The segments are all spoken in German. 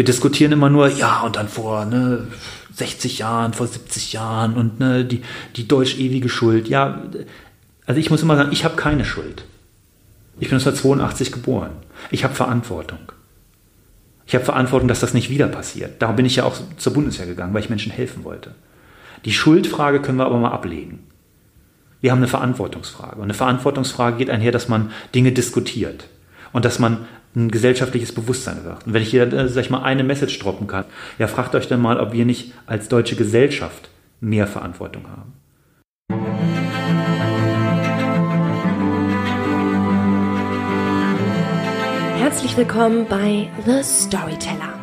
Wir diskutieren immer nur, ja, und dann vor ne, 60 Jahren, vor 70 Jahren und ne, die, die deutsch-ewige Schuld. Ja, also ich muss immer sagen, ich habe keine Schuld. Ich bin 1982 geboren. Ich habe Verantwortung. Ich habe Verantwortung, dass das nicht wieder passiert. Darum bin ich ja auch zur Bundeswehr gegangen, weil ich Menschen helfen wollte. Die Schuldfrage können wir aber mal ablegen. Wir haben eine Verantwortungsfrage. Und eine Verantwortungsfrage geht einher, dass man Dinge diskutiert und dass man ein gesellschaftliches Bewusstsein wird. Und wenn ich hier, äh, sag ich mal, eine Message droppen kann, ja, fragt euch dann mal, ob wir nicht als deutsche Gesellschaft mehr Verantwortung haben. Herzlich willkommen bei The Storyteller.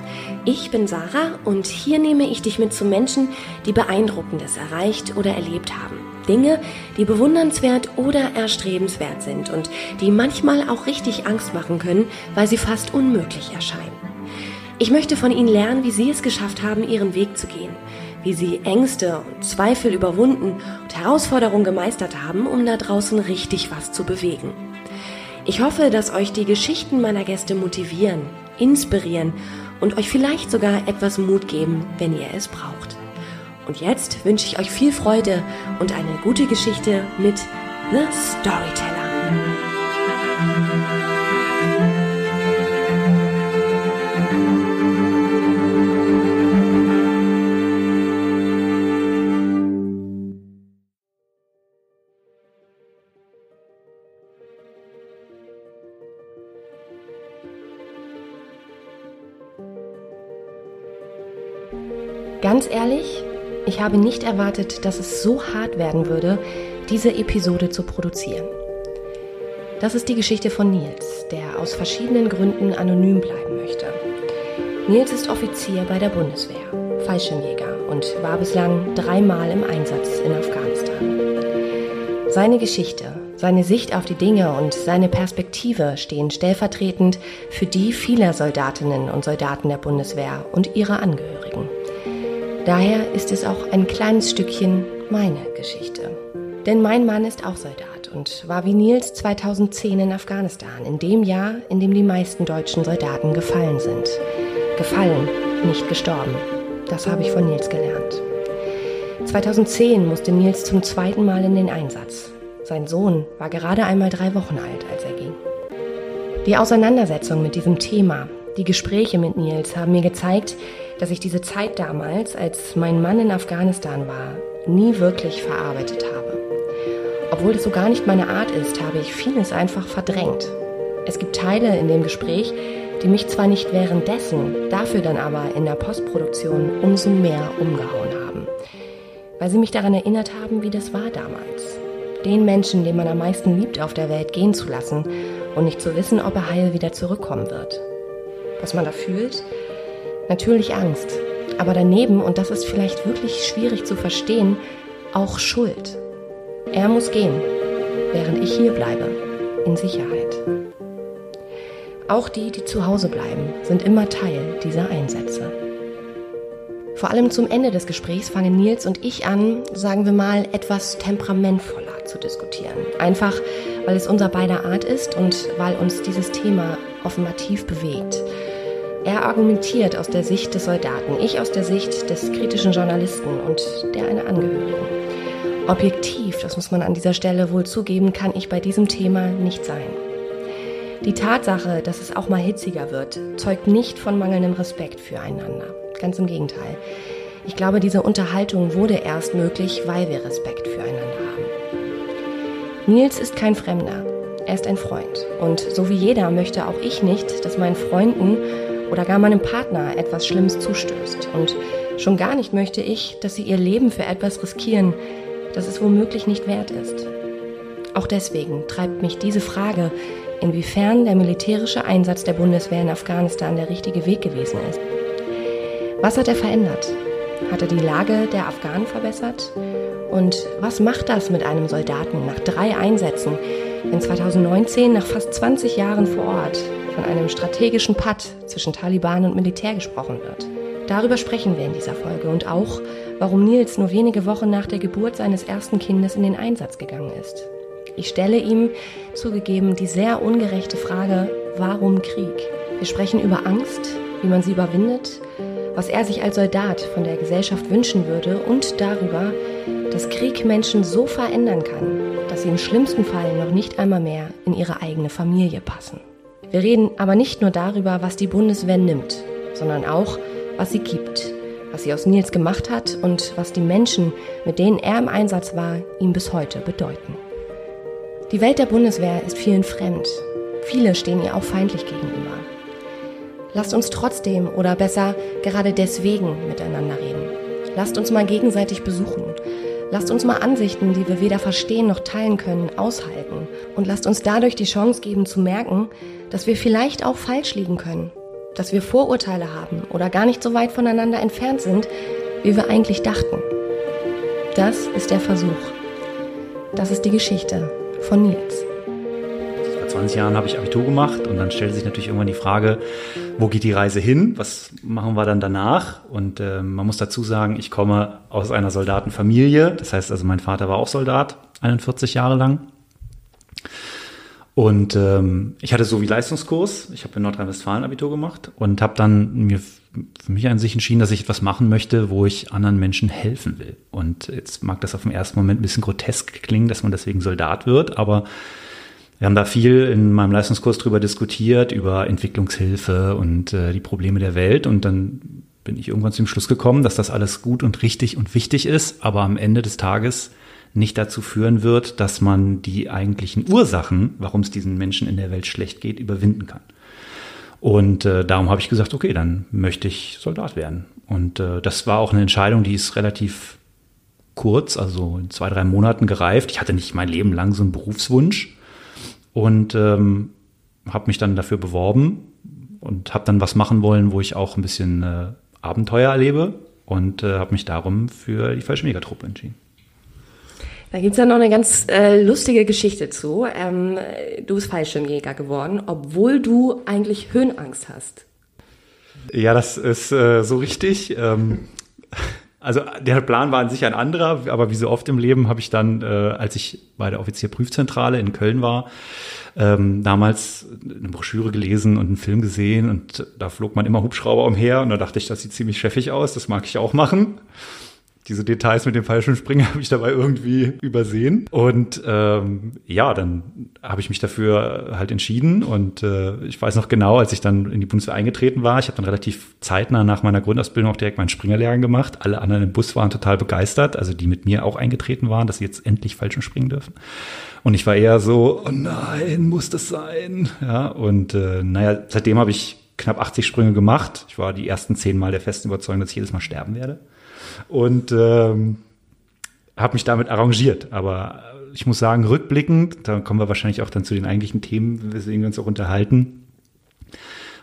Ich bin Sarah und hier nehme ich dich mit zu Menschen, die Beeindruckendes erreicht oder erlebt haben. Dinge, die bewundernswert oder erstrebenswert sind und die manchmal auch richtig Angst machen können, weil sie fast unmöglich erscheinen. Ich möchte von ihnen lernen, wie sie es geschafft haben, ihren Weg zu gehen, wie sie Ängste und Zweifel überwunden und Herausforderungen gemeistert haben, um da draußen richtig was zu bewegen. Ich hoffe, dass euch die Geschichten meiner Gäste motivieren, inspirieren und euch vielleicht sogar etwas Mut geben, wenn ihr es braucht. Und jetzt wünsche ich euch viel Freude und eine gute Geschichte mit The Storyteller. Ganz ehrlich, ich habe nicht erwartet, dass es so hart werden würde, diese Episode zu produzieren. Das ist die Geschichte von Nils, der aus verschiedenen Gründen anonym bleiben möchte. Nils ist Offizier bei der Bundeswehr, Fallschirmjäger und war bislang dreimal im Einsatz in Afghanistan. Seine Geschichte, seine Sicht auf die Dinge und seine Perspektive stehen stellvertretend für die vieler Soldatinnen und Soldaten der Bundeswehr und ihrer Angehörigen. Daher ist es auch ein kleines Stückchen meine Geschichte. Denn mein Mann ist auch Soldat und war wie Nils 2010 in Afghanistan, in dem Jahr, in dem die meisten deutschen Soldaten gefallen sind. Gefallen, nicht gestorben. Das habe ich von Nils gelernt. 2010 musste Nils zum zweiten Mal in den Einsatz. Sein Sohn war gerade einmal drei Wochen alt, als er ging. Die Auseinandersetzung mit diesem Thema, die Gespräche mit Nils haben mir gezeigt, dass ich diese Zeit damals, als mein Mann in Afghanistan war, nie wirklich verarbeitet habe. Obwohl das so gar nicht meine Art ist, habe ich vieles einfach verdrängt. Es gibt Teile in dem Gespräch, die mich zwar nicht währenddessen, dafür dann aber in der Postproduktion umso mehr umgehauen haben. Weil sie mich daran erinnert haben, wie das war damals. Den Menschen, den man am meisten liebt auf der Welt, gehen zu lassen und nicht zu wissen, ob er heil wieder zurückkommen wird. Was man da fühlt, Natürlich Angst, aber daneben, und das ist vielleicht wirklich schwierig zu verstehen, auch Schuld. Er muss gehen, während ich hier bleibe, in Sicherheit. Auch die, die zu Hause bleiben, sind immer Teil dieser Einsätze. Vor allem zum Ende des Gesprächs fangen Nils und ich an, sagen wir mal, etwas temperamentvoller zu diskutieren. Einfach, weil es unser beider Art ist und weil uns dieses Thema offenbar tief bewegt. Er argumentiert aus der Sicht des Soldaten, ich aus der Sicht des kritischen Journalisten und der einer Angehörigen. Objektiv, das muss man an dieser Stelle wohl zugeben, kann ich bei diesem Thema nicht sein. Die Tatsache, dass es auch mal hitziger wird, zeugt nicht von mangelndem Respekt füreinander. Ganz im Gegenteil. Ich glaube, diese Unterhaltung wurde erst möglich, weil wir Respekt füreinander haben. Nils ist kein Fremder. Er ist ein Freund. Und so wie jeder möchte auch ich nicht, dass meinen Freunden oder gar meinem Partner etwas Schlimmes zustößt. Und schon gar nicht möchte ich, dass sie ihr Leben für etwas riskieren, das es womöglich nicht wert ist. Auch deswegen treibt mich diese Frage, inwiefern der militärische Einsatz der Bundeswehr in Afghanistan der richtige Weg gewesen ist. Was hat er verändert? Hat er die Lage der Afghanen verbessert? Und was macht das mit einem Soldaten nach drei Einsätzen, wenn 2019 nach fast 20 Jahren vor Ort von einem strategischen Patt zwischen Taliban und Militär gesprochen wird. Darüber sprechen wir in dieser Folge und auch, warum Nils nur wenige Wochen nach der Geburt seines ersten Kindes in den Einsatz gegangen ist. Ich stelle ihm, zugegeben, die sehr ungerechte Frage, warum Krieg? Wir sprechen über Angst, wie man sie überwindet, was er sich als Soldat von der Gesellschaft wünschen würde und darüber, dass Krieg Menschen so verändern kann, dass sie im schlimmsten Fall noch nicht einmal mehr in ihre eigene Familie passen. Wir reden aber nicht nur darüber, was die Bundeswehr nimmt, sondern auch, was sie gibt, was sie aus Nils gemacht hat und was die Menschen, mit denen er im Einsatz war, ihm bis heute bedeuten. Die Welt der Bundeswehr ist vielen fremd. Viele stehen ihr auch feindlich gegenüber. Lasst uns trotzdem oder besser gerade deswegen miteinander reden. Lasst uns mal gegenseitig besuchen. Lasst uns mal Ansichten, die wir weder verstehen noch teilen können, aushalten. Und lasst uns dadurch die Chance geben zu merken, dass wir vielleicht auch falsch liegen können. Dass wir Vorurteile haben oder gar nicht so weit voneinander entfernt sind, wie wir eigentlich dachten. Das ist der Versuch. Das ist die Geschichte von Nils. Vor 20 Jahren habe ich Abitur gemacht und dann stellte sich natürlich irgendwann die Frage, wo geht die Reise hin? Was machen wir dann danach? Und äh, man muss dazu sagen, ich komme aus einer Soldatenfamilie. Das heißt also, mein Vater war auch Soldat, 41 Jahre lang. Und ähm, ich hatte so wie Leistungskurs. Ich habe in Nordrhein-Westfalen Abitur gemacht und habe dann mir für mich an sich entschieden, dass ich etwas machen möchte, wo ich anderen Menschen helfen will. Und jetzt mag das auf den ersten Moment ein bisschen grotesk klingen, dass man deswegen Soldat wird, aber wir haben da viel in meinem Leistungskurs drüber diskutiert, über Entwicklungshilfe und äh, die Probleme der Welt. Und dann bin ich irgendwann zum Schluss gekommen, dass das alles gut und richtig und wichtig ist, aber am Ende des Tages nicht dazu führen wird, dass man die eigentlichen Ursachen, warum es diesen Menschen in der Welt schlecht geht, überwinden kann. Und äh, darum habe ich gesagt, okay, dann möchte ich Soldat werden. Und äh, das war auch eine Entscheidung, die ist relativ kurz, also in zwei, drei Monaten gereift. Ich hatte nicht mein Leben lang so einen Berufswunsch und ähm, habe mich dann dafür beworben und habe dann was machen wollen, wo ich auch ein bisschen äh, Abenteuer erlebe und äh, habe mich darum für die Fallschirmjägertruppe entschieden. Da gibt es ja noch eine ganz äh, lustige Geschichte zu. Ähm, du bist Fallschirmjäger geworden, obwohl du eigentlich Höhenangst hast. Ja, das ist äh, so richtig. Ähm, also der Plan war an sich ein anderer, aber wie so oft im Leben habe ich dann, äh, als ich bei der Offizierprüfzentrale in Köln war, ähm, damals eine Broschüre gelesen und einen Film gesehen und da flog man immer Hubschrauber umher und da dachte ich, das sieht ziemlich chefig aus, das mag ich auch machen diese Details mit dem Fallschirmspringen habe ich dabei irgendwie übersehen. Und ähm, ja, dann habe ich mich dafür halt entschieden. Und äh, ich weiß noch genau, als ich dann in die Bundeswehr eingetreten war, ich habe dann relativ zeitnah nach meiner Grundausbildung auch direkt meinen Springerlehrgang gemacht. Alle anderen im Bus waren total begeistert, also die mit mir auch eingetreten waren, dass sie jetzt endlich Fallschirmspringen dürfen. Und ich war eher so, oh nein, muss das sein? Ja, und äh, naja, seitdem habe ich knapp 80 Sprünge gemacht. Ich war die ersten zehn Mal der festen Überzeugung, dass ich jedes Mal sterben werde und ähm, habe mich damit arrangiert. Aber ich muss sagen, rückblickend, da kommen wir wahrscheinlich auch dann zu den eigentlichen Themen, weswegen wir uns auch unterhalten.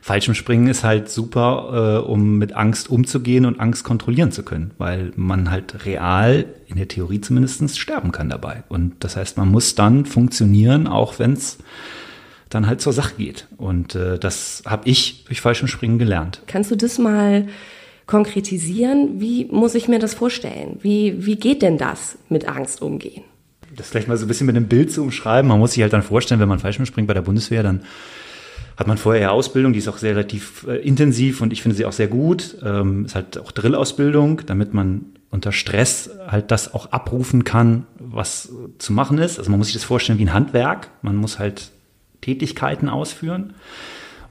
Fallschirmspringen ist halt super, äh, um mit Angst umzugehen und Angst kontrollieren zu können, weil man halt real, in der Theorie zumindest, sterben kann dabei. Und das heißt, man muss dann funktionieren, auch wenn es dann halt zur Sache geht. Und äh, das habe ich durch Fallschirmspringen gelernt. Kannst du das mal konkretisieren? Wie muss ich mir das vorstellen? Wie, wie geht denn das mit Angst umgehen? Das vielleicht mal so ein bisschen mit einem Bild zu umschreiben. Man muss sich halt dann vorstellen, wenn man Fallschirmspringt bei der Bundeswehr, dann hat man vorher Ausbildung, die ist auch sehr relativ äh, intensiv und ich finde sie auch sehr gut. Ähm, ist halt auch Drillausbildung, damit man unter Stress halt das auch abrufen kann, was zu machen ist. Also man muss sich das vorstellen wie ein Handwerk. Man muss halt Tätigkeiten ausführen.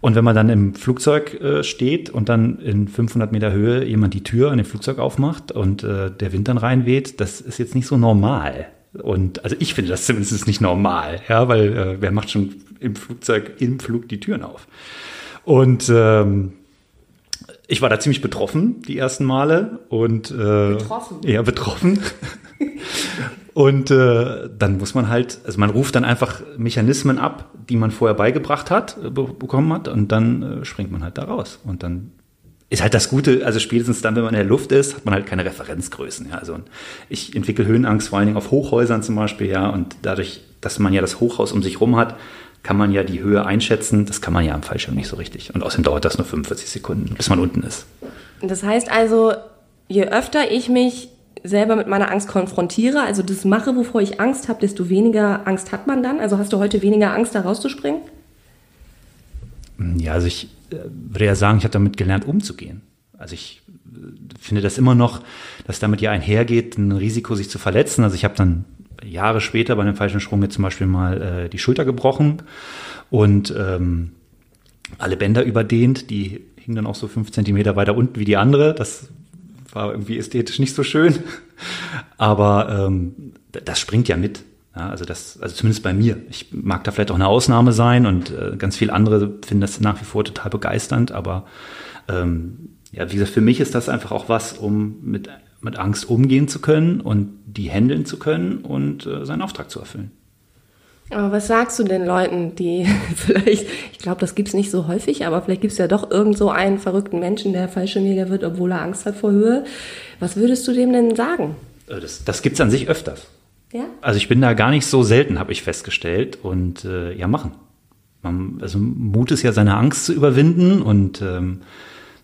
Und wenn man dann im Flugzeug äh, steht und dann in 500 Meter Höhe jemand die Tür an dem Flugzeug aufmacht und äh, der Wind dann reinweht, das ist jetzt nicht so normal. Und also ich finde das zumindest nicht normal, ja, weil äh, wer macht schon im Flugzeug im Flug die Türen auf? Und ähm, ich war da ziemlich betroffen die ersten Male und äh, betroffen. Ja, betroffen. Und äh, dann muss man halt, also man ruft dann einfach Mechanismen ab, die man vorher beigebracht hat, äh, bekommen hat, und dann äh, springt man halt da raus. Und dann ist halt das Gute, also spätestens dann, wenn man in der Luft ist, hat man halt keine Referenzgrößen. Ja. Also ich entwickle Höhenangst vor allen Dingen auf Hochhäusern zum Beispiel, ja, und dadurch, dass man ja das Hochhaus um sich rum hat, kann man ja die Höhe einschätzen. Das kann man ja am Fallschirm nicht so richtig. Und außerdem dauert das nur 45 Sekunden, bis man unten ist. Das heißt also, je öfter ich mich selber mit meiner Angst konfrontiere, also das mache, wovor ich Angst habe, desto weniger Angst hat man dann. Also hast du heute weniger Angst, da rauszuspringen? Ja, also ich, würde ja sagen, ich habe damit gelernt, umzugehen. Also ich finde das immer noch, dass damit ja einhergeht, ein Risiko, sich zu verletzen. Also ich habe dann Jahre später bei einem falschen Sprung jetzt zum Beispiel mal äh, die Schulter gebrochen und ähm, alle Bänder überdehnt. Die hingen dann auch so fünf Zentimeter weiter unten wie die andere. Das war irgendwie ästhetisch nicht so schön. Aber ähm, das springt ja mit. Ja, also das, also zumindest bei mir. Ich mag da vielleicht auch eine Ausnahme sein und äh, ganz viele andere finden das nach wie vor total begeisternd. Aber ähm, ja, wie gesagt, für mich ist das einfach auch was, um mit, mit Angst umgehen zu können und die handeln zu können und äh, seinen Auftrag zu erfüllen. Aber was sagst du den Leuten, die vielleicht, ich glaube, das gibt es nicht so häufig, aber vielleicht gibt es ja doch irgend so einen verrückten Menschen, der Fallschirmjäger wird, obwohl er Angst hat vor Höhe. Was würdest du dem denn sagen? Äh, das, das gibt es an sich öfters. Ja? Also ich bin da gar nicht so selten, habe ich festgestellt. Und äh, ja, machen. Man, also Mut ist ja seine Angst zu überwinden und ähm,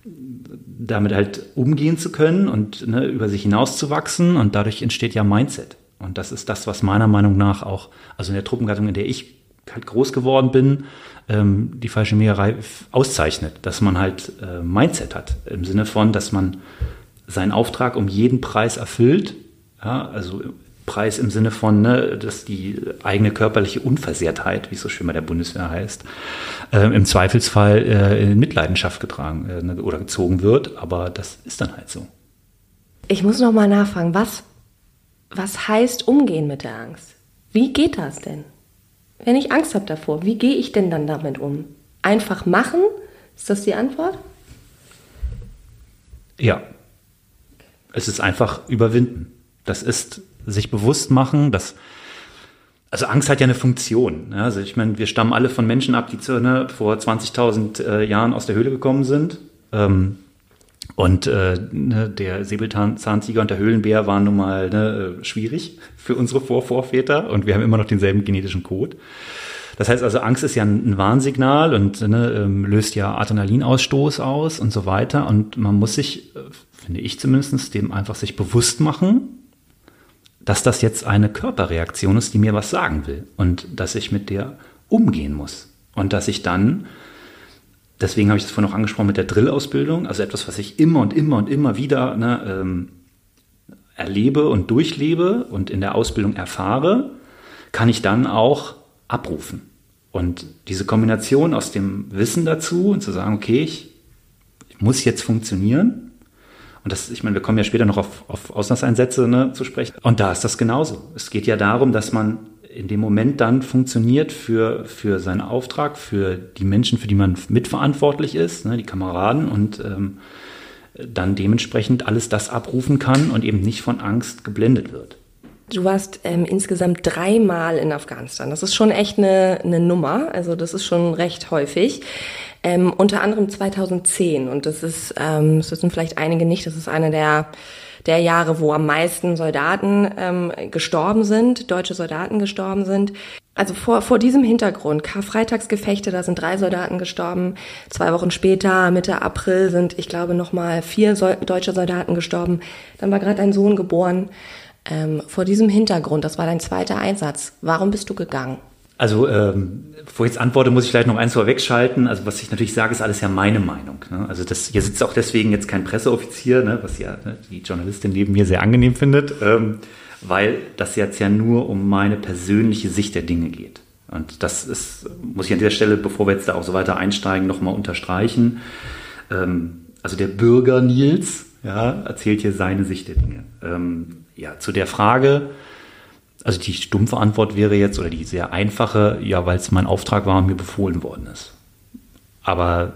damit halt umgehen zu können und ne, über sich hinauszuwachsen. Und dadurch entsteht ja Mindset. Und das ist das, was meiner Meinung nach auch, also in der Truppengattung, in der ich halt groß geworden bin, ähm, die Fallschirmjägerei auszeichnet, dass man halt äh, Mindset hat. Im Sinne von, dass man seinen Auftrag um jeden Preis erfüllt. Ja, also Preis im Sinne von, ne, dass die eigene körperliche Unversehrtheit, wie es so schön bei der Bundeswehr heißt, äh, im Zweifelsfall äh, in Mitleidenschaft getragen äh, ne, oder gezogen wird. Aber das ist dann halt so. Ich muss noch mal nachfragen, was was heißt umgehen mit der Angst? Wie geht das denn? Wenn ich Angst habe davor, wie gehe ich denn dann damit um? Einfach machen? Ist das die Antwort? Ja. Es ist einfach überwinden. Das ist sich bewusst machen, dass also Angst hat ja eine Funktion. Also ich meine, wir stammen alle von Menschen ab, die ne, vor 20.000 äh, Jahren aus der Höhle gekommen sind. Ähm, und äh, ne, der Säbelzahntiger und der Höhlenbär waren nun mal ne, äh, schwierig für unsere Vorvorväter und wir haben immer noch denselben genetischen Code. Das heißt also, Angst ist ja ein, Warnsignal und ne, ähm, löst ja Adrenalinausstoß aus und so weiter. Und man muss sich, äh, finde ich zumindest, dem einfach sich bewusst machen, dass das jetzt eine Körperreaktion ist, die mir was sagen will und dass ich mit der umgehen muss. Und dass ich dann deswegen habe ich das vorhin noch angesprochen mit der Drillausbildung, also etwas, was ich immer und immer und immer wieder ne, ähm, erlebe und durchlebe und in der Ausbildung erfahre, kann ich dann auch abrufen. Und diese Kombination aus dem Wissen dazu und zu sagen, okay, ich, ich muss jetzt funktionieren. Und das, ich meine, wir kommen ja später noch auf, auf Auslandseinsätze ne, zu sprechen. Und da ist das genauso. Es geht ja darum, dass man in dem Moment dann funktioniert für, für seinen Auftrag, für die Menschen, für die man mitverantwortlich ist, ne, die Kameraden und ähm, dann dementsprechend alles das abrufen kann und eben nicht von Angst geblendet wird. Du warst ähm, insgesamt dreimal in Afghanistan. Das ist schon echt eine, eine Nummer. Also das ist schon recht häufig. Ähm, unter anderem 2010. Und das ist, ähm, das wissen vielleicht einige nicht, das ist eine der der Jahre, wo am meisten Soldaten ähm, gestorben sind, deutsche Soldaten gestorben sind. Also vor, vor diesem Hintergrund, Karfreitagsgefechte, da sind drei Soldaten gestorben. Zwei Wochen später, Mitte April, sind, ich glaube, nochmal vier Sol deutsche Soldaten gestorben. Dann war gerade dein Sohn geboren. Ähm, vor diesem Hintergrund, das war dein zweiter Einsatz. Warum bist du gegangen? Also, ähm, bevor ich jetzt antworte, muss ich vielleicht noch eins vorwegschalten. Also, was ich natürlich sage, ist alles ja meine Meinung. Ne? Also, das, hier sitzt auch deswegen jetzt kein Presseoffizier, ne? was ja ne, die Journalistin neben mir sehr angenehm findet, ähm, weil das jetzt ja nur um meine persönliche Sicht der Dinge geht. Und das ist, muss ich an dieser Stelle, bevor wir jetzt da auch so weiter einsteigen, nochmal unterstreichen. Ähm, also, der Bürger Nils ja, erzählt hier seine Sicht der Dinge. Ähm, ja, zu der Frage, also die stumpfe Antwort wäre jetzt, oder die sehr einfache, ja, weil es mein Auftrag war und mir befohlen worden ist. Aber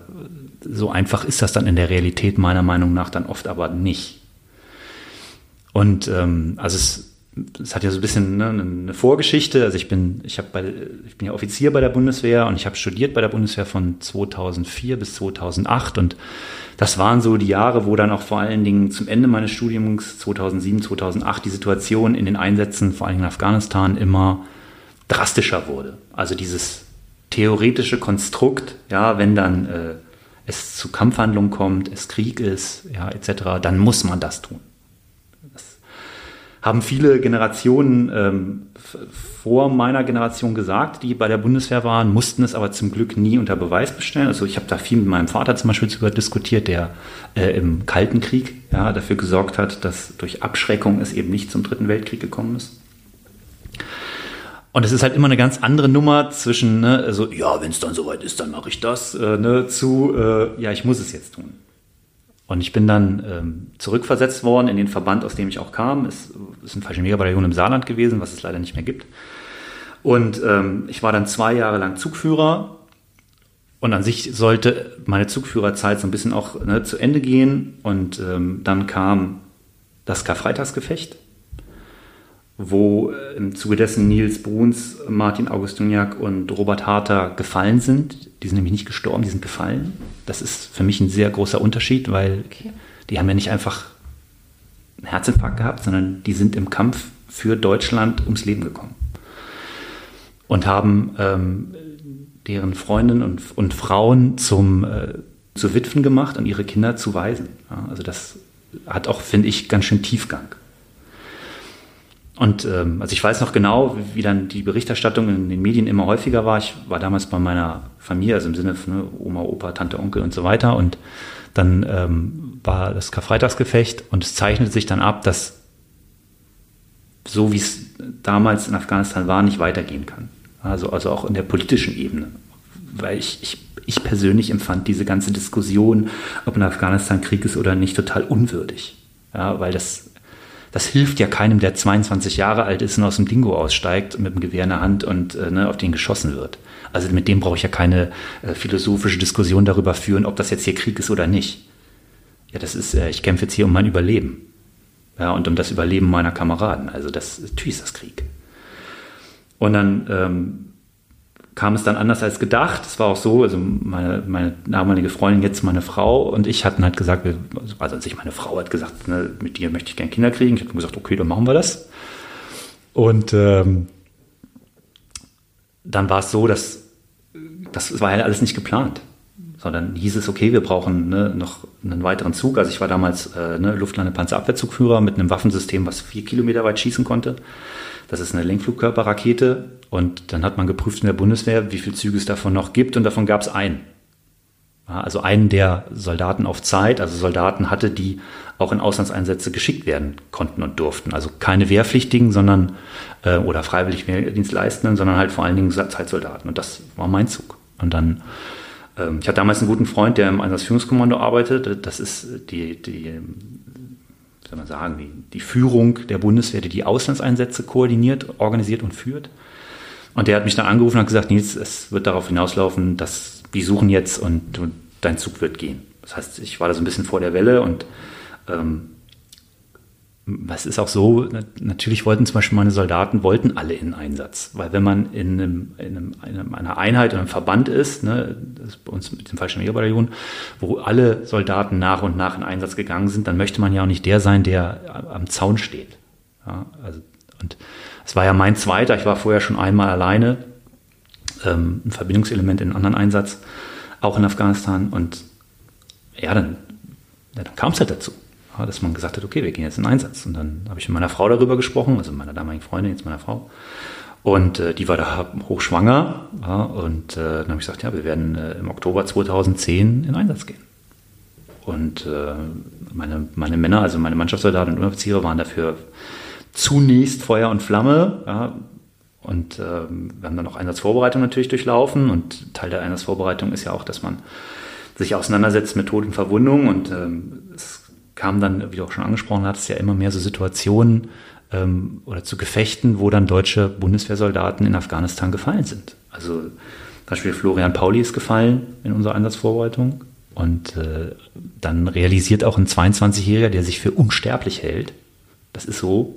so einfach ist das dann in der Realität meiner Meinung nach dann oft aber nicht. Und ähm, also es, es hat ja so ein bisschen ne, eine Vorgeschichte. Also ich bin, ich habe bei, ich bin ja Offizier bei der Bundeswehr und ich habe studiert bei der Bundeswehr von 2004 bis 2008 und das waren so die Jahre, wo dann auch vor allen Dingen zum Ende meines Studiums 2007, 2008 die Situation in den Einsätzen, vor allem in Afghanistan, immer drastischer wurde. Also dieses theoretische Konstrukt, ja, wenn dann äh, es zu Kampfhandlungen kommt, es Krieg ist, ja, etc., dann muss man das tun. Haben viele Generationen ähm, vor meiner Generation gesagt, die bei der Bundeswehr waren, mussten es aber zum Glück nie unter Beweis bestellen. Also ich habe da viel mit meinem Vater zum Beispiel darüber diskutiert, der äh, im Kalten Krieg ja, dafür gesorgt hat, dass durch Abschreckung es eben nicht zum Dritten Weltkrieg gekommen ist. Und es ist halt immer eine ganz andere Nummer zwischen, ne, also, ja, wenn es dann soweit ist, dann mache ich das, äh, ne, zu, äh, ja, ich muss es jetzt tun. Und ich bin dann ähm, zurückversetzt worden in den Verband, aus dem ich auch kam. Es ist ein Fallschirmjägerbataillon im Saarland gewesen, was es leider nicht mehr gibt. Und ähm, ich war dann zwei Jahre lang Zugführer. Und an sich sollte meine Zugführerzeit so ein bisschen auch ne, zu Ende gehen. Und ähm, dann kam das Karfreitagsgefecht wo äh, im Zuge dessen Nils Bruns, Martin Augustiniak und Robert Harter gefallen sind. Die sind nämlich nicht gestorben, die sind gefallen. Das ist für mich ein sehr großer Unterschied, weil okay. die haben ja nicht einfach einen Herzinfarkt gehabt, sondern die sind im Kampf für Deutschland ums Leben gekommen. Und haben ähm, deren Freundinnen und, und Frauen zum, äh, zu Witwen gemacht und ihre Kinder zu Waisen. Ja, also das hat auch, finde ich, ganz schön Tiefgang. Und ähm, also ich weiß noch genau, wie, dann die Berichterstattung in den Medien immer häufiger war. Ich war damals bei meiner Familie, also im Sinne von ne, Oma, Opa, Tante, Onkel und so weiter. Und dann ähm, war das Karfreitagsgefecht und es zeichnete sich dann ab, dass so wie es damals in Afghanistan war, nicht weitergehen kann. Also, also auch in der politischen Ebene. Weil ich, ich, ich persönlich empfand diese ganze Diskussion, ob in Afghanistan Krieg ist oder nicht, total unwürdig. Ja, weil das das hilft ja keinem, der 22 Jahre alt ist und aus dem Dingo aussteigt mit dem Gewehr in der Hand und äh, ne, auf den geschossen wird. Also mit dem brauche ich ja keine äh, philosophische Diskussion darüber führen, ob das jetzt hier Krieg ist oder nicht. Ja, das ist, äh, ich kämpfe jetzt hier um mein Überleben. Ja, und um das Überleben meiner Kameraden. Also das, natürlich ist das Krieg. Und dann ähm, kam es dann anders als gedacht. Es war auch so, also meine, meine damalige Freundin, jetzt meine Frau und ich hatten halt gesagt, also sich meine Frau hat gesagt, ne, mit dir möchte ich gerne Kinder kriegen. Ich habe gesagt, okay, dann machen wir das. Und ähm, dann war es so, dass das war ja alles nicht geplant, sondern hieß es, okay, wir brauchen ne, noch einen weiteren Zug. Also ich war damals äh, ne, Luftlandepanzerabwehrzugführer mit einem Waffensystem, was vier Kilometer weit schießen konnte. Das ist eine Lenkflugkörperrakete und dann hat man geprüft in der Bundeswehr, wie viele Züge es davon noch gibt und davon gab es einen. Also einen, der Soldaten auf Zeit, also Soldaten hatte, die auch in Auslandseinsätze geschickt werden konnten und durften. Also keine Wehrpflichtigen, sondern äh, oder freiwillig Wehrdienstleistenden, sondern halt vor allen Dingen Zeitsoldaten. Und das war mein Zug. Und dann, ich hatte damals einen guten Freund, der im Einsatzführungskommando arbeitet. Das ist die, die soll man sagen, die, die Führung der Bundeswehr, die die Auslandseinsätze koordiniert, organisiert und führt. Und der hat mich dann angerufen und hat gesagt, Nils, es wird darauf hinauslaufen, dass wir suchen jetzt und, und dein Zug wird gehen. Das heißt, ich war da so ein bisschen vor der Welle und ähm, es ist auch so, natürlich wollten zum Beispiel meine Soldaten, wollten alle in Einsatz. Weil wenn man in, einem, in, einem, in einer Einheit oder einem Verband ist, ne, das ist bei uns mit dem Fallschirmjägerbataillon, wo alle Soldaten nach und nach in Einsatz gegangen sind, dann möchte man ja auch nicht der sein, der am Zaun steht. Ja, also, und es war ja mein zweiter, ich war vorher schon einmal alleine, ähm, ein Verbindungselement in einem anderen Einsatz, auch in Afghanistan. Und ja, dann, dann kam es halt dazu dass man gesagt hat, okay, wir gehen jetzt in Einsatz. Und dann habe ich mit meiner Frau darüber gesprochen, also meiner damaligen Freundin, jetzt meiner Frau. Und äh, die war da hochschwanger. Ja, und äh, dann habe ich gesagt, ja, wir werden äh, im Oktober 2010 in Einsatz gehen. Und äh, meine, meine Männer, also meine Mannschaftssoldaten und Offiziere waren dafür zunächst Feuer und Flamme. Ja, und äh, wir haben dann noch Einsatzvorbereitung natürlich durchlaufen. Und Teil der Einsatzvorbereitung ist ja auch, dass man sich auseinandersetzt mit Tod und Verwundung. Und ähm, es kamen dann, wie du auch schon angesprochen hattest, ja immer mehr so Situationen ähm, oder zu Gefechten, wo dann deutsche Bundeswehrsoldaten in Afghanistan gefallen sind. Also zum Beispiel Florian Pauli ist gefallen in unserer Einsatzvorbereitung. Und äh, dann realisiert auch ein 22-Jähriger, der sich für unsterblich hält. Das ist so,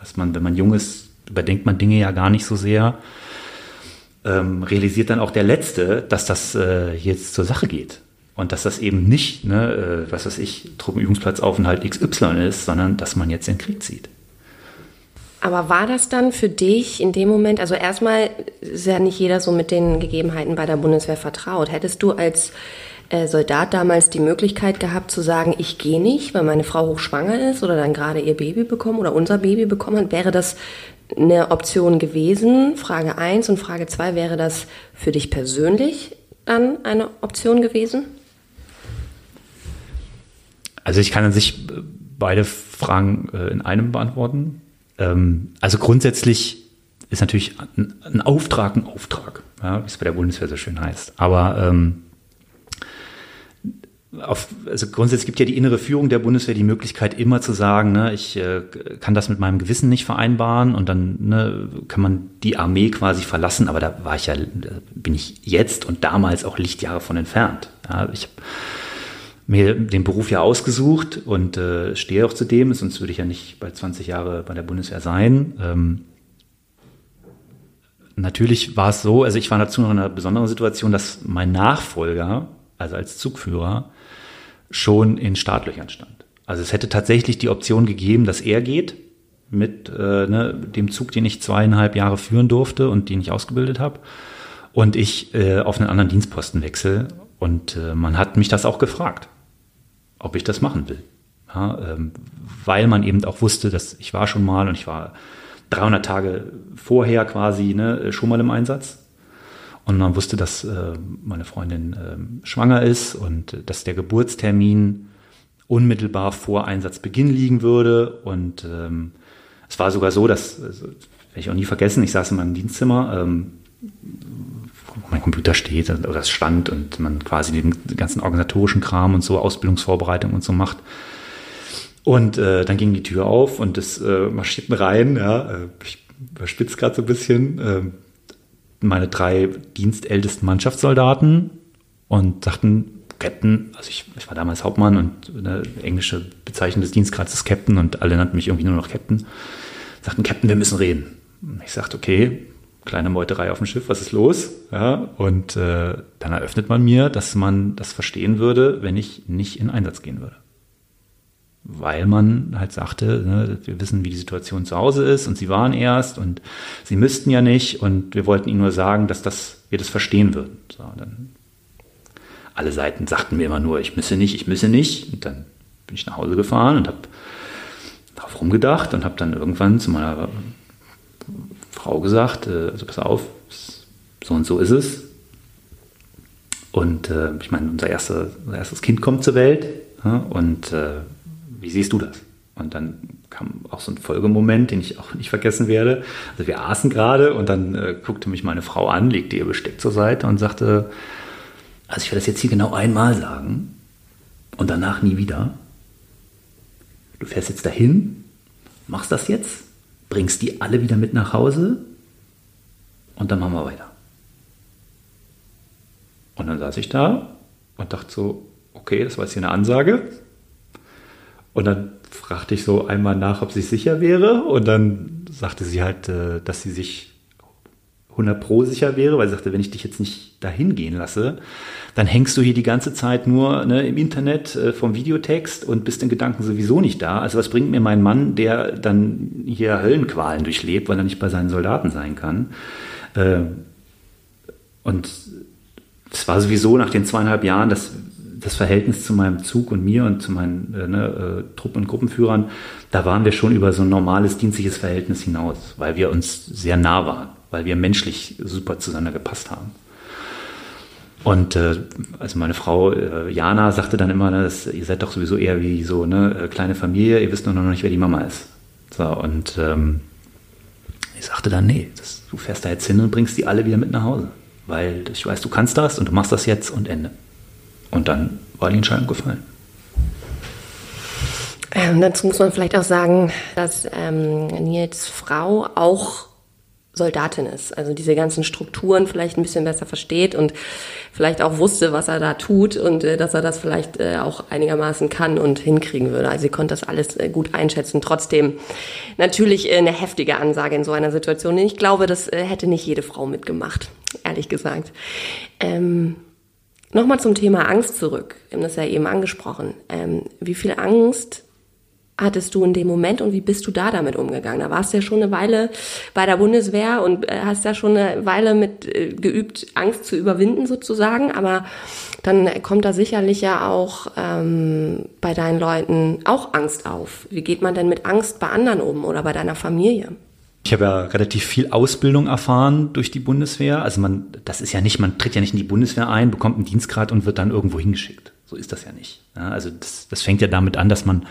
dass man, wenn man jung ist, überdenkt man Dinge ja gar nicht so sehr. Ähm, realisiert dann auch der Letzte, dass das äh, jetzt zur Sache geht. Und dass das eben nicht, ne, äh, was weiß ich, Truppenübungsplatzaufenthalt XY ist, sondern dass man jetzt den Krieg zieht. Aber war das dann für dich in dem Moment, also erstmal ist ja nicht jeder so mit den Gegebenheiten bei der Bundeswehr vertraut. Hättest du als äh, Soldat damals die Möglichkeit gehabt zu sagen, ich gehe nicht, weil meine Frau hochschwanger ist oder dann gerade ihr Baby bekommen oder unser Baby bekommen hat? Wäre das eine Option gewesen? Frage 1 und Frage 2, wäre das für dich persönlich dann eine Option gewesen? Also ich kann an sich beide Fragen äh, in einem beantworten. Ähm, also grundsätzlich ist natürlich ein, Auftrag ein Auftrag, ja, wie es bei der Bundeswehr so schön heißt. Aber ähm, auf, also grundsätzlich gibt ja die innere Führung der Bundeswehr die Möglichkeit, immer zu sagen, ne, ich äh, kann das mit meinem Gewissen nicht vereinbaren und dann ne, kann man die Armee quasi verlassen. Aber da war ich ja, bin ich jetzt und damals auch Lichtjahre von entfernt. Ja, ich habe mir den Beruf ja ausgesucht und äh, stehe auch zu dem, sonst würde ich ja nicht bald 20 Jahre bei der Bundeswehr sein. Ähm, natürlich war es so, also ich war dazu noch in einer besonderen Situation, dass mein Nachfolger, also als Zugführer, schon in Startlöchern stand. Also es hätte tatsächlich die Option gegeben, dass er geht mit äh, ne, dem Zug, den ich zweieinhalb Jahre führen durfte und den ich ausgebildet habe, und ich äh, auf einen anderen Dienstposten wechsle. Und äh, man hat mich das auch gefragt ob ich das machen will. Ja, ähm, weil man eben auch wusste, dass ich war schon mal und ich war 300 Tage vorher quasi ne, schon mal im Einsatz. Und man wusste, dass äh, meine Freundin äh, schwanger ist und äh, dass der Geburtstermin unmittelbar vor Einsatzbeginn liegen würde. Und ähm, es war sogar so, dass, also, werde ich auch nie vergessen, ich saß in meinem Dienstzimmer, ähm, mein Computer steht oder es stand und man quasi den ganzen organisatorischen Kram und so, Ausbildungsvorbereitung und so macht. Und äh, dann ging die Tür auf und es äh, marschierten rein, ja, äh, ich überspitze gerade so ein bisschen, äh, meine drei dienstältesten Mannschaftssoldaten und sagten, Captain, also ich, ich war damals Hauptmann und eine englische Bezeichnung des Dienstgrads ist Captain und alle nannten mich irgendwie nur noch Captain, sagten, Captain, wir müssen reden. Ich sagte, okay, kleine Meuterei auf dem Schiff, was ist los? Ja, und äh, dann eröffnet man mir, dass man das verstehen würde, wenn ich nicht in Einsatz gehen würde. Weil man halt sagte, ne, wir wissen, wie die Situation zu Hause ist und sie waren erst und sie müssten ja nicht und wir wollten ihnen nur sagen, dass das, wir das verstehen würden. So, dann alle Seiten sagten mir immer nur, ich müsse nicht, ich müsse nicht. Und dann bin ich nach Hause gefahren und habe darauf rumgedacht und habe dann irgendwann zu meiner Frau gesagt, äh, also pass auf, so und so ist es. Und äh, ich meine, unser, erste, unser erstes Kind kommt zur Welt. Ja, und äh, wie siehst du das? Und dann kam auch so ein Folgemoment, den ich auch nicht vergessen werde. Also wir aßen gerade und dann äh, guckte mich meine Frau an, legte ihr Besteck zur Seite und sagte, also ich werde das jetzt hier genau einmal sagen und danach nie wieder. Du fährst jetzt dahin, machst das jetzt bringst die alle wieder mit nach Hause und dann machen wir weiter. Und dann saß ich da und dachte so, okay, das war jetzt hier eine Ansage. Und dann fragte ich so einmal nach, ob sie sicher wäre. Und dann sagte sie halt, äh, dass sie sich 100 Pro sicher wäre, weil sie sagte, wenn ich dich jetzt nicht dahin gehen lasse, dann hängst du hier die ganze Zeit nur ne, im Internet äh, vom Videotext und bist in Gedanken sowieso nicht da. Also was bringt mir mein Mann, der dann hier Höllenqualen durchlebt, weil er nicht bei seinen Soldaten sein kann? Äh, und es war sowieso nach den zweieinhalb Jahren das, das Verhältnis zu meinem Zug und mir und zu meinen äh, ne, äh, Truppen- und Gruppenführern, da waren wir schon über so ein normales dienstliches Verhältnis hinaus, weil wir uns sehr nah waren weil wir menschlich super zueinander gepasst haben. Und äh, also meine Frau äh, Jana sagte dann immer, ne, dass, ihr seid doch sowieso eher wie so eine äh, kleine Familie, ihr wisst nur noch nicht, wer die Mama ist. So, und ähm, ich sagte dann, nee, das, du fährst da jetzt hin und bringst die alle wieder mit nach Hause. Weil ich weiß, du kannst das und du machst das jetzt und Ende. Und dann war die Entscheidung gefallen. Ähm, dazu muss man vielleicht auch sagen, dass ähm, Nils Frau auch Soldatin ist. Also diese ganzen Strukturen vielleicht ein bisschen besser versteht und vielleicht auch wusste, was er da tut und äh, dass er das vielleicht äh, auch einigermaßen kann und hinkriegen würde. Also sie konnte das alles äh, gut einschätzen. Trotzdem natürlich äh, eine heftige Ansage in so einer Situation. Ich glaube, das äh, hätte nicht jede Frau mitgemacht, ehrlich gesagt. Ähm, Nochmal zum Thema Angst zurück. Wir haben das ja eben angesprochen. Ähm, wie viel Angst hattest du in dem Moment und wie bist du da damit umgegangen? Da warst du ja schon eine Weile bei der Bundeswehr und äh, hast ja schon eine Weile mit äh, geübt, Angst zu überwinden sozusagen, aber dann kommt da sicherlich ja auch ähm, bei deinen Leuten auch Angst auf. Wie geht man denn mit Angst bei anderen um oder bei deiner Familie? Ich habe ja relativ viel Ausbildung erfahren durch die Bundeswehr. Also man, das ist ja nicht, man tritt ja nicht in die Bundeswehr ein, bekommt einen Dienstgrad und wird dann irgendwo hingeschickt. So ist das ja nicht. Ja, also das, das fängt ja damit an, dass man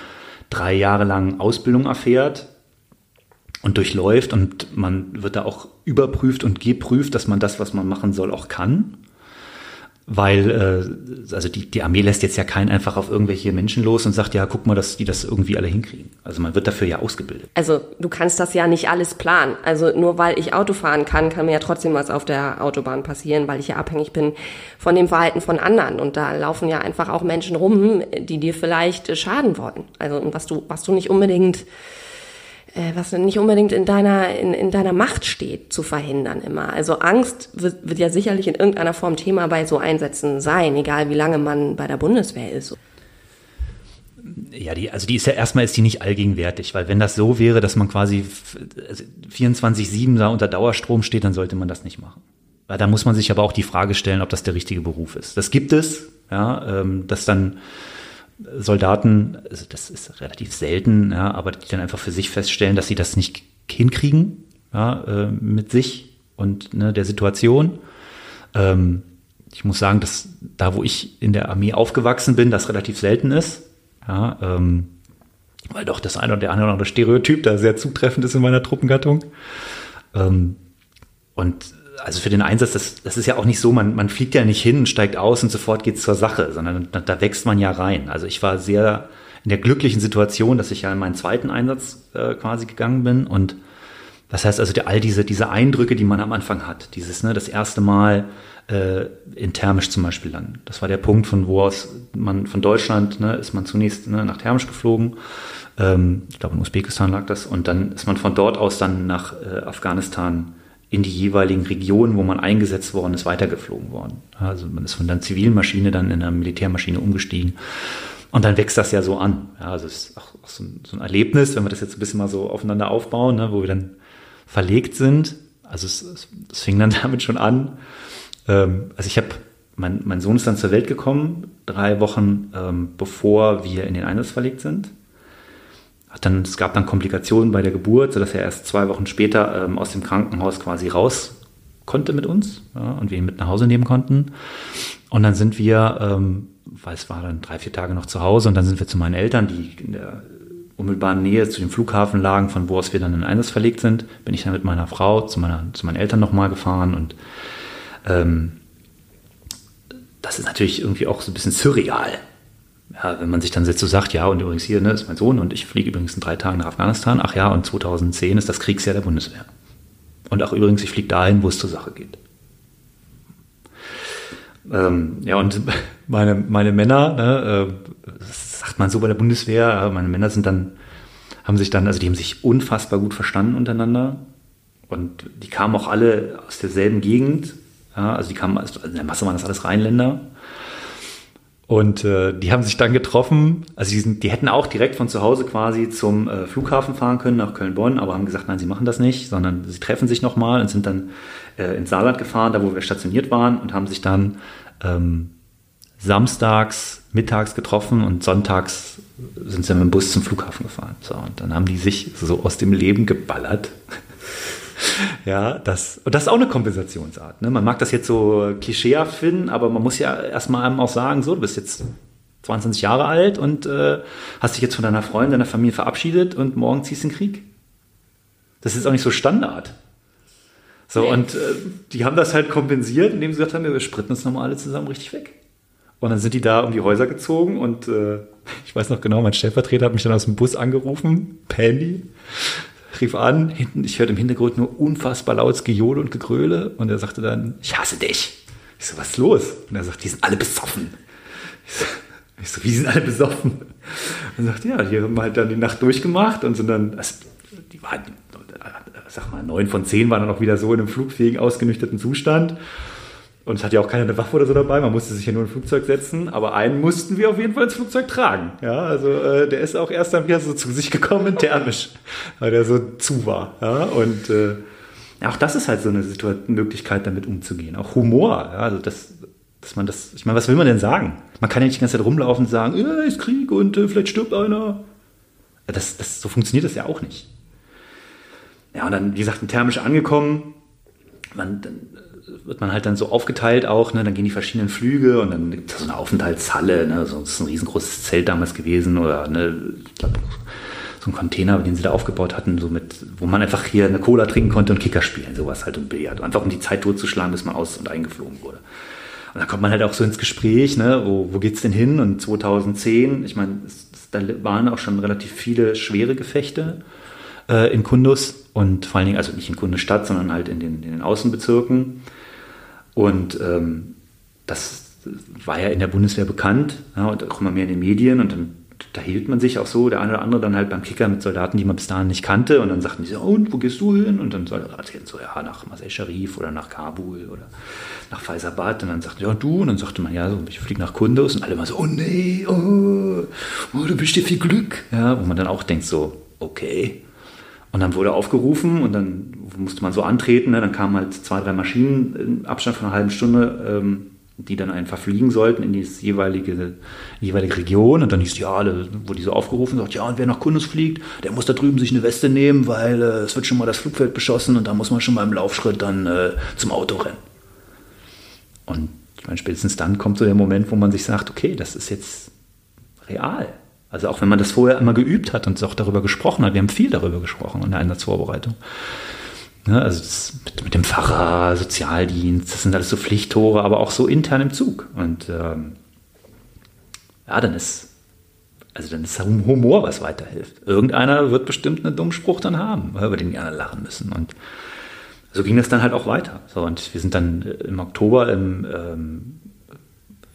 drei Jahre lang Ausbildung erfährt und durchläuft und man wird da auch überprüft und geprüft, dass man das, was man machen soll, auch kann weil äh, also die, die Armee lässt jetzt ja keinen einfach auf irgendwelche Menschen los und sagt, ja, guck mal, dass die das irgendwie alle hinkriegen. Also man wird dafür ja ausgebildet. Also du kannst das ja nicht alles planen. Also nur weil ich Auto fahren kann, kann mir ja trotzdem was auf der Autobahn passieren, weil ich ja abhängig bin von dem Verhalten von anderen. Und da laufen ja einfach auch Menschen rum, die dir vielleicht schaden wollen. Also was du, was du nicht unbedingt was nicht unbedingt in deiner, in, in deiner Macht steht, zu verhindern immer. Also Angst wird, wird ja sicherlich in irgendeiner Form Thema bei so Einsätzen sein, egal wie lange man bei der Bundeswehr ist. Ja, die, also die ist ja erstmal ist die nicht allgegenwärtig, weil wenn das so wäre, dass man quasi 24-7 also da unter Dauerstrom steht, dann sollte man das nicht machen. Weil da muss man sich aber auch die Frage stellen, ob das der richtige Beruf ist. Das gibt es, ja, ähm, dass dann Soldaten, also das ist relativ selten, ja, aber die dann einfach für sich feststellen, dass sie das nicht hinkriegen ja, äh, mit sich und ne, der Situation. Ähm, ich muss sagen, dass da, wo ich in der Armee aufgewachsen bin, das relativ selten ist. Ja, ähm, weil doch das eine oder der andere Stereotyp da sehr zutreffend ist in meiner Truppengattung. Ähm, und also für den Einsatz, das, das ist ja auch nicht so, man, man fliegt ja nicht hin, steigt aus und sofort geht's zur Sache, sondern da, da wächst man ja rein. Also ich war sehr in der glücklichen Situation, dass ich ja in meinen zweiten Einsatz äh, quasi gegangen bin und das heißt also all diese, diese Eindrücke, die man am Anfang hat, dieses, ne, das erste Mal äh, in Thermisch zum Beispiel landen. Das war der Punkt, von wo aus man von Deutschland ne, ist man zunächst ne, nach Thermisch geflogen. Ähm, ich glaube in Usbekistan lag das und dann ist man von dort aus dann nach äh, Afghanistan in die jeweiligen Regionen, wo man eingesetzt worden ist, weitergeflogen worden. Also man ist von der zivilen Maschine dann in eine Militärmaschine umgestiegen. Und dann wächst das ja so an. Ja, also es ist auch, so, ein, so, ein, Erlebnis, wenn wir das jetzt ein bisschen mal so aufeinander aufbauen, ne, wo wir dann verlegt sind. Also es, es, es fing dann damit schon an. Ähm, also ich habe, mein, mein Sohn ist dann zur Welt gekommen, drei Wochen ähm, bevor wir in den Einsatz verlegt sind dann, es gab dann Komplikationen bei der Geburt, sodass er erst zwei Wochen später ähm, aus dem Krankenhaus quasi raus konnte mit uns ja, und wir ihn mit nach Hause nehmen konnten. Und dann sind wir, ähm, weil es war dann drei, vier Tage noch zu Hause und dann sind wir zu meinen Eltern, die in der unmittelbaren Nähe zu dem Flughafen lagen, von wo aus wir dann in Einsatz verlegt sind, bin ich dann mit meiner Frau zu, meiner, zu meinen Eltern nochmal gefahren und ähm, das ist natürlich irgendwie auch so ein bisschen surreal, ja, wenn man sich dann jetzt so sagt, ja, und übrigens hier ne, ist mein Sohn und ich fliege übrigens in drei Tagen nach Afghanistan, ach ja, und 2010 ist das Kriegsjahr der Bundeswehr. Und auch übrigens, ich fliege dahin, wo es zur Sache geht. Ähm, ja, und meine, meine Männer, ne, äh, das sagt man so bei der Bundeswehr, meine Männer sind dann, haben sich dann, also die haben sich unfassbar gut verstanden untereinander. Und die kamen auch alle aus derselben Gegend. Ja, also die kamen, also in der Masse waren das alles Rheinländer. Und äh, die haben sich dann getroffen. Also die, sind, die hätten auch direkt von zu Hause quasi zum äh, Flughafen fahren können nach Köln-Bonn, aber haben gesagt, nein, sie machen das nicht, sondern sie treffen sich nochmal und sind dann äh, ins Saarland gefahren, da wo wir stationiert waren und haben sich dann ähm, samstags, mittags getroffen und sonntags sind sie mit dem Bus zum Flughafen gefahren. So, und dann haben die sich so aus dem Leben geballert. Ja, das, und das ist auch eine Kompensationsart. Ne? Man mag das jetzt so klischeehaft finden, aber man muss ja erstmal einem auch sagen, so, du bist jetzt 22 Jahre alt und äh, hast dich jetzt von deiner Freundin, deiner Familie verabschiedet und morgen ziehst du in den Krieg. Das ist auch nicht so Standard. So, nee. und äh, die haben das halt kompensiert, indem sie gesagt haben, wir spritten uns nochmal alle zusammen richtig weg. Und dann sind die da um die Häuser gezogen und äh, ich weiß noch genau, mein Stellvertreter hat mich dann aus dem Bus angerufen, Pandy, rief an, hinten, ich hörte im Hintergrund nur unfassbar lautes Gejohle und Gegröle und er sagte dann, ich hasse dich. Ich so, was ist los? Und er sagt, die sind alle besoffen. Ich so, wie sind alle besoffen? Und er sagt, ja, die haben halt dann die Nacht durchgemacht und sind dann, also, die waren, sag mal, neun von zehn waren dann auch wieder so in einem flugfähigen, ausgenüchterten Zustand. Und es hat ja auch keiner eine Waffe oder so dabei, man musste sich ja nur in ein Flugzeug setzen, aber einen mussten wir auf jeden Fall ins Flugzeug tragen. Ja, also äh, der ist auch erst dann wieder so zu sich gekommen, thermisch, weil der so zu war. Ja, und äh, auch das ist halt so eine Situation, Möglichkeit, damit umzugehen. Auch Humor, ja, also das, dass man das, ich meine, was will man denn sagen? Man kann ja nicht die ganze Zeit rumlaufen und sagen, ja, ist Krieg und äh, vielleicht stirbt einer. Das, das, so funktioniert das ja auch nicht. Ja, und dann, wie gesagt, thermisch angekommen, man, dann wird man halt dann so aufgeteilt auch, ne? dann gehen die verschiedenen Flüge und dann gibt es so eine Aufenthaltshalle, ne? so, ist ein riesengroßes Zelt damals gewesen oder ne, ich glaube, so ein Container, den sie da aufgebaut hatten, so mit, wo man einfach hier eine Cola trinken konnte und Kicker spielen, sowas halt und Billard, einfach um die Zeit durchzuschlagen, bis man aus- und eingeflogen wurde. Und dann kommt man halt auch so ins Gespräch, ne? wo, wo geht's denn hin? Und 2010, ich meine, da waren auch schon relativ viele schwere Gefechte äh, in Kundus und vor allen Dingen, also nicht in Kundus Stadt, sondern halt in den, in den Außenbezirken. Und ähm, das war ja in der Bundeswehr bekannt ja, und auch immer mehr in den Medien. Und dann da hielt man sich auch so, der eine oder andere dann halt beim Kicker mit Soldaten, die man bis dahin nicht kannte. Und dann sagten die so, und wo gehst du hin? Und dann Soldaten so, ja, nach Masai Sharif oder nach Kabul oder nach Faisabad. Und dann sagten ja, du? Und dann sagte man, ja, so, ich fliege nach Kunduz. Und alle mal so, oh nee, oh, oh du bist dir viel Glück. Ja, wo man dann auch denkt so, okay. Und dann wurde aufgerufen und dann musste man so antreten. Ne? Dann kamen halt zwei, drei Maschinen im Abstand von einer halben Stunde, ähm, die dann einfach fliegen sollten in die jeweilige, jeweilige Region. Und dann hieß ja, alle, wurde die so aufgerufen, sagt, ja, und wer nach Kundus fliegt, der muss da drüben sich eine Weste nehmen, weil äh, es wird schon mal das Flugfeld beschossen und da muss man schon mal im Laufschritt dann äh, zum Auto rennen. Und ich meine, spätestens dann kommt so der Moment, wo man sich sagt, okay, das ist jetzt real. Also auch wenn man das vorher einmal geübt hat und auch darüber gesprochen hat, wir haben viel darüber gesprochen in der Einsatzvorbereitung. Ne, also mit, mit, dem Pfarrer, Sozialdienst, das sind alles so Pflichttore, aber auch so intern im Zug. Und ähm, ja, dann ist, also dann ist Humor, was weiterhilft. Irgendeiner wird bestimmt einen dummen Spruch dann haben, über den die anderen lachen müssen. Und so ging das dann halt auch weiter. So, und wir sind dann im Oktober im ähm,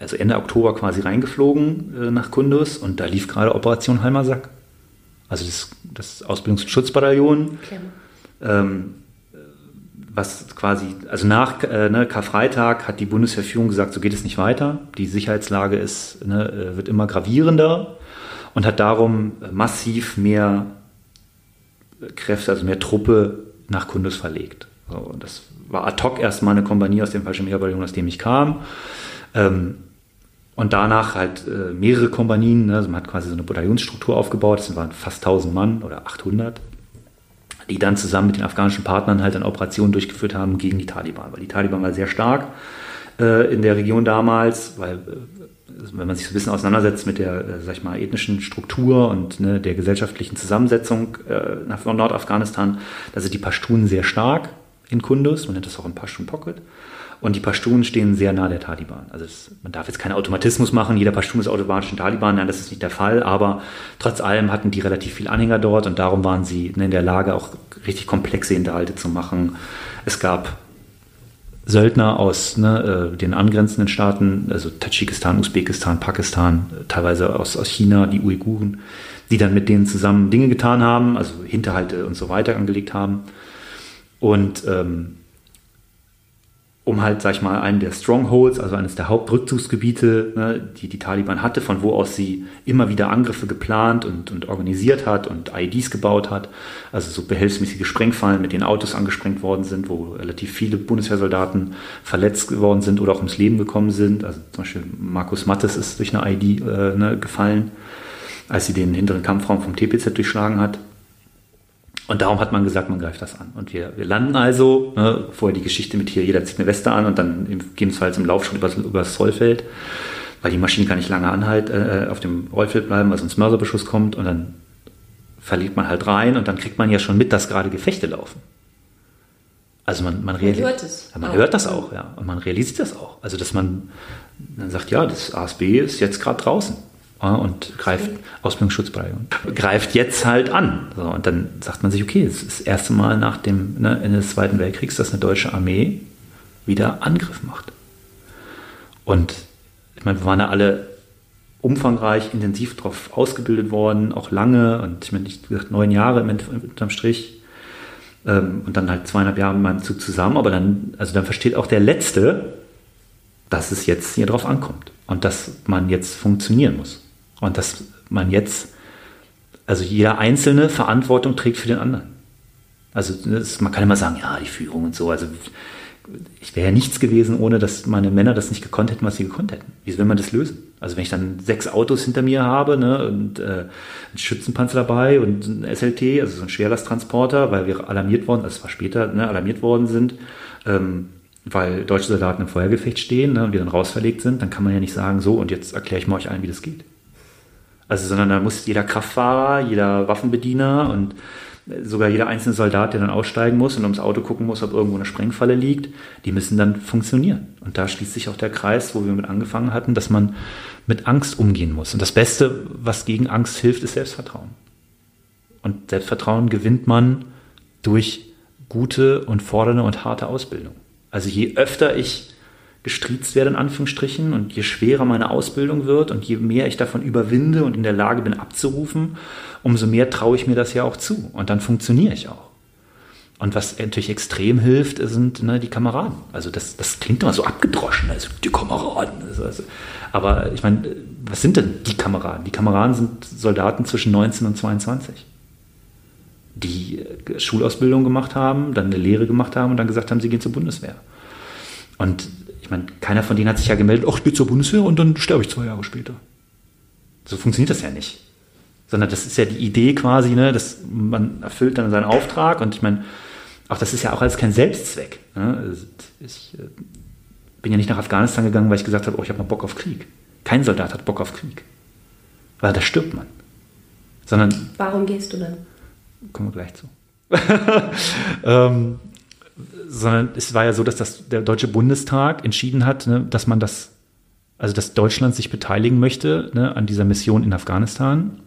also Ende Oktober quasi reingeflogen äh, nach Kundus und da lief gerade Operation Halmersack. Also das, das Ausbildungs- und Schutzbataillon. Ähm, was quasi, also nach äh, ne, Karfreitag hat die Bundeswehrführung gesagt, so geht es nicht weiter. Die Sicherheitslage ist, ne, äh, wird immer gravierender und hat darum massiv mehr Kräfte, also mehr Truppe nach Kundus verlegt. So, das war ad hoc erstmal eine Kompanie aus dem Fallschirmjägerbataillon, aus dem ich kam. Ähm, und danach halt äh, mehrere Kompanien. Ne? Also man hat quasi so eine Bataillonsstruktur aufgebaut. Das waren fast 1000 Mann oder 800, die dann zusammen mit den afghanischen Partnern halt eine Operation durchgeführt haben gegen die Taliban. Weil die Taliban war sehr stark äh, in der Region damals, weil äh, wenn man sich so ein bisschen auseinandersetzt mit der, äh, sag ich mal, ethnischen Struktur und ne, der gesellschaftlichen Zusammensetzung äh, nach Nordafghanistan, da sind die Pashtunen sehr stark in Kunduz. Man nennt das auch im Pashtun Pocket. Und die Pashtunen stehen sehr nah der Taliban. Also es, man darf jetzt keinen Automatismus machen, jeder Pashtun ist automatisch ein Taliban, nein, das ist nicht der Fall, aber trotz allem hatten die relativ viel Anhänger dort und darum waren sie in der Lage, auch richtig komplexe Hinterhalte zu machen. Es gab Söldner aus ne, äh, den angrenzenden Staaten, also Tadschikistan, Usbekistan, Pakistan, teilweise aus, aus China, die Uiguren, die dann mit denen zusammen Dinge getan haben, also Hinterhalte und so weiter angelegt haben. Und ähm, um halt, sag ich mal, einen der Strongholds, also eines der Hauptrückzugsgebiete, ne, die die Taliban hatte, von wo aus sie immer wieder Angriffe geplant und, und organisiert hat und IEDs gebaut hat, also so behelfsmäßige Sprengfallen, mit denen Autos angesprengt worden sind, wo relativ viele Bundeswehrsoldaten verletzt geworden sind oder auch ums Leben gekommen sind. Also zum Beispiel Markus Mattes ist durch eine IED äh, ne, gefallen, als sie den hinteren Kampfraum vom TPZ durchschlagen hat. Und darum hat man gesagt, man greift das an. Und wir, wir landen also, ne, vorher die Geschichte mit hier, jeder zieht eine Weste an und dann gegebenenfalls im Lauf schon über, über das Zollfeld, weil die Maschine kann nicht lange anhalten, äh, auf dem Rollfeld bleiben, weil sonst Mörserbeschuss kommt und dann verliert man halt rein und dann kriegt man ja schon mit, dass gerade Gefechte laufen. Also man, man, man hört es. Ja, man auch. hört das auch, ja. Und man realisiert das auch. Also dass man dann sagt, ja, das ASB ist jetzt gerade draußen und greift Ausbildungsschutzbeilegung, greift jetzt halt an. So, und dann sagt man sich, okay, es ist das erste Mal nach dem ne, Ende des Zweiten Weltkriegs, dass eine deutsche Armee wieder Angriff macht. Und ich meine, wir waren ja alle umfangreich, intensiv darauf ausgebildet worden, auch lange und ich meine, ich gesagt, neun Jahre unterm Strich ähm, und dann halt zweieinhalb Jahre mit meinem Zug zusammen, aber dann, also dann versteht auch der Letzte, dass es jetzt hier drauf ankommt und dass man jetzt funktionieren muss und dass man jetzt, also jeder Einzelne Verantwortung trägt für den anderen. Also das, man kann immer sagen, ja, die Führung und so, also ich wäre ja nichts gewesen, ohne dass meine Männer das nicht gekonnt hätten, was sie gekonnt hätten. Wie will man das lösen? Also wenn ich dann sechs Autos hinter mir habe ne, und äh, einen Schützenpanzer dabei und ein SLT, also so ein Schwerlasttransporter, weil wir alarmiert worden, also es war später, ne, alarmiert worden sind, ähm, weil deutsche Soldaten im Feuergefecht stehen ne, und wir dann rausverlegt sind, dann kann man ja nicht sagen, so und jetzt erkläre ich mal euch allen, wie das geht. Also, sondern da muss jeder Kraftfahrer, jeder Waffenbediener und sogar jeder einzelne Soldat, der dann aussteigen muss und ums Auto gucken muss, ob irgendwo eine Sprengfalle liegt, die müssen dann funktionieren. Und da schließt sich auch der Kreis, wo wir mit angefangen hatten, dass man mit Angst umgehen muss. Und das Beste, was gegen Angst hilft, ist Selbstvertrauen. Und Selbstvertrauen gewinnt man durch gute und fordernde und harte Ausbildung. Also je öfter ich gestriezt werde, in Anführungsstrichen, und je schwerer meine Ausbildung wird und je mehr ich davon überwinde und in der Lage bin abzurufen, umso mehr traue ich mir das ja auch zu. Und dann funktioniere ich auch. Und was natürlich extrem hilft, sind ne, die Kameraden. Also das, das klingt immer so abgedroschen, also die Kameraden. Also, aber ich meine, was sind denn die Kameraden? Die Kameraden sind Soldaten zwischen 19 und 22, die Schulausbildung gemacht haben, dann eine Lehre gemacht haben und dann gesagt haben, sie gehen zur Bundeswehr. Und meine, keiner von denen hat sich ja gemeldet, ach, ich bin zur Bundeswehr und dann sterbe ich zwei Jahre später. So funktioniert das ja nicht. Sondern das ist ja die Idee quasi, ne, dass man erfüllt dann seinen Auftrag und ich meine, auch das ist ja auch alles kein Selbstzweck. Ne? Also ich äh, bin ja nicht nach Afghanistan gegangen, weil ich gesagt habe, oh, ich habe mal Bock auf Krieg. Kein Soldat hat Bock auf Krieg. Weil da stirbt man. Sondern. Warum gehst du dann? Kommen wir gleich zu. ähm, sondern es war ja so, dass das, der Deutsche Bundestag entschieden hat, ne, dass man das, also dass Deutschland sich beteiligen möchte ne, an dieser Mission in Afghanistan.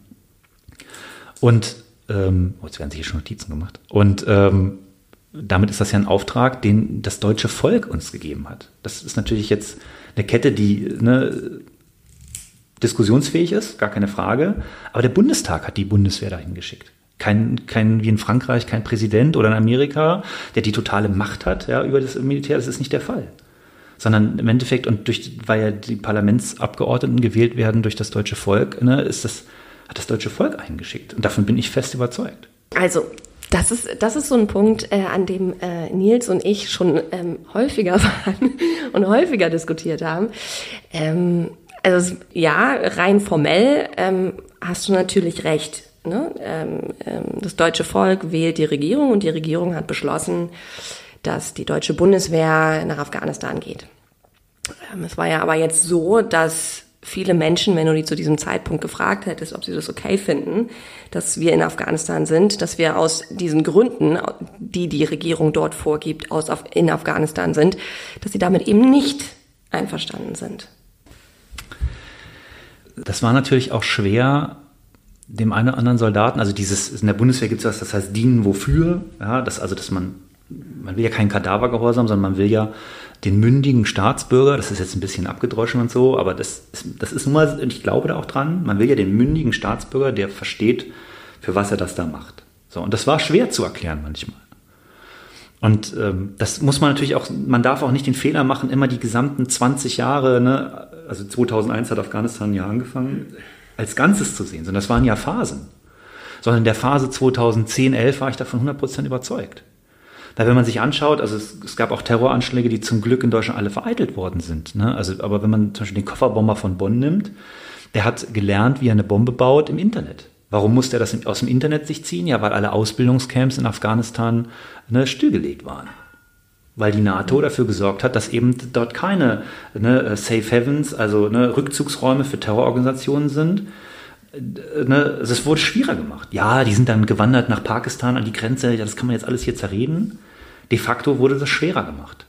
Und ähm, oh, jetzt werden sich hier schon Notizen gemacht. Und ähm, damit ist das ja ein Auftrag, den das deutsche Volk uns gegeben hat. Das ist natürlich jetzt eine Kette, die ne, diskussionsfähig ist, gar keine Frage. Aber der Bundestag hat die Bundeswehr dahin geschickt. Kein, kein, wie in Frankreich, kein Präsident oder in Amerika, der die totale Macht hat ja, über das Militär. Das ist nicht der Fall. Sondern im Endeffekt, und durch, weil ja die Parlamentsabgeordneten gewählt werden durch das deutsche Volk, ne, ist das, hat das deutsche Volk eingeschickt. Und davon bin ich fest überzeugt. Also, das ist, das ist so ein Punkt, äh, an dem äh, Nils und ich schon ähm, häufiger waren und häufiger diskutiert haben. Ähm, also ja, rein formell ähm, hast du natürlich recht. Ne? Ähm, ähm, das deutsche Volk wählt die Regierung und die Regierung hat beschlossen, dass die deutsche Bundeswehr nach Afghanistan geht. Ähm, es war ja aber jetzt so, dass viele Menschen, wenn du die zu diesem Zeitpunkt gefragt hättest, ob sie das okay finden, dass wir in Afghanistan sind, dass wir aus diesen Gründen, die die Regierung dort vorgibt, aus in Afghanistan sind, dass sie damit eben nicht einverstanden sind. Das war natürlich auch schwer dem einen oder anderen Soldaten, also dieses, in der Bundeswehr gibt es das, das heißt dienen wofür, ja, das, also dass man, man will ja keinen Kadavergehorsam, sondern man will ja den mündigen Staatsbürger, das ist jetzt ein bisschen abgedroschen und so, aber das, das ist nun mal, ich glaube da auch dran, man will ja den mündigen Staatsbürger, der versteht, für was er das da macht. So, und das war schwer zu erklären manchmal. Und ähm, das muss man natürlich auch, man darf auch nicht den Fehler machen, immer die gesamten 20 Jahre, ne, also 2001 hat Afghanistan ja angefangen, als Ganzes zu sehen, sondern das waren ja Phasen. Sondern in der Phase 2010, 11 war ich davon 100% überzeugt. Da, wenn man sich anschaut, also es, es, gab auch Terroranschläge, die zum Glück in Deutschland alle vereitelt worden sind. Ne? Also, aber wenn man zum Beispiel den Kofferbomber von Bonn nimmt, der hat gelernt, wie er eine Bombe baut im Internet. Warum musste er das aus dem Internet sich ziehen? Ja, weil alle Ausbildungscamps in Afghanistan ne, stillgelegt waren weil die NATO dafür gesorgt hat, dass eben dort keine ne, Safe Heavens, also ne, Rückzugsräume für Terrororganisationen sind. Ne, also es wurde schwieriger gemacht. Ja, die sind dann gewandert nach Pakistan an die Grenze, ja, das kann man jetzt alles hier zerreden. De facto wurde das schwerer gemacht.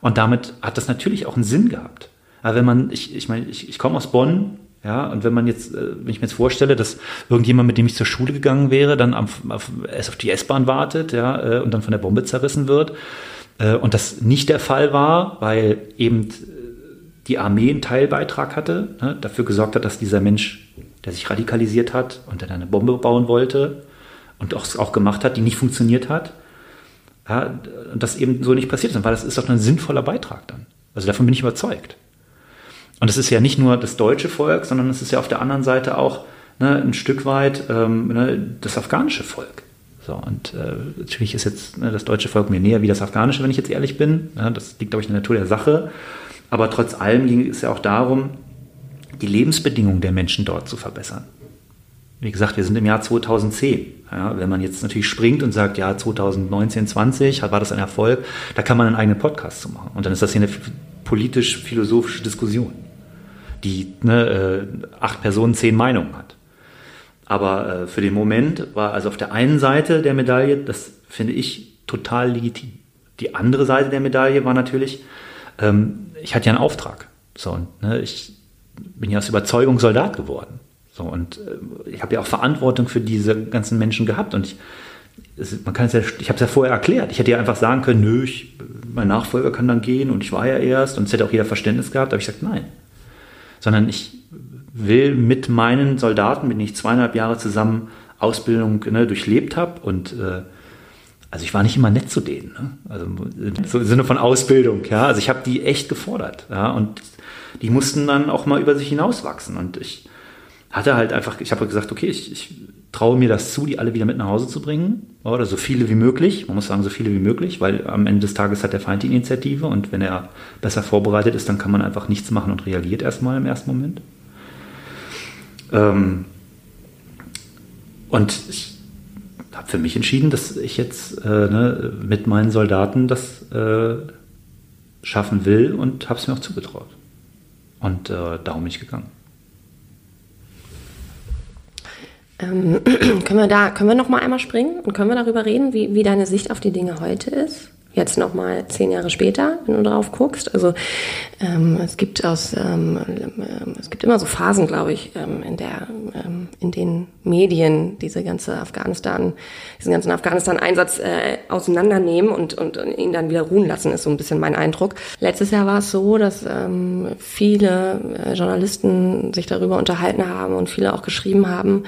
Und damit hat das natürlich auch einen Sinn gehabt. Aber wenn man, ich, ich meine, ich, ich komme aus Bonn, ja, und wenn man jetzt, äh, wenn ich mir jetzt vorstelle, dass irgendjemand, mit dem ich zur Schule gegangen wäre, dann auf, auf, erst auf die S-Bahn wartet, ja, äh, und dann von der Bombe zerrissen wird, äh, und das nicht der Fall war, weil eben die Armee einen Teilbeitrag hatte, ne, dafür gesorgt hat, dass dieser Mensch, der sich radikalisiert hat und dann eine Bombe bauen wollte und auch, auch gemacht hat, die nicht funktioniert hat, ja, und das eben so nicht passiert ist, weil das ist doch ein sinnvoller Beitrag dann. Also davon bin ich überzeugt. Und es ist ja nicht nur das deutsche Volk, sondern es ist ja auf der anderen Seite auch ne, ein Stück weit ähm, ne, das afghanische Volk. So, und äh, natürlich ist jetzt ne, das deutsche Volk mir näher wie das afghanische, wenn ich jetzt ehrlich bin. Ja, das liegt, glaube ich, in der Natur der Sache. Aber trotz allem ging es ja auch darum, die Lebensbedingungen der Menschen dort zu verbessern. Wie gesagt, wir sind im Jahr 2010. Ja, wenn man jetzt natürlich springt und sagt, ja, 2019, 20 war das ein Erfolg, da kann man einen eigenen Podcast zu machen. Und dann ist das hier eine politisch-philosophische Diskussion, die ne, äh, acht Personen zehn Meinungen hat. Aber äh, für den Moment war also auf der einen Seite der Medaille, das finde ich total legitim. Die andere Seite der Medaille war natürlich, ähm, ich hatte ja einen Auftrag. So, und, ne, ich bin ja aus Überzeugung Soldat geworden. So, und äh, ich habe ja auch Verantwortung für diese ganzen Menschen gehabt. Und ich, es, man kann es ja, ich habe es ja vorher erklärt. Ich hätte ja einfach sagen können, nö, ich, mein Nachfolger kann dann gehen und ich war ja erst und es hätte auch jeder Verständnis gehabt, aber ich sagte nein. Sondern ich will mit meinen Soldaten, mit denen ich zweieinhalb Jahre zusammen Ausbildung ne, durchlebt habe und äh, also ich war nicht immer nett zu denen, ne? also so im Sinne von Ausbildung, ja, also ich habe die echt gefordert, ja, und die mussten dann auch mal über sich hinauswachsen. Und ich hatte halt einfach, ich habe gesagt, okay, ich, ich traue mir das zu, die alle wieder mit nach Hause zu bringen. Oder so viele wie möglich, man muss sagen so viele wie möglich, weil am Ende des Tages hat der Feind die Initiative. Und wenn er besser vorbereitet ist, dann kann man einfach nichts machen und reagiert erstmal im ersten Moment. Ähm, und ich habe für mich entschieden, dass ich jetzt äh, ne, mit meinen Soldaten das äh, schaffen will und habe es mir auch zugetraut. Und äh, darum bin ich gegangen. Ähm, können wir da, können wir noch mal einmal springen und können wir darüber reden, wie, wie deine Sicht auf die Dinge heute ist? Jetzt nochmal zehn Jahre später, wenn du drauf guckst. Also ähm, es gibt aus ähm, ähm, es gibt immer so Phasen, glaube ich, ähm, in der ähm, in den Medien diese ganze Afghanistan, diesen ganzen Afghanistan-Einsatz äh, auseinandernehmen und und ihn dann wieder ruhen lassen, ist so ein bisschen mein Eindruck. Letztes Jahr war es so, dass ähm, viele äh, Journalisten sich darüber unterhalten haben und viele auch geschrieben haben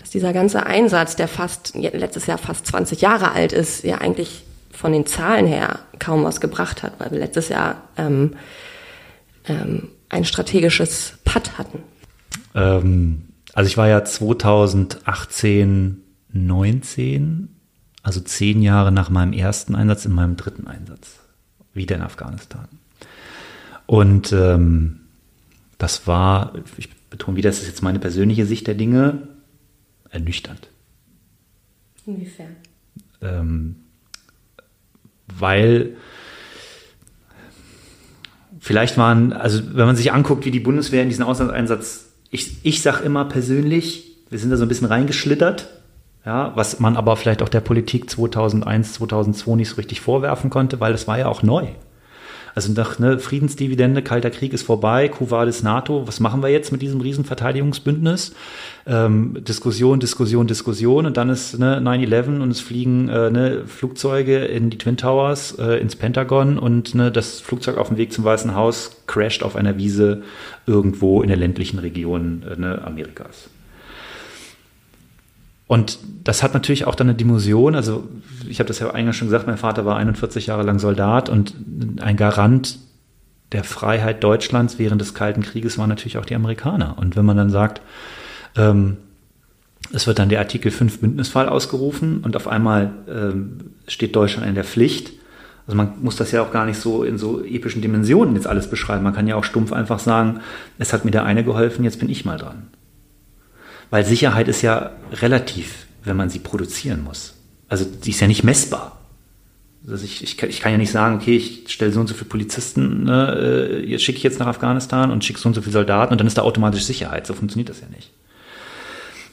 dass dieser ganze Einsatz, der fast letztes Jahr fast 20 Jahre alt ist, ja eigentlich von den Zahlen her kaum was gebracht hat, weil wir letztes Jahr ähm, ähm, ein strategisches Putt hatten. Ähm, also ich war ja 2018, 19, also zehn Jahre nach meinem ersten Einsatz in meinem dritten Einsatz, wieder in Afghanistan. Und ähm, das war, ich betone wieder, das ist jetzt meine persönliche Sicht der Dinge, ernüchternd. Inwiefern? Ähm, weil vielleicht waren, also wenn man sich anguckt, wie die Bundeswehr in diesen Auslandseinsatz, ich, ich sage immer persönlich, wir sind da so ein bisschen reingeschlittert, ja, was man aber vielleicht auch der Politik 2001, 2002 nicht so richtig vorwerfen konnte, weil das war ja auch neu. Also nach ne, Friedensdividende, Kalter Krieg ist vorbei, Kuwait NATO, was machen wir jetzt mit diesem Riesenverteidigungsbündnis? Ähm, Diskussion, Diskussion, Diskussion und dann ist ne, 9-11 und es fliegen äh, ne, Flugzeuge in die Twin Towers, äh, ins Pentagon und ne, das Flugzeug auf dem Weg zum Weißen Haus crasht auf einer Wiese irgendwo in der ländlichen Region äh, ne, Amerikas. Und das hat natürlich auch dann eine Dimension. Also, ich habe das ja eingangs schon gesagt, mein Vater war 41 Jahre lang Soldat und ein Garant der Freiheit Deutschlands während des Kalten Krieges waren natürlich auch die Amerikaner. Und wenn man dann sagt, ähm, es wird dann der Artikel 5 Bündnisfall ausgerufen und auf einmal ähm, steht Deutschland in der Pflicht. Also man muss das ja auch gar nicht so in so epischen Dimensionen jetzt alles beschreiben. Man kann ja auch stumpf einfach sagen, es hat mir der eine geholfen, jetzt bin ich mal dran. Weil Sicherheit ist ja relativ, wenn man sie produzieren muss. Also die ist ja nicht messbar. Also ich, ich, ich kann ja nicht sagen, okay, ich stelle so und so viele Polizisten, ne, äh, schicke ich jetzt nach Afghanistan und schicke so und so viele Soldaten und dann ist da automatisch Sicherheit. So funktioniert das ja nicht.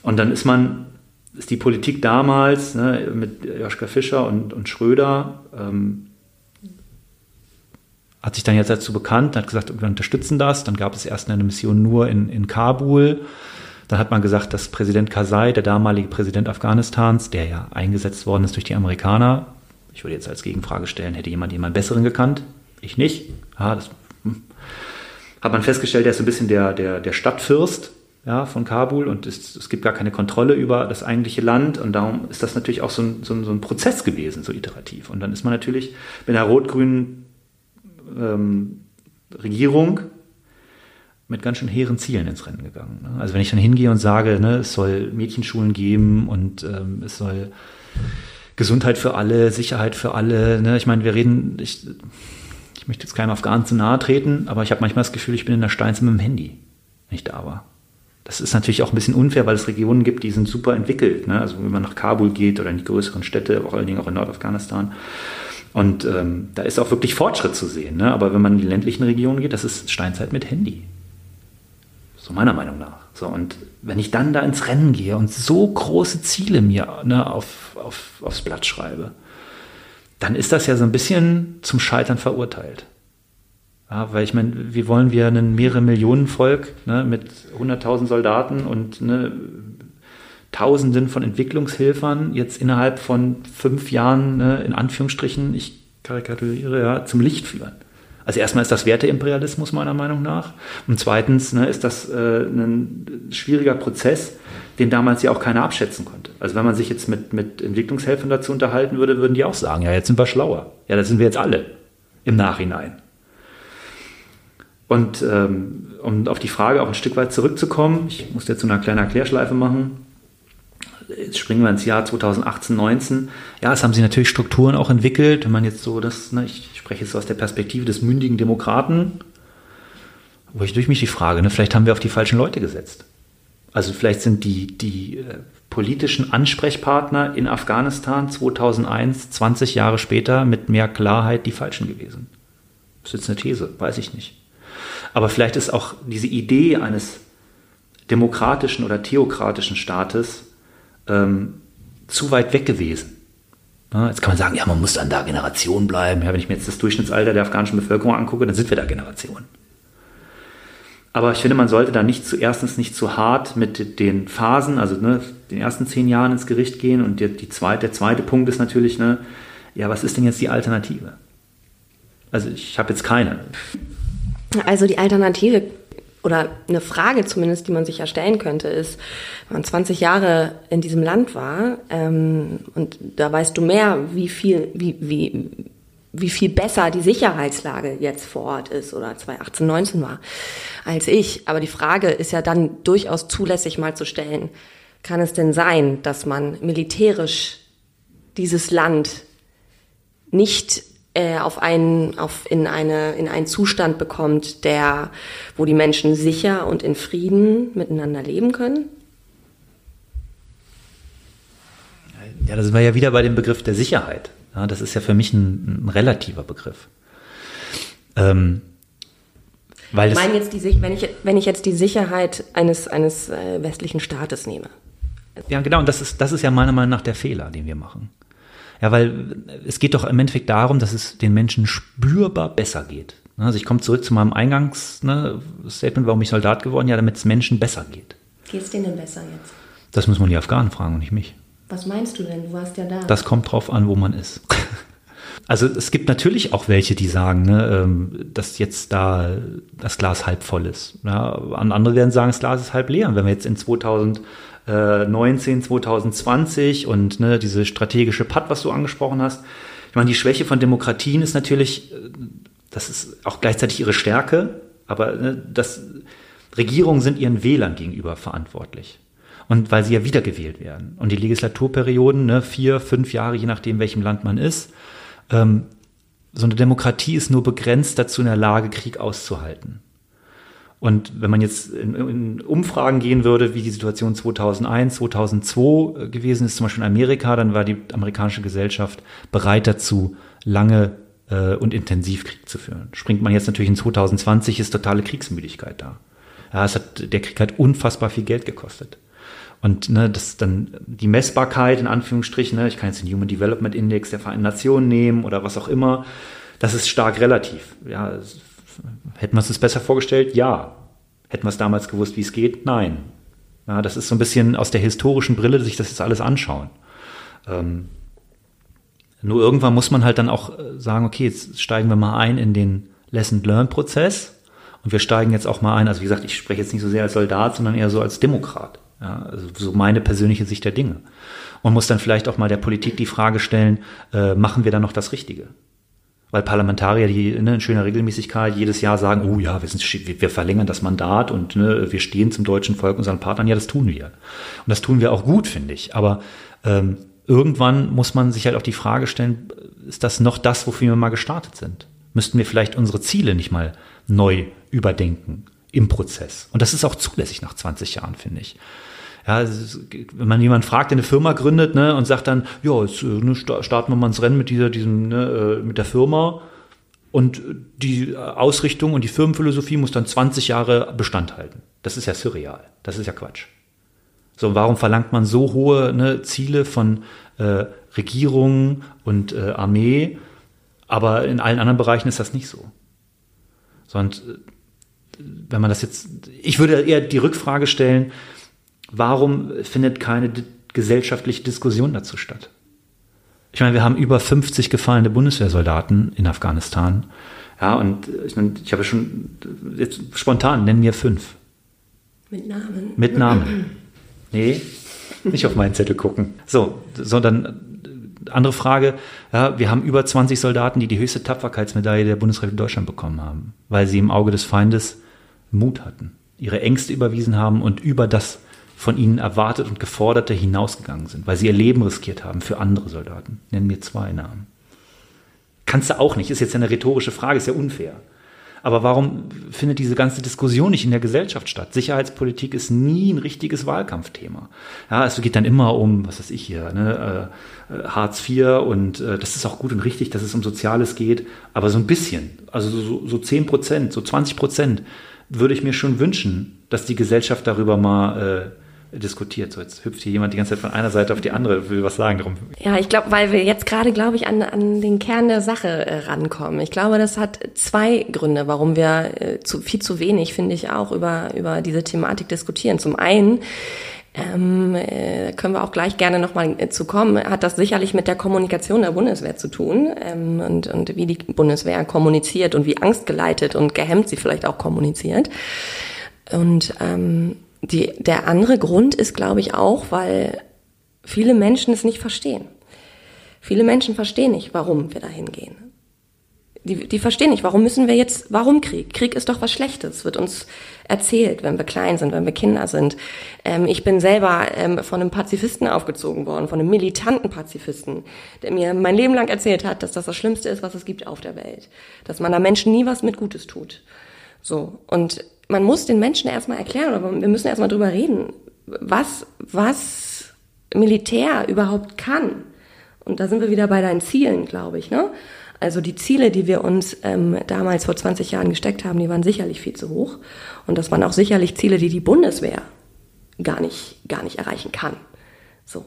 Und dann ist man, ist die Politik damals ne, mit Joschka Fischer und, und Schröder, ähm, hat sich dann jetzt dazu bekannt, hat gesagt, wir unterstützen das. Dann gab es erst eine Mission nur in, in Kabul. Dann hat man gesagt, dass Präsident Karzai, der damalige Präsident Afghanistans, der ja eingesetzt worden ist durch die Amerikaner, ich würde jetzt als Gegenfrage stellen, hätte jemand jemanden besseren gekannt? Ich nicht. Ja, das hm. hat man festgestellt, der ist so ein bisschen der, der, der Stadtfürst ja, von Kabul und es, es, gibt gar keine Kontrolle über das eigentliche Land und darum ist das natürlich auch so ein, so ein, so ein Prozess gewesen, so iterativ. Und dann ist man natürlich mit einer rot-grünen ähm, Regierung mit ganz schön hehren Zielen ins Rennen gegangen. Ne? Also wenn ich dann hingehe und sage, ne, es soll Mädchenschulen geben und ähm, es soll Gesundheit für alle, Sicherheit für alle. Ne? Ich meine, wir reden, ich, ich möchte jetzt keinem Afghanen zu nahe treten, aber ich habe manchmal das Gefühl, ich bin in der Steinzimmer mit dem Handy, wenn ich da war. Das ist natürlich auch ein bisschen unfair, weil es Regionen gibt, die sind super entwickelt. Ne? Also wenn man nach Kabul geht oder in die größeren Städte, vor allen Dingen auch in Nordafghanistan. Und ähm, da ist auch wirklich Fortschritt zu sehen. Ne? Aber wenn man in die ländlichen Regionen geht, das ist Steinzeit mit Handy. So meiner Meinung nach. So, und wenn ich dann da ins Rennen gehe und so große Ziele mir ne, auf, auf, aufs Blatt schreibe, dann ist das ja so ein bisschen zum Scheitern verurteilt. Ja, weil ich meine, wie wollen wir ein mehrere Millionen Volk ne, mit 100.000 Soldaten und ne, Tausenden von Entwicklungshilfern jetzt innerhalb von fünf Jahren, ne, in Anführungsstrichen, ich karikaturiere, ja, zum Licht führen? Also erstmal ist das Werteimperialismus meiner Meinung nach. Und zweitens ne, ist das äh, ein schwieriger Prozess, den damals ja auch keiner abschätzen konnte. Also wenn man sich jetzt mit, mit Entwicklungshelfern dazu unterhalten würde, würden die auch sagen, ja, jetzt sind wir schlauer. Ja, das sind wir jetzt alle im Nachhinein. Und ähm, um auf die Frage auch ein Stück weit zurückzukommen, ich muss jetzt so eine kleine Erklärschleife machen. Jetzt springen wir ins Jahr 2018, 19. Ja, es haben sich natürlich Strukturen auch entwickelt. Wenn man jetzt so das, ne, ich spreche jetzt aus der Perspektive des mündigen Demokraten, wo ich durch mich die Frage, ne, vielleicht haben wir auf die falschen Leute gesetzt. Also vielleicht sind die, die äh, politischen Ansprechpartner in Afghanistan 2001, 20 Jahre später mit mehr Klarheit die falschen gewesen. Das ist jetzt eine These, weiß ich nicht. Aber vielleicht ist auch diese Idee eines demokratischen oder theokratischen Staates ähm, zu weit weg gewesen. Ja, jetzt kann man sagen, ja, man muss dann da Generation bleiben. Ja, wenn ich mir jetzt das Durchschnittsalter der afghanischen Bevölkerung angucke, dann sind wir da Generation. Aber ich finde, man sollte da nicht zuerstens nicht zu hart mit den Phasen, also ne, den ersten zehn Jahren ins Gericht gehen. Und die, die zweite, der zweite Punkt ist natürlich, ne, ja, was ist denn jetzt die Alternative? Also ich habe jetzt keine. Also die Alternative oder eine Frage zumindest, die man sich ja stellen könnte, ist, wenn man 20 Jahre in diesem Land war ähm, und da weißt du mehr, wie viel, wie, wie, wie viel besser die Sicherheitslage jetzt vor Ort ist oder 2018, 19 war, als ich. Aber die Frage ist ja dann durchaus zulässig mal zu stellen, kann es denn sein, dass man militärisch dieses Land nicht äh, auf einen, auf, in, eine, in einen Zustand bekommt, der, wo die Menschen sicher und in Frieden miteinander leben können? Ja, da sind wir ja wieder bei dem Begriff der Sicherheit. Ja, das ist ja für mich ein, ein relativer Begriff. Ähm, weil ich meine jetzt die, wenn ich, wenn ich jetzt die Sicherheit eines, eines äh, westlichen Staates nehme. Ja, genau, und das ist, das ist ja meiner Meinung nach der Fehler, den wir machen. Ja, weil es geht doch im Endeffekt darum, dass es den Menschen spürbar besser geht. Also ich komme zurück zu meinem Eingangsstatement, ne, warum ich Soldat geworden, ja, damit es Menschen besser geht. Geht es denen denn besser jetzt? Das muss man die Afghanen fragen und nicht mich. Was meinst du denn? Du warst ja da. Das kommt drauf an, wo man ist. Also es gibt natürlich auch welche, die sagen, ne, ähm, dass jetzt da das Glas halb voll ist. Ja, andere werden sagen, das Glas ist halb leer. Und wenn wir jetzt in 2000 19, 2020 und ne, diese strategische Pad, was du angesprochen hast. Ich meine, die Schwäche von Demokratien ist natürlich, äh, das ist auch gleichzeitig ihre Stärke, aber ne, das, Regierungen sind ihren Wählern gegenüber verantwortlich. Und weil sie ja wiedergewählt werden. Und die Legislaturperioden, ne, vier, fünf Jahre, je nachdem, welchem Land man ist, ähm, so eine Demokratie ist nur begrenzt dazu in der Lage, Krieg auszuhalten. Und wenn man jetzt in, in, Umfragen gehen würde, wie die Situation 2001, 2002 äh, gewesen ist, zum Beispiel in Amerika, dann war die amerikanische Gesellschaft bereit dazu, lange äh, und intensiv Krieg zu führen. Springt man jetzt natürlich in 2020, ist totale Kriegsmüdigkeit da. Ja, es hat, der Krieg hat unfassbar viel Geld gekostet. Und ne, das dann die Messbarkeit in Anführungsstrichen, ne, ich kann jetzt den Human Development Index der Vereinten Nationen nehmen oder was auch immer, das ist stark relativ. Ja, Hätten wir uns das besser vorgestellt? Ja. Hätten wir es damals gewusst, wie es geht? Nein. Ja, das ist so ein bisschen aus der historischen Brille, sich das jetzt alles anschauen. Ähm, nur irgendwann muss man halt dann auch äh, sagen, okay, jetzt steigen wir mal ein in den Lesson-Learn-Prozess und wir steigen jetzt auch mal ein, also wie gesagt, ich spreche jetzt nicht so sehr als Soldat, sondern eher so als Demokrat. Ja, also so meine persönliche Sicht der Dinge. Und muss dann vielleicht auch mal der Politik die Frage stellen, äh, machen wir da noch das Richtige? Weil Parlamentarier, die ne, in schöner Regelmäßigkeit jedes Jahr sagen, oh ja, wir, sind, wir verlängern das Mandat und ne, wir stehen zum deutschen Volk, unseren Partnern, ja, das tun wir. Und das tun wir auch gut, finde ich. Aber ähm, irgendwann muss man sich halt auch die Frage stellen, ist das noch das, wofür wir mal gestartet sind? Müssten wir vielleicht unsere Ziele nicht mal neu überdenken im Prozess? Und das ist auch zulässig nach 20 Jahren, finde ich. Ja, wenn man jemanden fragt, der eine Firma gründet, ne, und sagt dann, ja, jetzt ne, starten wir mal ins Rennen mit dieser, diesem, ne, äh, mit der Firma. Und die Ausrichtung und die Firmenphilosophie muss dann 20 Jahre Bestand halten. Das ist ja surreal. Das ist ja Quatsch. So, warum verlangt man so hohe ne, Ziele von äh, Regierungen und äh, Armee, aber in allen anderen Bereichen ist das nicht so. Sondern äh, wenn man das jetzt, ich würde eher die Rückfrage stellen, warum findet keine gesellschaftliche Diskussion dazu statt? Ich meine, wir haben über 50 gefallene Bundeswehrsoldaten in Afghanistan. Ja, und ich, meine, ich habe schon jetzt spontan, nennen wir fünf. Mit Namen. Mit Namen. Nee, nicht auf meinen Zettel gucken. So, sondern andere Frage, ja, wir haben über 20 Soldaten, die die höchste Tapferkeitsmedaille der Bundesrepublik Deutschland bekommen haben, weil sie im Auge des Feindes Mut hatten, ihre Ängste überwiesen haben und über das von ihnen erwartet und geforderte hinausgegangen sind, weil sie ihr Leben riskiert haben für andere Soldaten. Nennen mir zwei Namen. Kannst du auch nicht, ist jetzt eine rhetorische Frage, ist ja unfair. Aber warum findet diese ganze Diskussion nicht in der Gesellschaft statt? Sicherheitspolitik ist nie ein richtiges Wahlkampfthema. Ja, es geht dann immer um, was weiß ich hier, ne, äh, Hartz IV und äh, das ist auch gut und richtig, dass es um Soziales geht, aber so ein bisschen, also so, so 10 Prozent, so 20 Prozent würde ich mir schon wünschen, dass die Gesellschaft darüber mal äh, diskutiert. So, jetzt hüpft hier jemand die ganze Zeit von einer Seite auf die andere, will was sagen darum. Ja, ich glaube, weil wir jetzt gerade, glaube ich, an, an den Kern der Sache äh, rankommen. Ich glaube, das hat zwei Gründe, warum wir äh, zu, viel zu wenig, finde ich, auch über, über diese Thematik diskutieren. Zum einen, ähm, äh, können wir auch gleich gerne nochmal äh, zu kommen, hat das sicherlich mit der Kommunikation der Bundeswehr zu tun ähm, und, und wie die Bundeswehr kommuniziert und wie angstgeleitet und gehemmt sie vielleicht auch kommuniziert. Und ähm, die, der andere Grund ist, glaube ich, auch, weil viele Menschen es nicht verstehen. Viele Menschen verstehen nicht, warum wir dahin gehen. Die, die verstehen nicht, warum müssen wir jetzt, warum Krieg? Krieg ist doch was Schlechtes, wird uns erzählt, wenn wir klein sind, wenn wir Kinder sind. Ähm, ich bin selber ähm, von einem Pazifisten aufgezogen worden, von einem militanten Pazifisten, der mir mein Leben lang erzählt hat, dass das das Schlimmste ist, was es gibt auf der Welt. Dass man da Menschen nie was mit Gutes tut. So. Und man muss den Menschen erstmal erklären, oder wir müssen erstmal drüber reden, was, was Militär überhaupt kann. Und da sind wir wieder bei deinen Zielen, glaube ich, ne? Also die Ziele, die wir uns ähm, damals vor 20 Jahren gesteckt haben, die waren sicherlich viel zu hoch. Und das waren auch sicherlich Ziele, die die Bundeswehr gar nicht, gar nicht erreichen kann. So.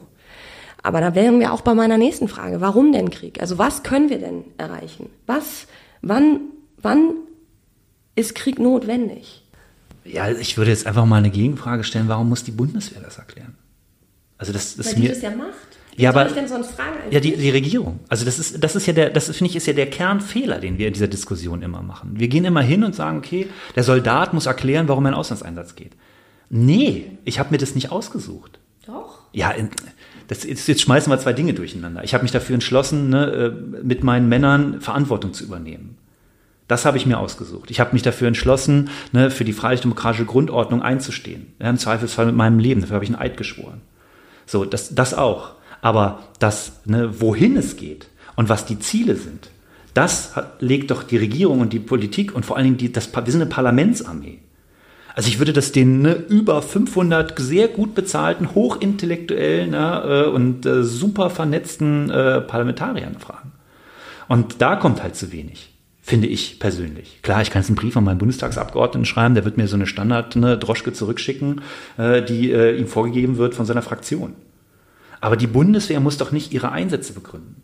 Aber da wären wir auch bei meiner nächsten Frage. Warum denn Krieg? Also was können wir denn erreichen? Was, wann, wann ist Krieg notwendig? Ja, ich würde jetzt einfach mal eine Gegenfrage stellen, warum muss die Bundeswehr das erklären? Also das ist Weil mir, die das ja macht. Ja, aber, ich denn sonst fragen ja, die, die Regierung. Also das ist, das ist ja der, das finde ich, ist ja der Kernfehler, den wir in dieser Diskussion immer machen. Wir gehen immer hin und sagen, okay, der Soldat muss erklären, warum er in Auslandseinsatz geht. Nee, ich habe mir das nicht ausgesucht. Doch. Ja, das, jetzt, jetzt schmeißen wir zwei Dinge durcheinander. Ich habe mich dafür entschlossen, ne, äh, mit meinen Männern Verantwortung zu übernehmen. Das habe ich mir ausgesucht. Ich habe mich dafür entschlossen, ne, für die freiheitlich-demokratische Grundordnung einzustehen. Ja, Im Zweifelsfall mit meinem Leben. Dafür habe ich einen Eid geschworen. So, das, das auch. Aber das, ne, wohin es geht und was die Ziele sind, das legt doch die Regierung und die Politik und vor allen Dingen die, das, wir sind eine Parlamentsarmee. Also ich würde das den ne, über 500 sehr gut bezahlten, hochintellektuellen ne, äh, und äh, super vernetzten äh, Parlamentariern fragen. Und da kommt halt zu wenig finde ich persönlich. Klar, ich kann jetzt einen Brief an meinen Bundestagsabgeordneten schreiben, der wird mir so eine Standard-Droschke zurückschicken, äh, die äh, ihm vorgegeben wird von seiner Fraktion. Aber die Bundeswehr muss doch nicht ihre Einsätze begründen.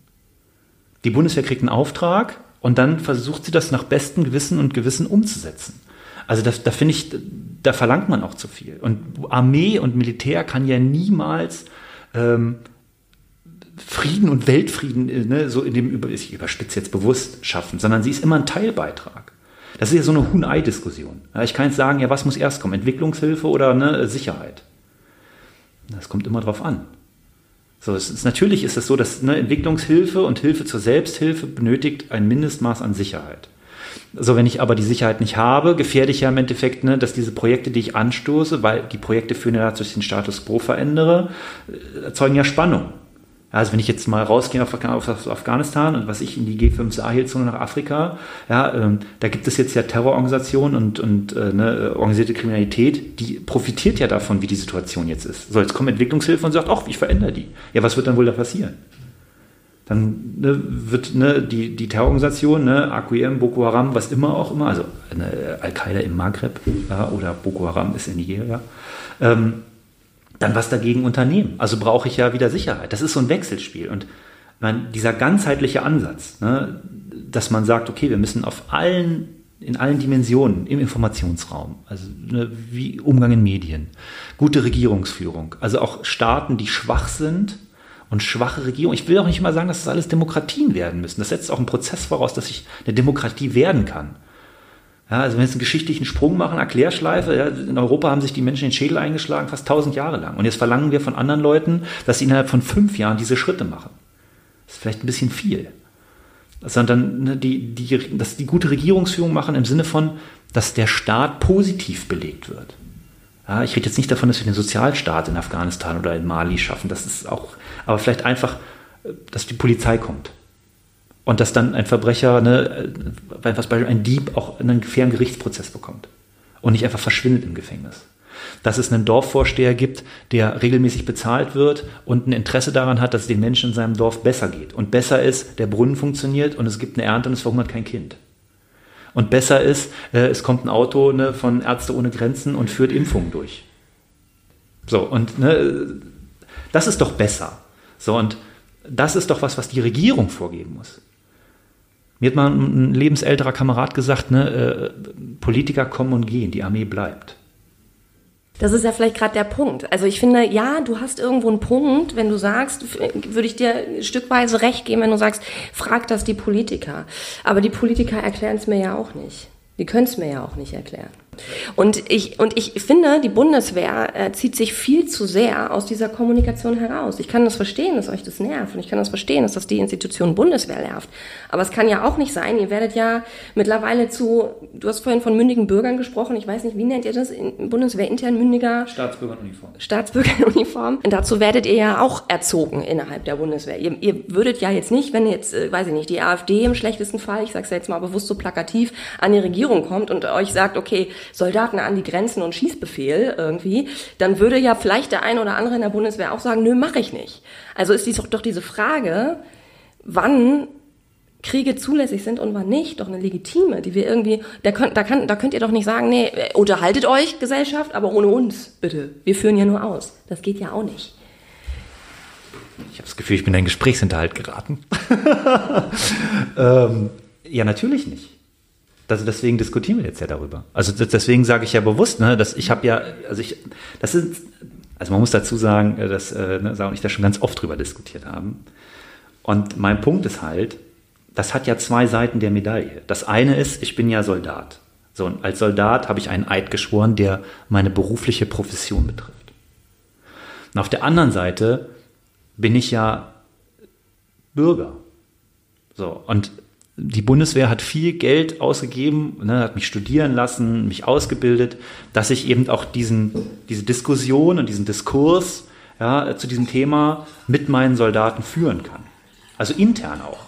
Die Bundeswehr kriegt einen Auftrag und dann versucht sie das nach bestem Gewissen und Gewissen umzusetzen. Also da, da finde ich, da verlangt man auch zu viel. Und Armee und Militär kann ja niemals ähm, Frieden und Weltfrieden, äh, ne, so in dem, ich überspitze jetzt bewusst, schaffen, sondern sie ist immer ein Teilbeitrag. Das ist ja so eine Huhn-Ei-Diskussion. Ich kann jetzt sagen, ja, was muss erst kommen? Entwicklungshilfe oder ne, Sicherheit? Das kommt immer drauf an. So, ist, natürlich ist es so, dass ne, Entwicklungshilfe und Hilfe zur Selbsthilfe benötigt ein Mindestmaß an Sicherheit. So, wenn ich aber die Sicherheit nicht habe, gefährde ich ja im Endeffekt, ne, dass diese Projekte, die ich anstoße, weil die Projekte führen ja dazu, dass ich den Status quo verändere, äh, erzeugen ja Spannung. Also wenn ich jetzt mal rausgehe auf, Afghanistan und was ich in die G5 Sahel-Zone nach Afrika, ja, ähm, da gibt es jetzt ja Terrororganisationen und, und äh, ne, organisierte Kriminalität, die profitiert ja davon, wie die Situation jetzt ist. So, jetzt kommt Entwicklungshilfe und sagt, ach, ich verändere die. Ja, was wird dann wohl da passieren? Dann ne, wird ne, die, die Terrororganisation, ne, AQM, Boko Haram, was immer auch immer, also ne, Al-Qaida im Maghreb ja, oder Boko Haram ist in Nigeria, ähm, dann was dagegen unternehmen. Also brauche ich ja wieder Sicherheit. Das ist so ein Wechselspiel. Und man, dieser ganzheitliche Ansatz, ne, dass man sagt, okay, wir müssen auf allen, in allen Dimensionen im Informationsraum, also ne, wie Umgang in Medien, gute Regierungsführung, also auch Staaten, die schwach sind und schwache Regierung. Ich will auch nicht mal sagen, dass das alles Demokratien werden müssen. Das setzt auch einen Prozess voraus, dass ich eine Demokratie werden kann. Ja, also wenn wir jetzt einen geschichtlichen Sprung machen, Erklärschleife, ja, in Europa haben sich die Menschen den Schädel eingeschlagen, fast tausend Jahre lang. Und jetzt verlangen wir von anderen Leuten, dass sie innerhalb von fünf Jahren diese Schritte machen. Das ist vielleicht ein bisschen viel. Sondern ne, die, die, dass die gute Regierungsführung machen im Sinne von, dass der Staat positiv belegt wird. Ja, ich rede jetzt nicht davon, dass wir den Sozialstaat in Afghanistan oder in Mali schaffen. Das ist auch, aber vielleicht einfach, dass die Polizei kommt und dass dann ein Verbrecher, ne, was Beispiel ein Dieb auch einen fairen Gerichtsprozess bekommt und nicht einfach verschwindet im Gefängnis. Dass es einen Dorfvorsteher gibt, der regelmäßig bezahlt wird und ein Interesse daran hat, dass es den Menschen in seinem Dorf besser geht. Und besser ist, der Brunnen funktioniert und es gibt eine Ernte und es verhungert kein Kind. Und besser ist, äh, es kommt ein Auto ne, von Ärzte ohne Grenzen und führt Impfungen durch. So, und ne, das ist doch besser. So, und das ist doch was, was die Regierung vorgeben muss. Mir hat mal ein lebensälterer Kamerad gesagt, ne, äh, Politiker kommen und gehen, die Armee bleibt. Das ist ja vielleicht gerade der Punkt. Also ich finde, ja, du hast irgendwo einen Punkt, wenn du sagst, würde ich dir stückweise recht geben, wenn du sagst, frag das die Politiker. Aber die Politiker erklären es mir ja auch nicht. Die können es mir ja auch nicht erklären. Und ich, und ich finde, die Bundeswehr äh, zieht sich viel zu sehr aus dieser Kommunikation heraus. Ich kann das verstehen, dass euch das nervt. Und ich kann das verstehen, dass das die Institution Bundeswehr nervt. Aber es kann ja auch nicht sein, ihr werdet ja mittlerweile zu, du hast vorhin von mündigen Bürgern gesprochen. Ich weiß nicht, wie nennt ihr das? In Bundeswehr intern mündiger? Staatsbürgeruniform. Staatsbürgeruniform. Und dazu werdet ihr ja auch erzogen innerhalb der Bundeswehr. Ihr, ihr würdet ja jetzt nicht, wenn jetzt, äh, weiß ich nicht, die AfD im schlechtesten Fall, ich sag's ja jetzt mal bewusst so plakativ, an die Regierung kommt und euch sagt, okay, Soldaten an die Grenzen und Schießbefehl irgendwie, dann würde ja vielleicht der eine oder andere in der Bundeswehr auch sagen, nö, mache ich nicht. Also ist dies doch diese Frage, wann Kriege zulässig sind und wann nicht, doch eine legitime, die wir irgendwie, da könnt, da, kann, da könnt ihr doch nicht sagen, nee, unterhaltet euch Gesellschaft, aber ohne uns, bitte. Wir führen ja nur aus. Das geht ja auch nicht. Ich habe das Gefühl, ich bin in einen Gesprächshinterhalt geraten. ähm, ja, natürlich nicht. Also deswegen diskutieren wir jetzt ja darüber. Also deswegen sage ich ja bewusst, ne, dass ich habe ja, also ich, das ist, also man muss dazu sagen, äh, dass äh, ne, Sarah und ich da schon ganz oft drüber diskutiert haben. Und mein Punkt ist halt, das hat ja zwei Seiten der Medaille. Das eine ist, ich bin ja Soldat. So, und als Soldat habe ich einen Eid geschworen, der meine berufliche Profession betrifft. Und auf der anderen Seite bin ich ja Bürger. So, und die Bundeswehr hat viel Geld ausgegeben, ne, hat mich studieren lassen, mich ausgebildet, dass ich eben auch diesen, diese Diskussion und diesen Diskurs ja, zu diesem Thema mit meinen Soldaten führen kann. Also intern auch.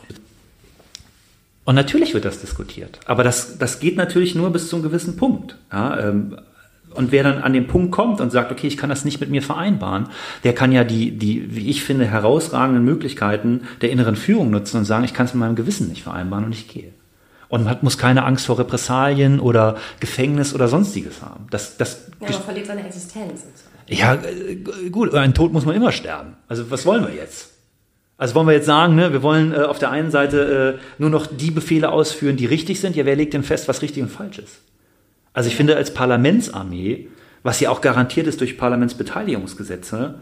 Und natürlich wird das diskutiert, aber das, das geht natürlich nur bis zu einem gewissen Punkt. Ja, ähm, und wer dann an den Punkt kommt und sagt, okay, ich kann das nicht mit mir vereinbaren, der kann ja die, die, wie ich finde, herausragenden Möglichkeiten der inneren Führung nutzen und sagen, ich kann es mit meinem Gewissen nicht vereinbaren und ich gehe. Und man muss keine Angst vor Repressalien oder Gefängnis oder sonstiges haben. Das, das ja, man verliert seine Existenz. Ja, äh, gut, ein Tod muss man immer sterben. Also was wollen wir jetzt? Also wollen wir jetzt sagen, ne, wir wollen äh, auf der einen Seite äh, nur noch die Befehle ausführen, die richtig sind. Ja, wer legt denn fest, was richtig und falsch ist? Also ich finde, als Parlamentsarmee, was ja auch garantiert ist durch Parlamentsbeteiligungsgesetze,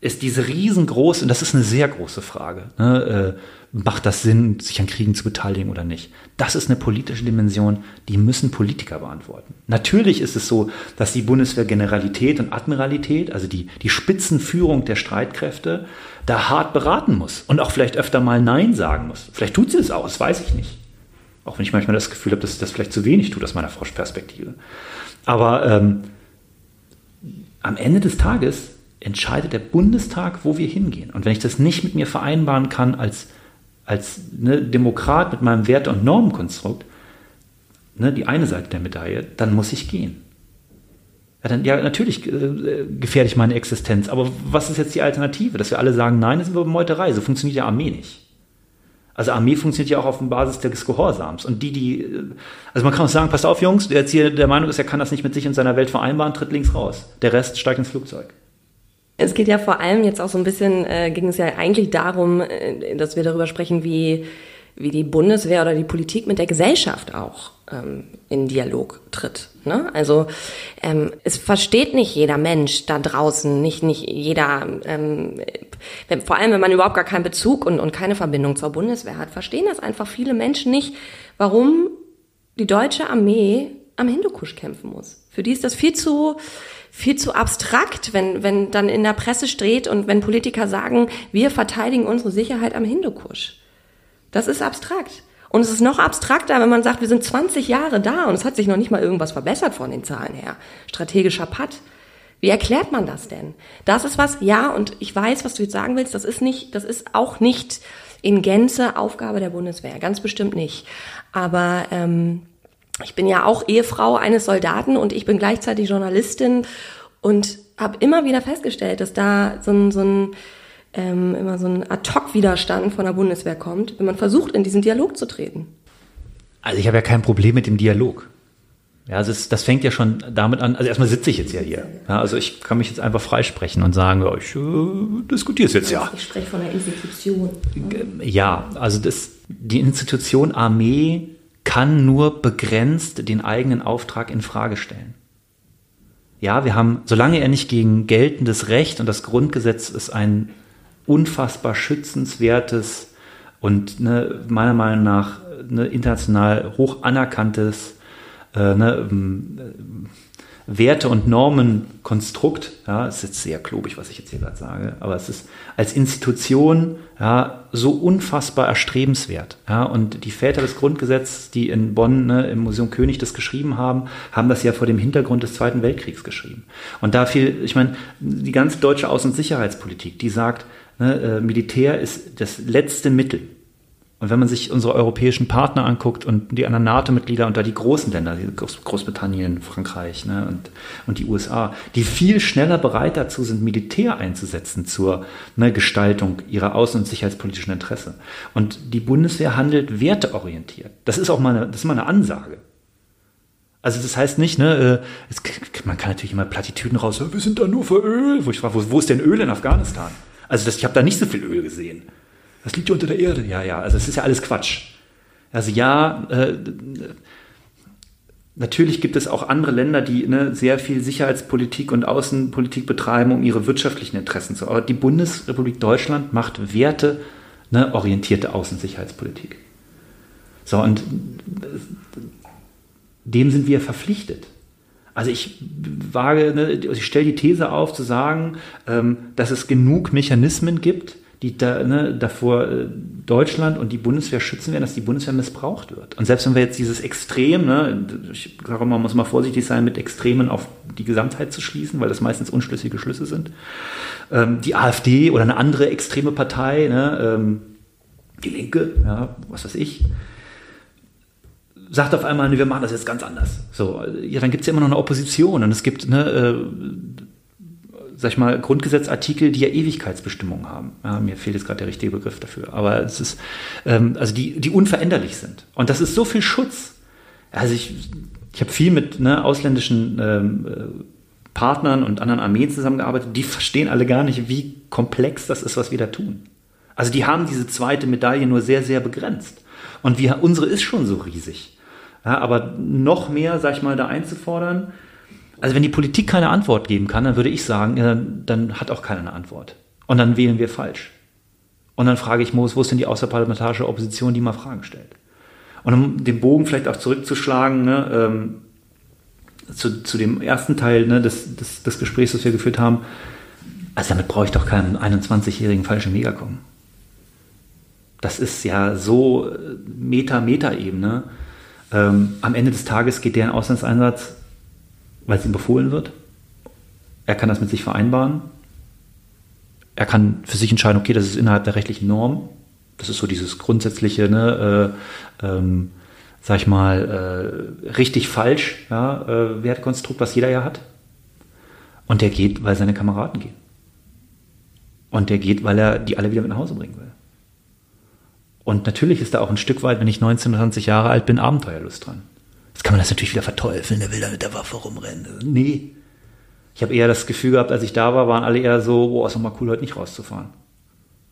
ist diese riesengroße, und das ist eine sehr große Frage, ne, äh, macht das Sinn, sich an Kriegen zu beteiligen oder nicht? Das ist eine politische Dimension, die müssen Politiker beantworten. Natürlich ist es so, dass die Bundeswehr Generalität und Admiralität, also die, die Spitzenführung der Streitkräfte, da hart beraten muss und auch vielleicht öfter mal Nein sagen muss. Vielleicht tut sie es auch, das weiß ich nicht. Auch wenn ich manchmal das Gefühl habe, dass sie das vielleicht zu wenig tut aus meiner Froschperspektive. Aber ähm, am Ende des Tages entscheidet der Bundestag, wo wir hingehen. Und wenn ich das nicht mit mir vereinbaren kann als, als ne, Demokrat mit meinem Werte- und Normenkonstrukt, ne, die eine Seite der Medaille, dann muss ich gehen. Ja, dann, ja natürlich äh, gefährde ich meine Existenz, aber was ist jetzt die Alternative? Dass wir alle sagen, nein, das ist Meuterei, so funktioniert ja Armee nicht. Also Armee funktioniert ja auch auf Basis des Gehorsams. Und die, die, also man kann auch sagen, passt auf, Jungs, der jetzt hier der Meinung ist, er kann das nicht mit sich und seiner Welt vereinbaren, tritt links raus. Der Rest steigt ins Flugzeug. Es geht ja vor allem jetzt auch so ein bisschen, äh, ging es ja eigentlich darum, äh, dass wir darüber sprechen, wie, wie die Bundeswehr oder die Politik mit der Gesellschaft auch ähm, in Dialog tritt. Ne? Also ähm, es versteht nicht jeder Mensch da draußen, nicht, nicht jeder, ähm, wenn, vor allem wenn man überhaupt gar keinen Bezug und, und keine Verbindung zur Bundeswehr hat, verstehen das einfach viele Menschen nicht, warum die deutsche Armee am Hindukusch kämpfen muss. Für die ist das viel zu viel zu abstrakt, wenn, wenn dann in der Presse steht und wenn Politiker sagen, wir verteidigen unsere Sicherheit am Hindukusch. Das ist abstrakt. Und es ist noch abstrakter, wenn man sagt, wir sind 20 Jahre da und es hat sich noch nicht mal irgendwas verbessert von den Zahlen her. Strategischer Patt. Wie erklärt man das denn? Das ist was, ja, und ich weiß, was du jetzt sagen willst, das ist nicht, das ist auch nicht in Gänze Aufgabe der Bundeswehr, ganz bestimmt nicht. Aber ähm, ich bin ja auch Ehefrau eines Soldaten und ich bin gleichzeitig Journalistin und habe immer wieder festgestellt, dass da so ein, so ein ähm, immer so ein Ad-Hoc-Widerstand von der Bundeswehr kommt, wenn man versucht, in diesen Dialog zu treten. Also ich habe ja kein Problem mit dem Dialog. Ja, also es, das fängt ja schon damit an, also erstmal sitze ich jetzt ja hier. Ja, also ich kann mich jetzt einfach freisprechen und sagen, ja, ich äh, diskutiere es jetzt ja. Ich spreche von der Institution. Ja, also das, die Institution Armee kann nur begrenzt den eigenen Auftrag in Frage stellen. Ja, wir haben, solange er nicht gegen geltendes Recht und das Grundgesetz ist ein unfassbar schützenswertes und ne, meiner Meinung nach ne, international hoch anerkanntes äh, ne, ähm, Werte- und Normenkonstrukt, ja, es ist jetzt sehr klobig, was ich jetzt hier gerade sage, aber es ist als Institution ja, so unfassbar erstrebenswert. Ja, und die Väter des Grundgesetzes, die in Bonn ne, im Museum König das geschrieben haben, haben das ja vor dem Hintergrund des Zweiten Weltkriegs geschrieben. Und da viel, ich meine, die ganze deutsche Außen- und Sicherheitspolitik, die sagt, ne, äh, Militär ist das letzte Mittel und wenn man sich unsere europäischen Partner anguckt und die anderen NATO-Mitglieder und da die großen Länder, Groß Großbritannien, Frankreich ne, und, und die USA, die viel schneller bereit dazu sind, Militär einzusetzen zur ne, Gestaltung ihrer außen- und sicherheitspolitischen Interesse. Und die Bundeswehr handelt werteorientiert. Das ist auch mal eine, das ist mal eine Ansage. Also das heißt nicht, ne, äh, es, man kann natürlich immer Plattitüden raus, wir sind da nur für Öl. Wo ich frage, wo, wo ist denn Öl in Afghanistan? Also das, ich habe da nicht so viel Öl gesehen. Das liegt ja unter der Erde. Ja, ja, also es ist ja alles Quatsch. Also ja, äh, natürlich gibt es auch andere Länder, die ne, sehr viel Sicherheitspolitik und Außenpolitik betreiben, um ihre wirtschaftlichen Interessen zu. Aber die Bundesrepublik Deutschland macht Werte ne, Außensicherheitspolitik. So, und dem sind wir verpflichtet. Also ich wage, ne, ich stelle die These auf, zu sagen, ähm, dass es genug Mechanismen gibt, die da, ne, davor äh, Deutschland und die Bundeswehr schützen werden, dass die Bundeswehr missbraucht wird. Und selbst wenn wir jetzt dieses Extrem, ne, ich sage man muss mal vorsichtig sein, mit Extremen auf die Gesamtheit zu schließen, weil das meistens unschlüssige Schlüsse sind. Ähm, die AfD oder eine andere extreme Partei, ne, ähm, die Linke, ja, was weiß ich, sagt auf einmal, nee, wir machen das jetzt ganz anders. So, ja, dann gibt es ja immer noch eine Opposition und es gibt ne, äh, sag ich mal, Grundgesetzartikel, die ja Ewigkeitsbestimmungen haben. Ja, mir fehlt jetzt gerade der richtige Begriff dafür. Aber es ist, ähm, also die, die unveränderlich sind. Und das ist so viel Schutz. Also ich, ich habe viel mit ne, ausländischen ähm, äh, Partnern und anderen Armeen zusammengearbeitet. Die verstehen alle gar nicht, wie komplex das ist, was wir da tun. Also die haben diese zweite Medaille nur sehr, sehr begrenzt. Und wir, unsere ist schon so riesig. Ja, aber noch mehr, sag ich mal, da einzufordern, also wenn die Politik keine Antwort geben kann, dann würde ich sagen, dann, dann hat auch keiner eine Antwort. Und dann wählen wir falsch. Und dann frage ich Moos, wo ist denn die außerparlamentarische Opposition, die mal Fragen stellt? Und um den Bogen vielleicht auch zurückzuschlagen, ne, ähm, zu, zu dem ersten Teil ne, des, des, des Gesprächs, das wir geführt haben, also damit brauche ich doch keinen 21-jährigen falschen Megacom. Das ist ja so äh, Meta-Meta-Ebene. Ähm, am Ende des Tages geht der in Auslandseinsatz, weil es ihm befohlen wird. Er kann das mit sich vereinbaren. Er kann für sich entscheiden, okay, das ist innerhalb der rechtlichen Norm. Das ist so dieses grundsätzliche, ne, äh, ähm, sag ich mal, äh, richtig falsch ja, äh, Wertkonstrukt, was jeder ja hat. Und der geht, weil seine Kameraden gehen. Und der geht, weil er die alle wieder mit nach Hause bringen will. Und natürlich ist da auch ein Stück weit, wenn ich 19, 20 Jahre alt bin, Abenteuerlust dran. Jetzt kann man das natürlich wieder verteufeln, der will da mit der Waffe rumrennen. Nee. Ich habe eher das Gefühl gehabt, als ich da war, waren alle eher so, boah, ist doch mal cool, heute nicht rauszufahren.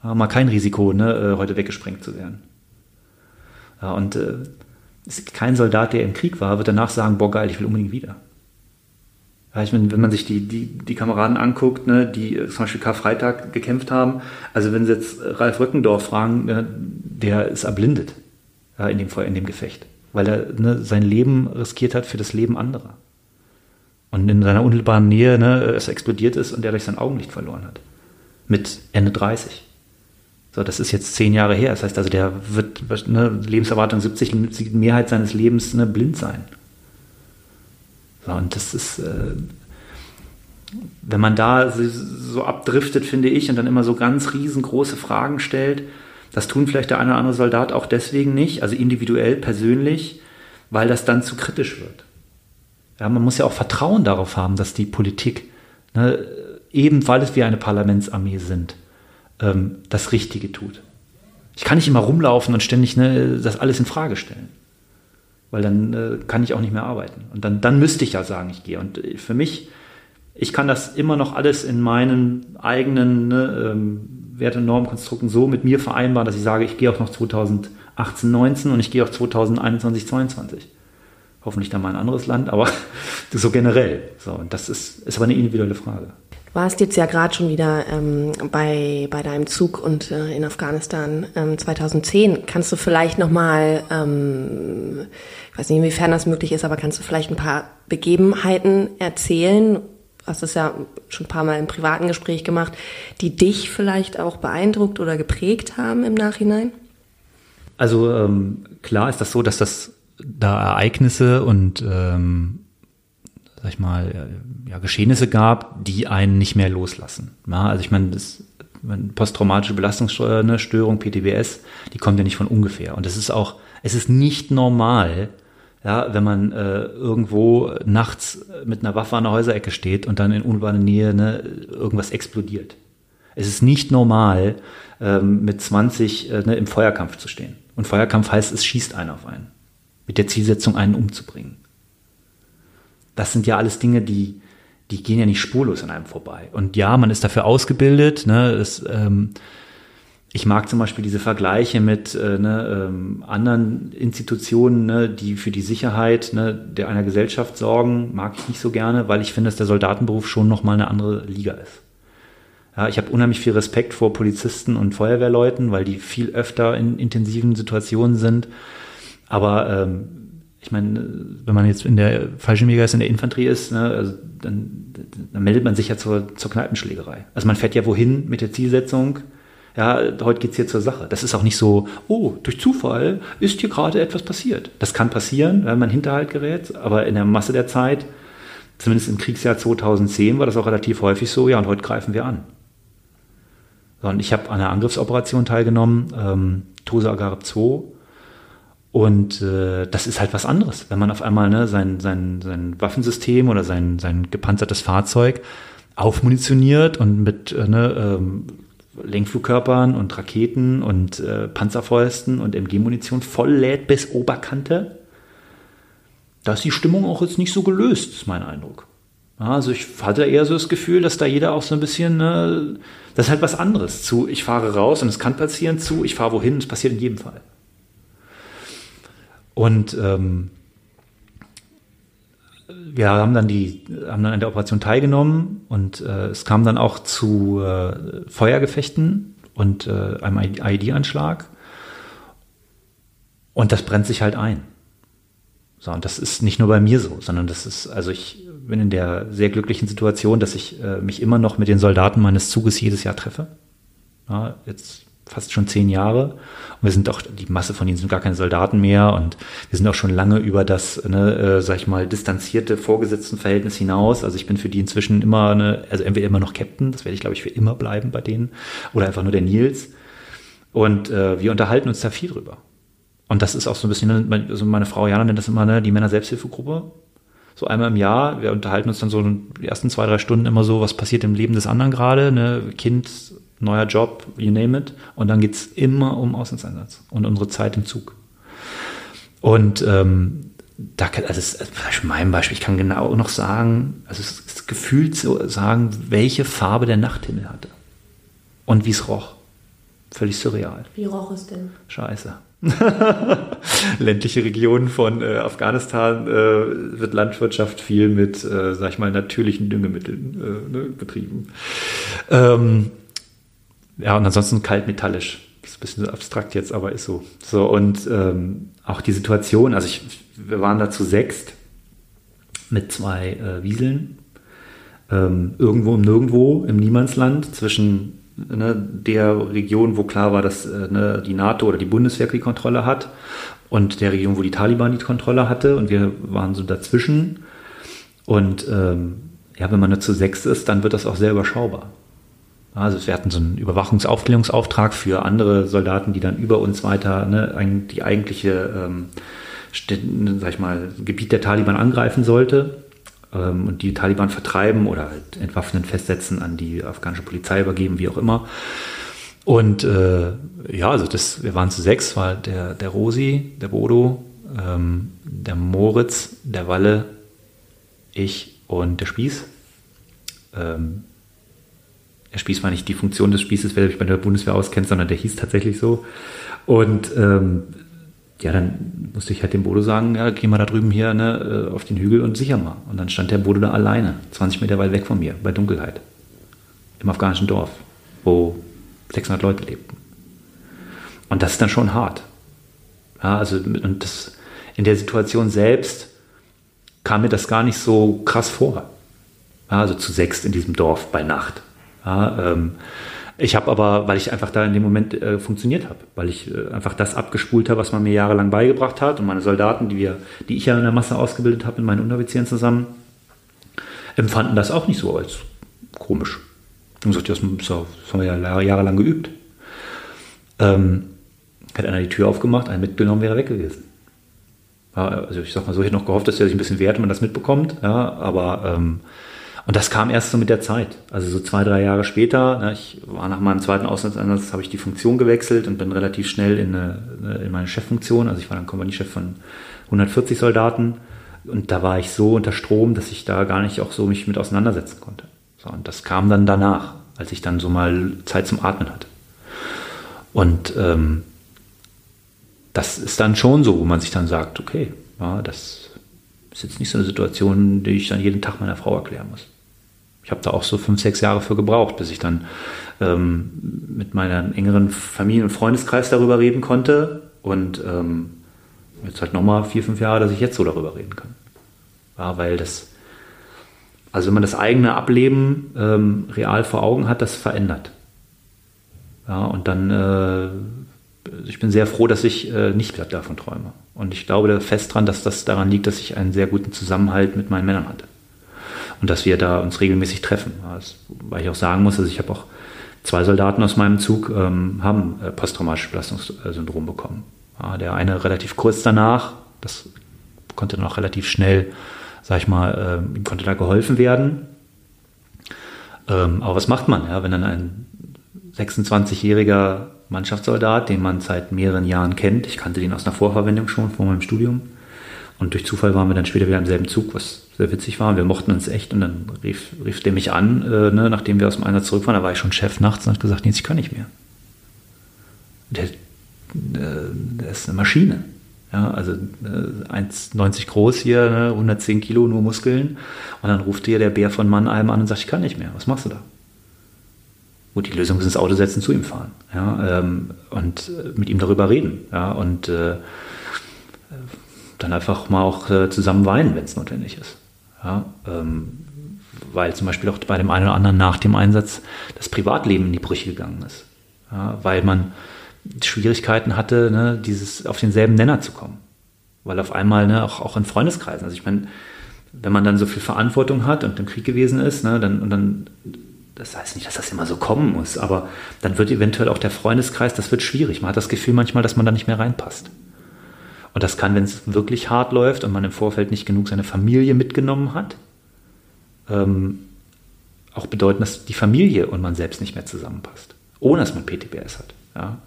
Ja, mal kein Risiko, ne, äh, heute weggesprengt zu werden. Ja, und äh, kein Soldat, der im Krieg war, wird danach sagen, boah, geil, ich will unbedingt wieder. Ja, ich meine, wenn man sich die, die, die Kameraden anguckt, ne, die äh, zum Beispiel Karfreitag gekämpft haben, also wenn sie jetzt Ralf Rückendorf fragen, ne, der ist erblindet ja, in, dem, in dem Gefecht, weil er ne, sein Leben riskiert hat für das Leben anderer. Und in seiner unmittelbaren Nähe ne, es explodiert ist und er durch sein Augenlicht verloren hat. Mit Ende 30. So, das ist jetzt zehn Jahre her. Das heißt also, der wird ne, Lebenserwartung 70, die Mehrheit seines Lebens ne, blind sein. So, und das ist, äh, wenn man da so abdriftet, finde ich, und dann immer so ganz riesengroße Fragen stellt, das tun vielleicht der eine oder andere Soldat auch deswegen nicht, also individuell, persönlich, weil das dann zu kritisch wird. Ja, man muss ja auch Vertrauen darauf haben, dass die Politik, ne, eben weil es wir eine Parlamentsarmee sind, ähm, das Richtige tut. Ich kann nicht immer rumlaufen und ständig ne, das alles in Frage stellen. Weil dann äh, kann ich auch nicht mehr arbeiten. Und dann, dann müsste ich ja sagen, ich gehe. Und äh, für mich, ich kann das immer noch alles in meinen eigenen ne, ähm, Werte- und Normkonstrukten so mit mir vereinbaren, dass ich sage, ich gehe auch noch 2018, 19 und ich gehe auch 2021, 22. Hoffentlich dann mal ein anderes Land, aber so generell. So, und das ist, ist aber eine individuelle Frage warst jetzt ja gerade schon wieder ähm, bei, bei deinem Zug und äh, in Afghanistan ähm, 2010. Kannst du vielleicht nochmal, ähm, ich weiß nicht, inwiefern das möglich ist, aber kannst du vielleicht ein paar Begebenheiten erzählen? Du hast es ja schon ein paar Mal im privaten Gespräch gemacht, die dich vielleicht auch beeindruckt oder geprägt haben im Nachhinein? Also ähm, klar ist das so, dass das da Ereignisse und ähm, sag ich mal, ja, Geschehnisse gab, die einen nicht mehr loslassen. Ja, also ich meine, das posttraumatische Belastungsstörung, PTBS, die kommt ja nicht von ungefähr. Und es ist auch, es ist nicht normal, ja, wenn man äh, irgendwo nachts mit einer Waffe an der Häuserecke steht und dann in unmittelbarer Nähe ne, irgendwas explodiert. Es ist nicht normal, ähm, mit 20 äh, ne, im Feuerkampf zu stehen. Und Feuerkampf heißt, es schießt einer auf einen. Mit der Zielsetzung, einen umzubringen das sind ja alles Dinge, die, die gehen ja nicht spurlos an einem vorbei. Und ja, man ist dafür ausgebildet. Ne? Es, ähm, ich mag zum Beispiel diese Vergleiche mit äh, ne, ähm, anderen Institutionen, ne, die für die Sicherheit ne, der einer Gesellschaft sorgen, mag ich nicht so gerne, weil ich finde, dass der Soldatenberuf schon nochmal eine andere Liga ist. Ja, ich habe unheimlich viel Respekt vor Polizisten und Feuerwehrleuten, weil die viel öfter in intensiven Situationen sind. Aber ähm, ich meine, wenn man jetzt in der Fallschirmjäger in der Infanterie ist, ne, also dann, dann, meldet man sich ja zur, zur Kneipenschlägerei. Also man fährt ja wohin mit der Zielsetzung, ja, heute geht's hier zur Sache. Das ist auch nicht so, oh, durch Zufall ist hier gerade etwas passiert. Das kann passieren, wenn man Hinterhalt gerät, aber in der Masse der Zeit, zumindest im Kriegsjahr 2010, war das auch relativ häufig so, ja, und heute greifen wir an. Und ich habe an einer Angriffsoperation teilgenommen, ähm, Tosa Agarib 2, und äh, das ist halt was anderes, wenn man auf einmal ne, sein, sein, sein Waffensystem oder sein, sein gepanzertes Fahrzeug aufmunitioniert und mit äh, ne, ähm, Lenkflugkörpern und Raketen und äh, Panzerfäusten und MG-Munition voll lädt bis Oberkante. Da ist die Stimmung auch jetzt nicht so gelöst, ist mein Eindruck. Also ich hatte eher so das Gefühl, dass da jeder auch so ein bisschen, ne, das ist halt was anderes zu, ich fahre raus und es kann passieren, zu, ich fahre wohin, es passiert in jedem Fall. Und ähm, wir haben dann die, haben dann an der Operation teilgenommen und äh, es kam dann auch zu äh, Feuergefechten und äh, einem ID-Anschlag. Und das brennt sich halt ein. So, und das ist nicht nur bei mir so, sondern das ist, also ich bin in der sehr glücklichen Situation, dass ich äh, mich immer noch mit den Soldaten meines Zuges jedes Jahr treffe. Ja, jetzt fast schon zehn Jahre. Und wir sind auch, die Masse von ihnen sind gar keine Soldaten mehr und wir sind auch schon lange über das, ne, äh, sag ich mal, distanzierte Vorgesetztenverhältnis hinaus. Also ich bin für die inzwischen immer, eine, also entweder immer noch Captain, das werde ich glaube ich für immer bleiben bei denen, oder einfach nur der Nils. Und äh, wir unterhalten uns da viel drüber. Und das ist auch so ein bisschen, also meine Frau Jana nennt das immer ne, die Männer-Selbsthilfegruppe. So einmal im Jahr. Wir unterhalten uns dann so die ersten zwei, drei Stunden immer so, was passiert im Leben des anderen gerade. Ne? Kind neuer Job, you name it. Und dann geht's immer um Auslandseinsatz und unsere Zeit im Zug. Und ähm, da kann, also das ist mein Beispiel, ich kann genau noch sagen, also es ist gefühlt so sagen, welche Farbe der Nachthimmel hatte. Und wie es roch. Völlig surreal. Wie roch es denn? Scheiße. Ländliche Regionen von äh, Afghanistan äh, wird Landwirtschaft viel mit, äh, sag ich mal, natürlichen Düngemitteln äh, ne, betrieben. Ähm, ja, und ansonsten kaltmetallisch. Das ist ein bisschen abstrakt jetzt, aber ist so. So, und ähm, auch die Situation, also ich, wir waren da zu sechst mit zwei äh, Wieseln, ähm, irgendwo im Nirgendwo, im Niemandsland, zwischen ne, der Region, wo klar war, dass äh, ne, die NATO oder die Bundeswehr die Kontrolle hat, und der Region, wo die Taliban die Kontrolle hatte. Und wir waren so dazwischen. Und ähm, ja, wenn man nur zu sechs ist, dann wird das auch sehr überschaubar. Also wir hatten so einen Überwachungsaufklärungsauftrag für andere Soldaten, die dann über uns weiter ne, die eigentliche, ähm, sag ich mal, Gebiet der Taliban angreifen sollte ähm, und die Taliban vertreiben oder halt entwaffnen, festsetzen, an die afghanische Polizei übergeben, wie auch immer. Und äh, ja, also das, wir waren zu sechs, war der, der Rosi, der Bodo, ähm, der Moritz, der Walle, ich und der Spieß. Ähm, der Spieß war nicht die Funktion des Spießes, wer sich bei der Bundeswehr auskennt, sondern der hieß tatsächlich so. Und ähm, ja, dann musste ich halt dem Bodo sagen, ja, geh mal da drüben hier ne, äh, auf den Hügel und sicher mal. Und dann stand der Bodo da alleine, 20 Meter weit weg von mir, bei Dunkelheit. Im afghanischen Dorf, wo 600 Leute lebten. Und das ist dann schon hart. Ja, also, und das, in der Situation selbst kam mir das gar nicht so krass vor. Ja, also zu sechst in diesem Dorf bei Nacht. Ja, ähm, ich habe aber, weil ich einfach da in dem Moment äh, funktioniert habe, weil ich äh, einfach das abgespult habe, was man mir jahrelang beigebracht hat und meine Soldaten, die wir, die ich ja in der Masse ausgebildet habe, in meinen Unteroffizieren zusammen, empfanden das auch nicht so als komisch. Und gesagt, das, das haben wir ja jahrelang geübt. Ähm, hat einer die Tür aufgemacht, einen mitgenommen, wäre weg gewesen. Ja, also ich sag mal so, ich hätte noch gehofft, dass er sich ein bisschen wehrt, wenn man das mitbekommt, ja, aber ähm, und das kam erst so mit der Zeit. Also so zwei, drei Jahre später, ne, ich war nach meinem zweiten Auslandseinsatz, habe ich die Funktion gewechselt und bin relativ schnell in, eine, in meine Cheffunktion. Also ich war dann Kompaniechef von 140 Soldaten. Und da war ich so unter Strom, dass ich da gar nicht auch so mich mit auseinandersetzen konnte. So, und das kam dann danach, als ich dann so mal Zeit zum Atmen hatte. Und ähm, das ist dann schon so, wo man sich dann sagt, okay, ja, das ist jetzt nicht so eine Situation, die ich dann jeden Tag meiner Frau erklären muss. Ich habe da auch so fünf, sechs Jahre für gebraucht, bis ich dann ähm, mit meinem engeren Familien- und Freundeskreis darüber reden konnte. Und ähm, jetzt halt nochmal vier, fünf Jahre, dass ich jetzt so darüber reden kann. Ja, weil das, also wenn man das eigene Ableben ähm, real vor Augen hat, das verändert. Ja, und dann, äh, ich bin sehr froh, dass ich äh, nicht davon träume. Und ich glaube fest daran, dass das daran liegt, dass ich einen sehr guten Zusammenhalt mit meinen Männern hatte. Und dass wir da uns regelmäßig treffen. Weil ich auch sagen muss, also ich habe auch zwei Soldaten aus meinem Zug ähm, haben äh, posttraumatisches Belastungssyndrom bekommen. Ja, der eine relativ kurz danach, das konnte dann auch relativ schnell, sag ich mal, äh, konnte da geholfen werden. Ähm, aber was macht man, ja, wenn dann ein 26-jähriger Mannschaftssoldat, den man seit mehreren Jahren kennt. Ich kannte den aus einer Vorverwendung schon vor meinem Studium. Und durch Zufall waren wir dann später wieder im selben Zug, was sehr witzig war. Wir mochten uns echt und dann rief, rief der mich an, äh, ne, nachdem wir aus dem Einsatz zurück waren. Da war ich schon Chef nachts und hat gesagt, nee, ich kann nicht mehr. Der, äh, der ist eine Maschine. Ja, also äh, 1,90 groß hier, ne, 110 Kilo, nur Muskeln. Und dann ruft dir der Bär von Mannheim an und sagt, ich kann nicht mehr. Was machst du da? Gut, die Lösung ist ins Auto setzen, zu ihm fahren. Ja, ähm, und äh, mit ihm darüber reden. Ja, und äh, dann einfach mal auch äh, zusammen weinen, wenn es notwendig ist. Ja, ähm, weil zum Beispiel auch bei dem einen oder anderen nach dem Einsatz das Privatleben in die Brüche gegangen ist. Ja, weil man Schwierigkeiten hatte, ne, dieses auf denselben Nenner zu kommen. Weil auf einmal, ne, auch, auch in Freundeskreisen, also ich meine, wenn man dann so viel Verantwortung hat und im Krieg gewesen ist, ne, dann, und dann, das heißt nicht, dass das immer so kommen muss, aber dann wird eventuell auch der Freundeskreis, das wird schwierig. Man hat das Gefühl manchmal, dass man da nicht mehr reinpasst. Und das kann, wenn es wirklich hart läuft und man im Vorfeld nicht genug seine Familie mitgenommen hat, ähm, auch bedeuten, dass die Familie und man selbst nicht mehr zusammenpasst, ohne dass man PTBS hat. Ja.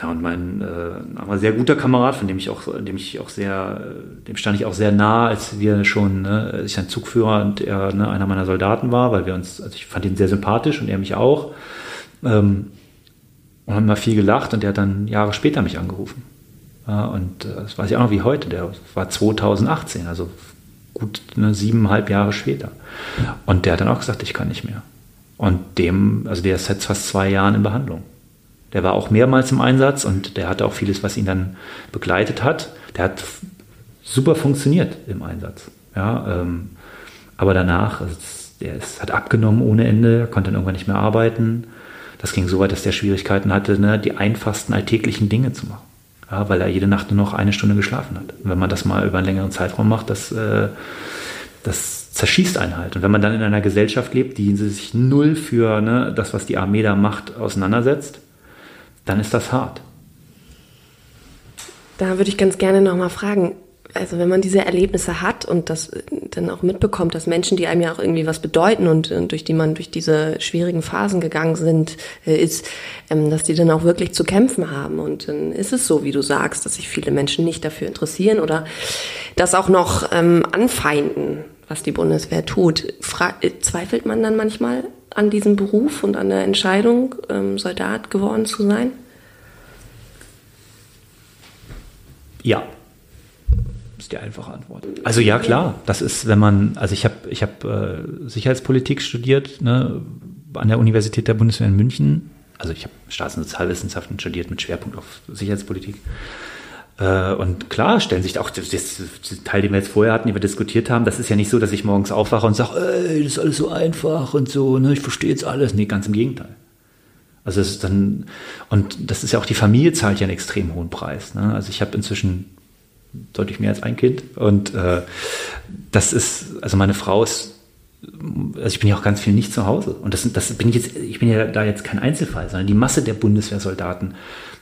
Ja, und mein äh, sehr guter Kamerad, von dem ich auch, dem ich auch sehr, dem stand ich auch sehr nah, als wir schon, ne, ich ein Zugführer und er ne, einer meiner Soldaten war, weil wir uns, also ich fand ihn sehr sympathisch und er mich auch. Ähm, und haben mal viel gelacht und er hat dann Jahre später mich angerufen. Und äh, das weiß ich auch noch wie heute, der war 2018, also gut ne, siebeneinhalb Jahre später. Und der hat dann auch gesagt, ich kann nicht mehr. Und dem, also der ist seit fast zwei Jahren in Behandlung. Der war auch mehrmals im Einsatz und der hatte auch vieles, was ihn dann begleitet hat. Der hat super funktioniert im Einsatz. Ja, ähm, aber danach, also der ist, hat abgenommen ohne Ende, konnte dann irgendwann nicht mehr arbeiten. Das ging so weit, dass der Schwierigkeiten hatte, ne, die einfachsten alltäglichen Dinge zu machen. Ja, weil er jede Nacht nur noch eine Stunde geschlafen hat. Und wenn man das mal über einen längeren Zeitraum macht, das, äh, das zerschießt einen halt. Und wenn man dann in einer Gesellschaft lebt, die sich null für ne, das, was die Armee da macht, auseinandersetzt, dann ist das hart. Da würde ich ganz gerne nochmal fragen, also wenn man diese Erlebnisse hat und das äh, dann auch mitbekommt, dass Menschen, die einem ja auch irgendwie was bedeuten und, und durch die man durch diese schwierigen Phasen gegangen sind, äh, ist, ähm, dass die dann auch wirklich zu kämpfen haben. Und dann ist es so, wie du sagst, dass sich viele Menschen nicht dafür interessieren oder das auch noch ähm, anfeinden, was die Bundeswehr tut. Fra äh, zweifelt man dann manchmal an diesem Beruf und an der Entscheidung, ähm, Soldat geworden zu sein? Ja. Ist die einfache Antwort. Also ja, klar. Das ist, wenn man, also ich habe ich hab, äh, Sicherheitspolitik studiert ne, an der Universität der Bundeswehr in München. Also ich habe Staats- und Sozialwissenschaften studiert mit Schwerpunkt auf Sicherheitspolitik. Äh, und klar, stellen sich auch das, das, Teil, den wir jetzt vorher hatten, den wir diskutiert haben, das ist ja nicht so, dass ich morgens aufwache und sage, ey, das ist alles so einfach und so, ne, ich verstehe jetzt alles. Nee, ganz im Gegenteil. Also es ist dann, und das ist ja auch die Familie zahlt ja einen extrem hohen Preis. Ne? Also ich habe inzwischen deutlich mehr als ein Kind und äh, das ist, also meine Frau ist also ich bin ja auch ganz viel nicht zu Hause. Und das, das bin ich jetzt, ich bin ja da jetzt kein Einzelfall, sondern die Masse der Bundeswehrsoldaten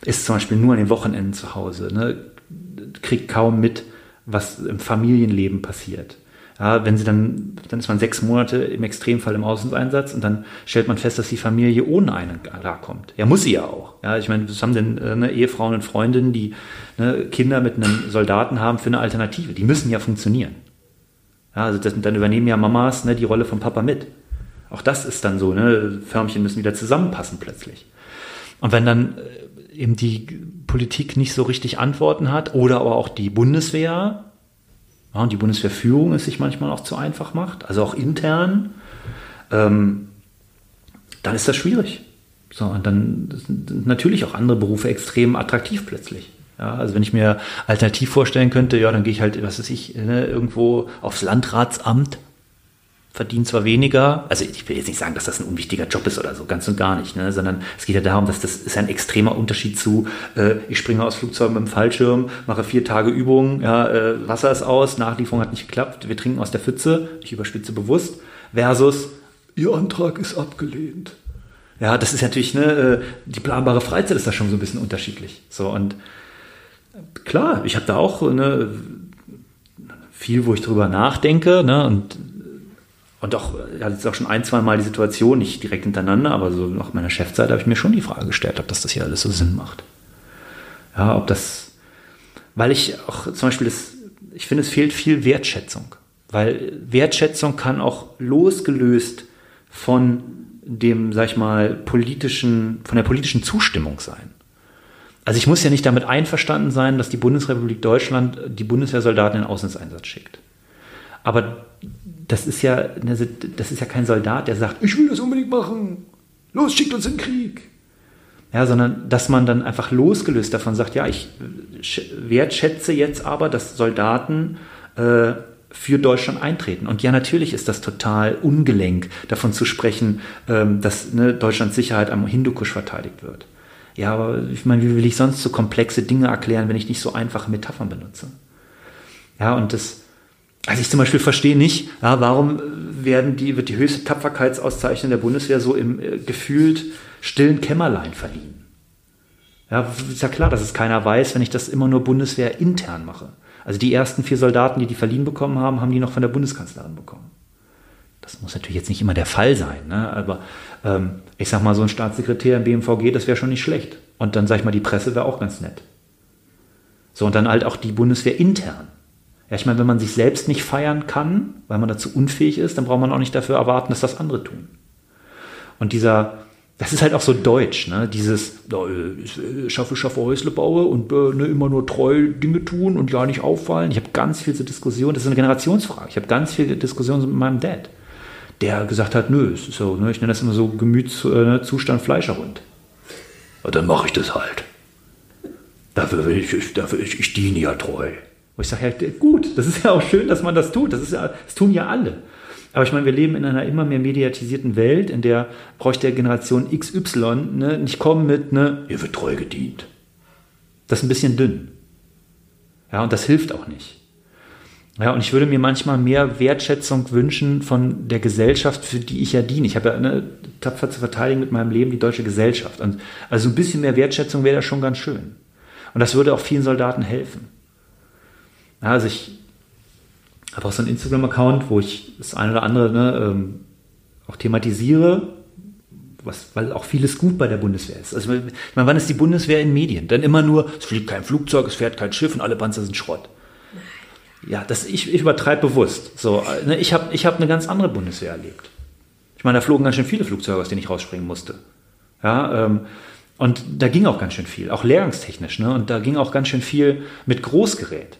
ist zum Beispiel nur an den Wochenenden zu Hause, ne? kriegt kaum mit, was im Familienleben passiert. Ja, wenn sie dann, dann ist man sechs Monate im Extremfall im Außeneinsatz und dann stellt man fest, dass die Familie ohne einen klarkommt. Ja, muss sie ja auch. Ja, ich meine, was haben denn äh, ne, Ehefrauen und Freundinnen, die ne, Kinder mit einem Soldaten haben für eine Alternative? Die müssen ja funktionieren. Ja, also das, dann übernehmen ja Mamas ne, die Rolle von Papa mit. Auch das ist dann so, ne? Förmchen müssen wieder zusammenpassen plötzlich. Und wenn dann äh, eben die Politik nicht so richtig Antworten hat oder aber auch die Bundeswehr, ja, und die Bundeswehrführung es sich manchmal auch zu einfach macht, also auch intern, ähm, dann ist das schwierig. So, und dann sind natürlich auch andere Berufe extrem attraktiv plötzlich. Ja, also wenn ich mir alternativ vorstellen könnte, ja, dann gehe ich halt, was weiß ich, ne, irgendwo aufs Landratsamt, verdiene zwar weniger, also ich will jetzt nicht sagen, dass das ein unwichtiger Job ist oder so, ganz und gar nicht, ne, sondern es geht ja darum, dass das ist ein extremer Unterschied zu, äh, ich springe aus Flugzeugen mit dem Fallschirm, mache vier Tage Übungen, ja, äh, Wasser ist aus, Nachlieferung hat nicht geklappt, wir trinken aus der Pfütze, ich überspitze bewusst, versus, Ihr Antrag ist abgelehnt. Ja, das ist natürlich, ne, äh, die planbare Freizeit ist da schon so ein bisschen unterschiedlich. So, und klar, ich habe da auch ne, viel, wo ich drüber nachdenke ne, und und auch, ich hatte jetzt auch schon ein, zwei Mal die Situation, nicht direkt hintereinander, aber so nach meiner Chefzeit habe ich mir schon die Frage gestellt, ob das das hier alles so Sinn macht. Ja, ob das, weil ich auch zum Beispiel, das, ich finde, es fehlt viel Wertschätzung. Weil Wertschätzung kann auch losgelöst von dem, sag ich mal, politischen, von der politischen Zustimmung sein. also ich muss ja nicht damit einverstanden sein, dass die Bundesrepublik Deutschland die Bundeswehrsoldaten in den Auslandseinsatz schickt. Aber das ist ja, das ist ja kein Soldat, der sagt, ich will das unbedingt machen. Los, schickt uns in den Krieg. Ja, sondern dass man dann einfach losgelöst davon sagt, ja, ich wertschätze jetzt aber, dass Soldaten äh, für Deutschland eintreten. Und ja, natürlich ist das total ungelenk, davon zu sprechen, ähm, dass ne, Deutschlands Sicherheit am Hindukusch verteidigt wird. Ja, aber ich meine, wie will ich sonst so komplexe Dinge erklären, wenn ich nicht so einfache Metaphern benutze? Ja, und das, also ich zum Beispiel verstehe nicht, ja, warum werden die, wird die höchste Tapferkeitsauszeichnung der Bundeswehr so im äh, gefühlt stillen Kämmerlein verliehen. Ja, ist ja klar, dass es keiner weiß, wenn ich das immer nur Bundeswehr intern mache. Also die ersten vier Soldaten, die die verliehen bekommen haben, haben die noch von der Bundeskanzlerin bekommen. Das muss natürlich jetzt nicht immer der Fall sein, ne? aber ähm, ich sag mal, so ein Staatssekretär im BMVG, das wäre schon nicht schlecht. Und dann sag ich mal, die Presse wäre auch ganz nett. So, und dann halt auch die Bundeswehr intern. Ja, ich meine, wenn man sich selbst nicht feiern kann, weil man dazu unfähig ist, dann braucht man auch nicht dafür erwarten, dass das andere tun. Und dieser, das ist halt auch so deutsch, ne? Dieses, äh, schaffe, schaffe, Häusle baue und äh, ne, immer nur treu Dinge tun und ja nicht auffallen. Ich habe ganz viel zur Diskussion, das ist eine Generationsfrage. Ich habe ganz viele Diskussionen mit meinem Dad der gesagt hat, nö, ist so, ne, ich nenne das immer so Gemütszustand äh, Fleischerhund. Und dann mache ich das halt. Dafür, will ich, dafür ich, ich diene ja treu. Und ich sage ja, gut, das ist ja auch schön, dass man das tut. Das, ist ja, das tun ja alle. Aber ich meine, wir leben in einer immer mehr mediatisierten Welt, in der bräuchte der Generation XY ne, nicht kommen mit, ne, ihr wird treu gedient. Das ist ein bisschen dünn. Ja, und das hilft auch nicht. Ja, und ich würde mir manchmal mehr Wertschätzung wünschen von der Gesellschaft, für die ich ja diene. Ich habe ja eine, tapfer zu verteidigen mit meinem Leben die deutsche Gesellschaft. Und also ein bisschen mehr Wertschätzung wäre da schon ganz schön. Und das würde auch vielen Soldaten helfen. Also ich habe auch so einen Instagram-Account, wo ich das eine oder andere ne, ähm, auch thematisiere, was, weil auch vieles gut bei der Bundeswehr ist. Also, ich meine, wann ist die Bundeswehr in Medien? Dann immer nur, es fliegt kein Flugzeug, es fährt kein Schiff und alle Panzer sind Schrott. Ja, das, ich, ich übertreibe bewusst. So, ne, ich habe ich hab eine ganz andere Bundeswehr erlebt. Ich meine, da flogen ganz schön viele Flugzeuge, aus denen ich rausspringen musste. Ja, ähm, und da ging auch ganz schön viel, auch lehrgangstechnisch. Ne? Und da ging auch ganz schön viel mit Großgerät.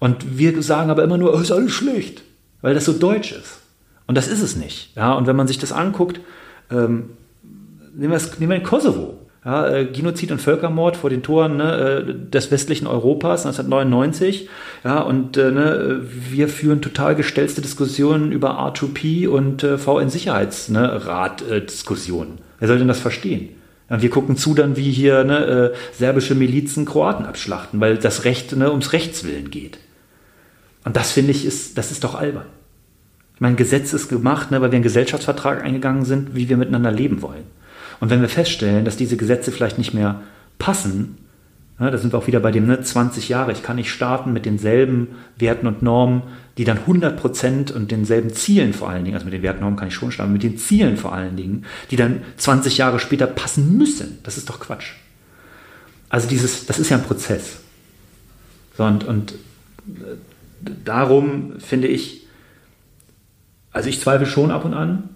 Und wir sagen aber immer nur, oh, ist alles schlecht, weil das so deutsch ist. Und das ist es nicht. Ja? Und wenn man sich das anguckt, ähm, nehmen, wir nehmen wir den Kosovo. Ja, äh, Genozid und Völkermord vor den Toren ne, äh, des westlichen Europas 1999. Ja, und äh, ne, wir führen total gestellte Diskussionen über R2P und äh, VN-Sicherheitsrat-Diskussionen. Wer soll denn das verstehen? Ja, wir gucken zu dann, wie hier ne, serbische Milizen Kroaten abschlachten, weil das Recht ne, ums Rechtswillen geht. Und das finde ich, ist, das ist doch albern. Ich meine, Gesetz ist gemacht, ne, weil wir einen Gesellschaftsvertrag eingegangen sind, wie wir miteinander leben wollen. Und wenn wir feststellen, dass diese Gesetze vielleicht nicht mehr passen, ja, da sind wir auch wieder bei dem ne, 20 Jahre, ich kann nicht starten mit denselben Werten und Normen, die dann 100 Prozent und denselben Zielen vor allen Dingen, also mit den Werten und Normen kann ich schon starten, mit den Zielen vor allen Dingen, die dann 20 Jahre später passen müssen. Das ist doch Quatsch. Also dieses, das ist ja ein Prozess. So, und, und äh, darum finde ich, also ich zweifle schon ab und an,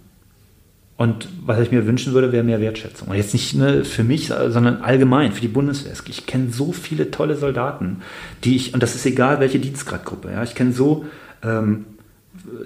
und was ich mir wünschen würde, wäre mehr Wertschätzung. Und jetzt nicht ne, für mich, sondern allgemein für die Bundeswehr. Ich kenne so viele tolle Soldaten, die ich, und das ist egal, welche Dienstgradgruppe, ja, ich kenne so ähm,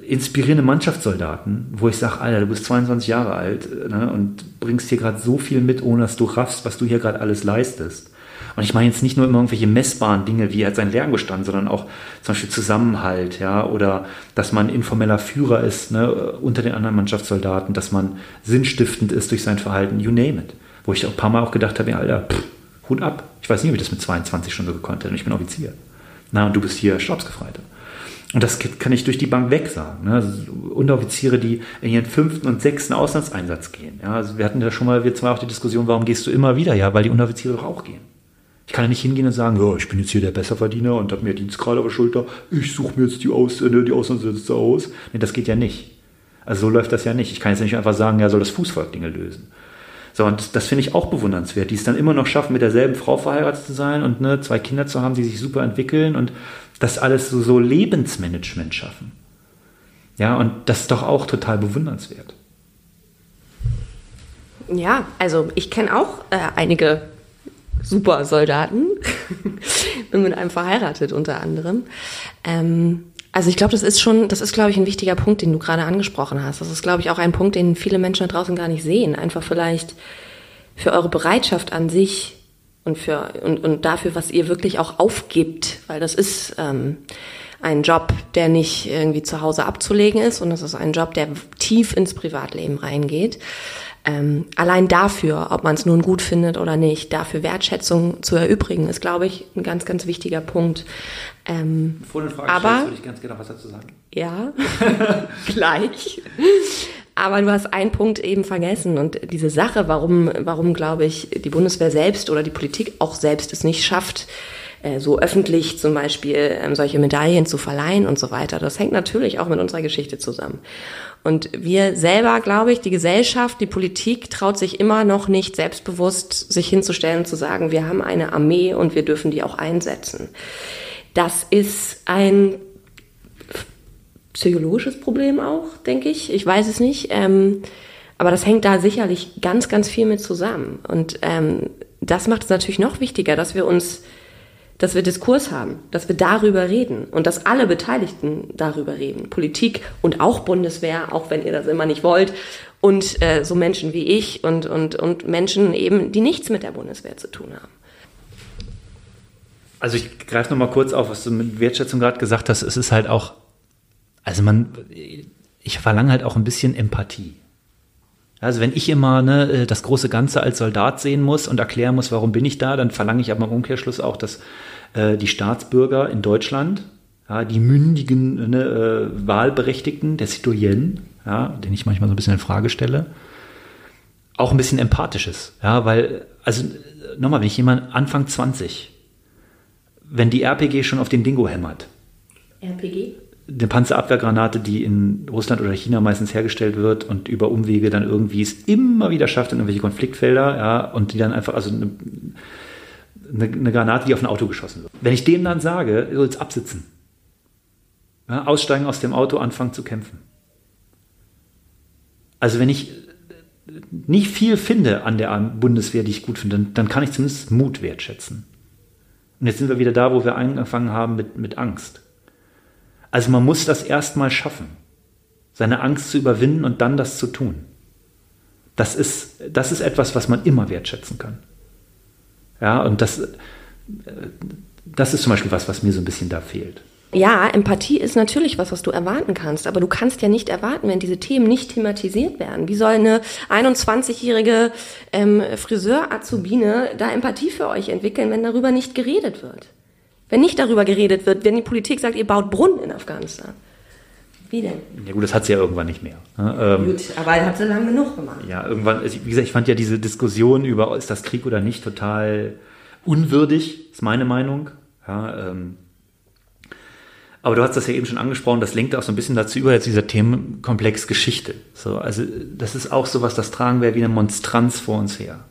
inspirierende Mannschaftssoldaten, wo ich sage, Alter, du bist 22 Jahre alt ne, und bringst hier gerade so viel mit, ohne dass du raffst, was du hier gerade alles leistest. Und ich meine jetzt nicht nur immer irgendwelche messbaren Dinge, wie er sein Lernbestand, sondern auch zum Beispiel Zusammenhalt, ja, oder dass man informeller Führer ist ne, unter den anderen Mannschaftssoldaten, dass man sinnstiftend ist durch sein Verhalten, you name it. Wo ich auch ein paar Mal auch gedacht habe, ja, Alter, pff, Hut ab. Ich weiß nicht, ob ich das mit 22 schon so gekonnt hätte. Ich bin Offizier. Na, und du bist hier Stabsgefreiter. Und das kann ich durch die Bank weg sagen. Ne? Also Unteroffiziere, die in ihren fünften und sechsten Auslandseinsatz gehen. Ja? Also wir hatten ja schon mal, wir zwei auch die Diskussion, warum gehst du immer wieder? Ja, weil die Unteroffiziere doch auch gehen. Ich kann ja nicht hingehen und sagen, ja, ich bin jetzt hier der Besserverdiener und habe mehr Dienstgrad auf der Schulter, ich suche mir jetzt die, aus, äh, die Auslandssätze aus. Nee, das geht ja nicht. Also so läuft das ja nicht. Ich kann jetzt nicht einfach sagen, ja, soll das Fußvolk Dinge lösen. So, und das, das finde ich auch bewundernswert, die es dann immer noch schaffen, mit derselben Frau verheiratet zu sein und ne, zwei Kinder zu haben, die sich super entwickeln und das alles so, so Lebensmanagement schaffen. Ja, und das ist doch auch total bewundernswert. Ja, also ich kenne auch äh, einige Supersoldaten. Bin mit einem verheiratet unter anderem. Ähm, also ich glaube, das ist schon, das ist, glaube ich, ein wichtiger Punkt, den du gerade angesprochen hast. Das ist, glaube ich, auch ein Punkt, den viele Menschen da draußen gar nicht sehen. Einfach vielleicht für eure Bereitschaft an sich und für und, und dafür, was ihr wirklich auch aufgibt, weil das ist ähm, ein Job, der nicht irgendwie zu Hause abzulegen ist und das ist ein Job, der tief ins Privatleben reingeht. Ähm, allein dafür, ob man es nun gut findet oder nicht, dafür Wertschätzung zu erübrigen, ist, glaube ich, ein ganz, ganz wichtiger Punkt. Ähm, Bevor du eine Frage aber, stellst, würde ich ganz gerne was dazu sagen. Ja, gleich. Aber du hast einen Punkt eben vergessen und diese Sache, warum, warum glaube ich, die Bundeswehr selbst oder die Politik auch selbst es nicht schafft, äh, so öffentlich zum Beispiel ähm, solche Medaillen zu verleihen und so weiter. Das hängt natürlich auch mit unserer Geschichte zusammen. Und wir selber, glaube ich, die Gesellschaft, die Politik traut sich immer noch nicht selbstbewusst, sich hinzustellen und zu sagen, wir haben eine Armee und wir dürfen die auch einsetzen. Das ist ein psychologisches Problem auch, denke ich. Ich weiß es nicht. Ähm, aber das hängt da sicherlich ganz, ganz viel mit zusammen. Und ähm, das macht es natürlich noch wichtiger, dass wir uns, dass wir Diskurs haben, dass wir darüber reden und dass alle Beteiligten darüber reden. Politik und auch Bundeswehr, auch wenn ihr das immer nicht wollt. Und äh, so Menschen wie ich und, und, und Menschen eben, die nichts mit der Bundeswehr zu tun haben. Also ich greife noch mal kurz auf, was du mit Wertschätzung gerade gesagt hast. Es ist halt auch also man, ich verlange halt auch ein bisschen Empathie. Also wenn ich immer ne, äh, das große Ganze als Soldat sehen muss und erklären muss, warum bin ich da, dann verlange ich aber im Umkehrschluss auch, dass äh, die Staatsbürger in Deutschland, ja, die mündigen ne, äh, Wahlberechtigten, der Citoyen, ja, den ich manchmal so ein bisschen in Frage stelle, auch ein bisschen empathisch ist. Ja, weil, also nochmal, wenn ich jemand Anfang 20, wenn die RPG schon auf den Dingo hämmert. RPG? Eine Panzerabwehrgranate, die in Russland oder China meistens hergestellt wird und über Umwege dann irgendwie es immer wieder schafft in irgendwelche Konfliktfelder, ja, und die dann einfach, also eine, eine, Granate, die auf ein Auto geschossen wird. Wenn ich dem dann sage, du sollst absitzen, ja, aussteigen aus dem Auto, anfangen zu kämpfen. Also wenn ich nicht viel finde an der Bundeswehr, die ich gut finde, dann kann ich zumindest Mut wertschätzen. Und jetzt sind wir wieder da, wo wir angefangen haben mit, mit Angst. Also man muss das erstmal schaffen, seine Angst zu überwinden und dann das zu tun. Das ist, das ist etwas, was man immer wertschätzen kann. Ja, und das, äh, das ist zum Beispiel was, was mir so ein bisschen da fehlt. Ja, Empathie ist natürlich was, was du erwarten kannst, aber du kannst ja nicht erwarten, wenn diese Themen nicht thematisiert werden. Wie soll eine 21-jährige ähm, Friseur-Azubine da Empathie für euch entwickeln, wenn darüber nicht geredet wird? Wenn nicht darüber geredet wird, wenn die Politik sagt, ihr baut Brunnen in Afghanistan. Wie denn? Ja gut, das hat sie ja irgendwann nicht mehr. Ne? Ähm, gut, aber er hat sie lange genug gemacht. Ja, irgendwann, wie gesagt, ich fand ja diese Diskussion über, ist das Krieg oder nicht, total unwürdig, ist meine Meinung. Ja, ähm, aber du hast das ja eben schon angesprochen, das lenkt auch so ein bisschen dazu über, jetzt dieser Themenkomplex Geschichte. So, also das ist auch sowas, das tragen wir wie eine Monstranz vor uns her.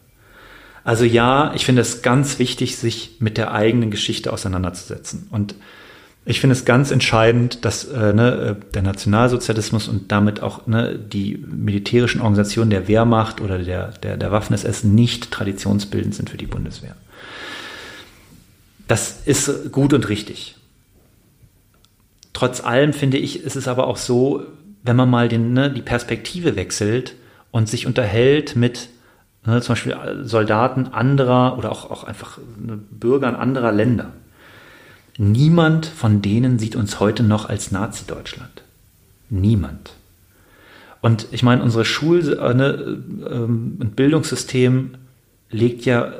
Also ja, ich finde es ganz wichtig, sich mit der eigenen Geschichte auseinanderzusetzen. Und ich finde es ganz entscheidend, dass äh, ne, der Nationalsozialismus und damit auch ne, die militärischen Organisationen der Wehrmacht oder der, der, der Waffen-SS nicht traditionsbildend sind für die Bundeswehr. Das ist gut und richtig. Trotz allem finde ich, ist es aber auch so, wenn man mal den, ne, die Perspektive wechselt und sich unterhält mit Ne, zum Beispiel Soldaten anderer oder auch, auch einfach ne, Bürgern anderer Länder. Niemand von denen sieht uns heute noch als Nazi-Deutschland. Niemand. Und ich meine, unser Schul- äh, ne, ähm, und Bildungssystem legt ja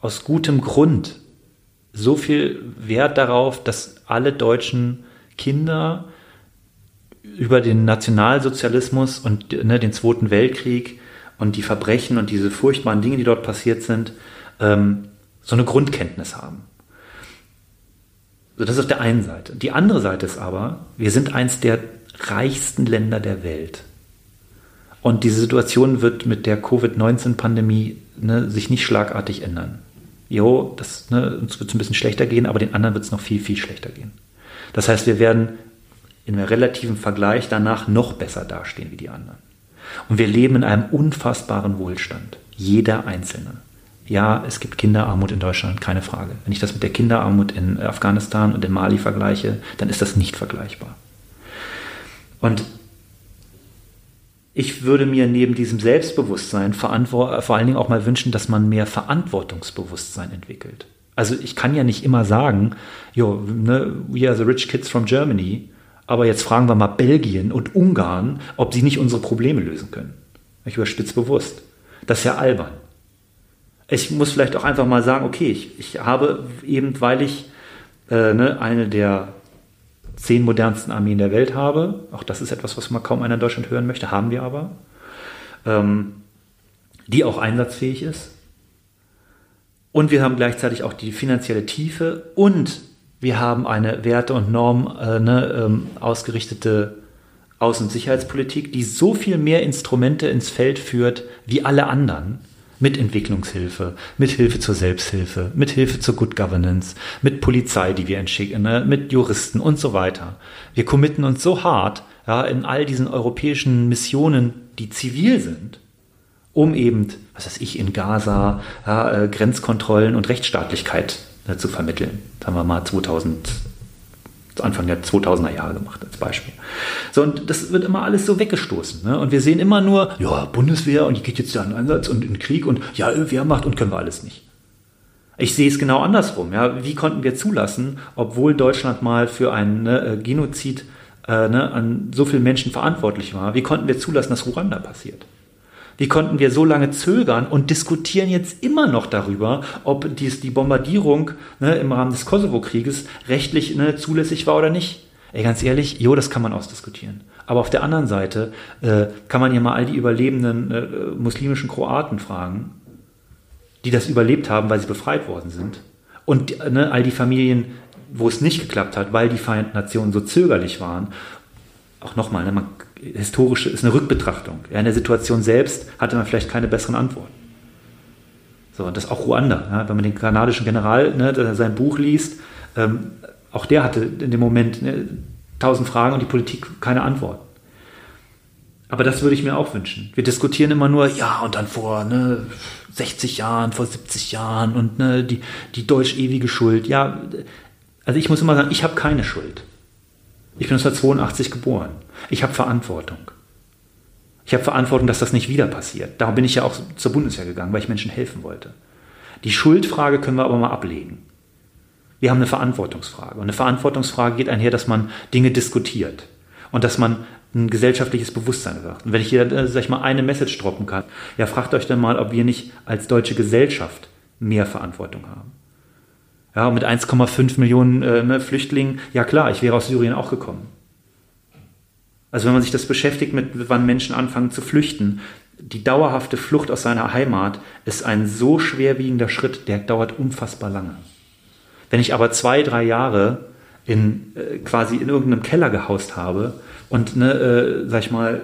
aus gutem Grund so viel Wert darauf, dass alle deutschen Kinder über den Nationalsozialismus und ne, den Zweiten Weltkrieg und die Verbrechen und diese furchtbaren Dinge, die dort passiert sind, ähm, so eine Grundkenntnis haben. So, das ist auf der einen Seite. Die andere Seite ist aber, wir sind eins der reichsten Länder der Welt. Und diese Situation wird mit der Covid-19-Pandemie ne, sich nicht schlagartig ändern. Jo, das, ne, uns wird es ein bisschen schlechter gehen, aber den anderen wird es noch viel, viel schlechter gehen. Das heißt, wir werden in einem relativen Vergleich danach noch besser dastehen wie die anderen. Und wir leben in einem unfassbaren Wohlstand. Jeder Einzelne. Ja, es gibt Kinderarmut in Deutschland, keine Frage. Wenn ich das mit der Kinderarmut in Afghanistan und in Mali vergleiche, dann ist das nicht vergleichbar. Und ich würde mir neben diesem Selbstbewusstsein vor allen Dingen auch mal wünschen, dass man mehr Verantwortungsbewusstsein entwickelt. Also ich kann ja nicht immer sagen, jo, ne, we are the rich kids from Germany, aber jetzt fragen wir mal Belgien und Ungarn, ob sie nicht unsere Probleme lösen können. Ich überspitze bewusst. Das ist ja albern. Ich muss vielleicht auch einfach mal sagen, okay, ich, ich habe eben, weil ich äh, ne, eine der zehn modernsten Armeen der Welt habe, auch das ist etwas, was man kaum einer in Deutschland hören möchte, haben wir aber, ähm, die auch einsatzfähig ist. Und wir haben gleichzeitig auch die finanzielle Tiefe und wir haben eine Werte- und Norm äh, ne, ähm, ausgerichtete Außen- und Sicherheitspolitik, die so viel mehr Instrumente ins Feld führt wie alle anderen. Mit Entwicklungshilfe, mit Hilfe zur Selbsthilfe, mit Hilfe zur Good Governance, mit Polizei, die wir entschicken, ne, mit Juristen und so weiter. Wir committen uns so hart ja, in all diesen europäischen Missionen, die zivil sind, um eben, was weiß ich, in Gaza ja, äh, Grenzkontrollen und Rechtsstaatlichkeit äh, zu vermitteln. Das haben wir mal 2000, Anfang der 2000er Jahre gemacht als Beispiel. So, und das wird immer alles so weggestoßen. Ne? Und wir sehen immer nur, ja, Bundeswehr und die geht jetzt ja in Einsatz und in Krieg und ja, Wehrmacht und können wir alles nicht. Ich sehe es genau andersrum. Ja? Wie konnten wir zulassen, obwohl Deutschland mal für einen ne, äh, Genozid äh, ne, an so vielen Menschen verantwortlich war, wie konnten wir zulassen, dass Ruanda passiert? Wie konnten wir so lange zögern und diskutieren jetzt immer noch darüber, ob dies, die Bombardierung ne, im Rahmen des Kosovo-Krieges rechtlich ne, zulässig war oder nicht? Ey, ganz ehrlich, jo, das kann man ausdiskutieren. Aber auf der anderen Seite äh, kann man ja mal all die überlebenden äh, muslimischen Kroaten fragen, die das überlebt haben, weil sie befreit worden sind. Und ne, all die Familien, wo es nicht geklappt hat, weil die Vereinten Nationen so zögerlich waren. Auch nochmal, ne, man historische, ist eine Rückbetrachtung. Ja, in der Situation selbst hatte man vielleicht keine besseren Antworten. So, und das auch Ruanda. Ja, wenn man den kanadischen General, ne, sein Buch liest, ähm, auch der hatte in dem Moment ne, tausend Fragen und die Politik keine Antworten. Aber das würde ich mir auch wünschen. Wir diskutieren immer nur, ja, und dann vor ne, 60 Jahren, vor 70 Jahren und ne, die, die deutsch-ewige Schuld. Ja, also ich muss immer sagen, ich habe keine Schuld. Ich bin 1982 geboren. Ich habe Verantwortung. Ich habe Verantwortung, dass das nicht wieder passiert. Darum bin ich ja auch zur Bundeswehr gegangen, weil ich Menschen helfen wollte. Die Schuldfrage können wir aber mal ablegen. Wir haben eine Verantwortungsfrage. Und eine Verantwortungsfrage geht einher, dass man Dinge diskutiert und dass man ein gesellschaftliches Bewusstsein wird. Und wenn ich hier, äh, sag ich mal, eine Message droppen kann, ja, fragt euch dann mal, ob wir nicht als deutsche Gesellschaft mehr Verantwortung haben. Ja, mit 1,5 Millionen äh, ne, Flüchtlingen, ja klar, ich wäre aus Syrien auch gekommen. Also wenn man sich das beschäftigt mit, wann Menschen anfangen zu flüchten, die dauerhafte Flucht aus seiner Heimat ist ein so schwerwiegender Schritt, der dauert unfassbar lange. Wenn ich aber zwei, drei Jahre in, äh, quasi in irgendeinem Keller gehaust habe und, ne, äh, sag ich mal,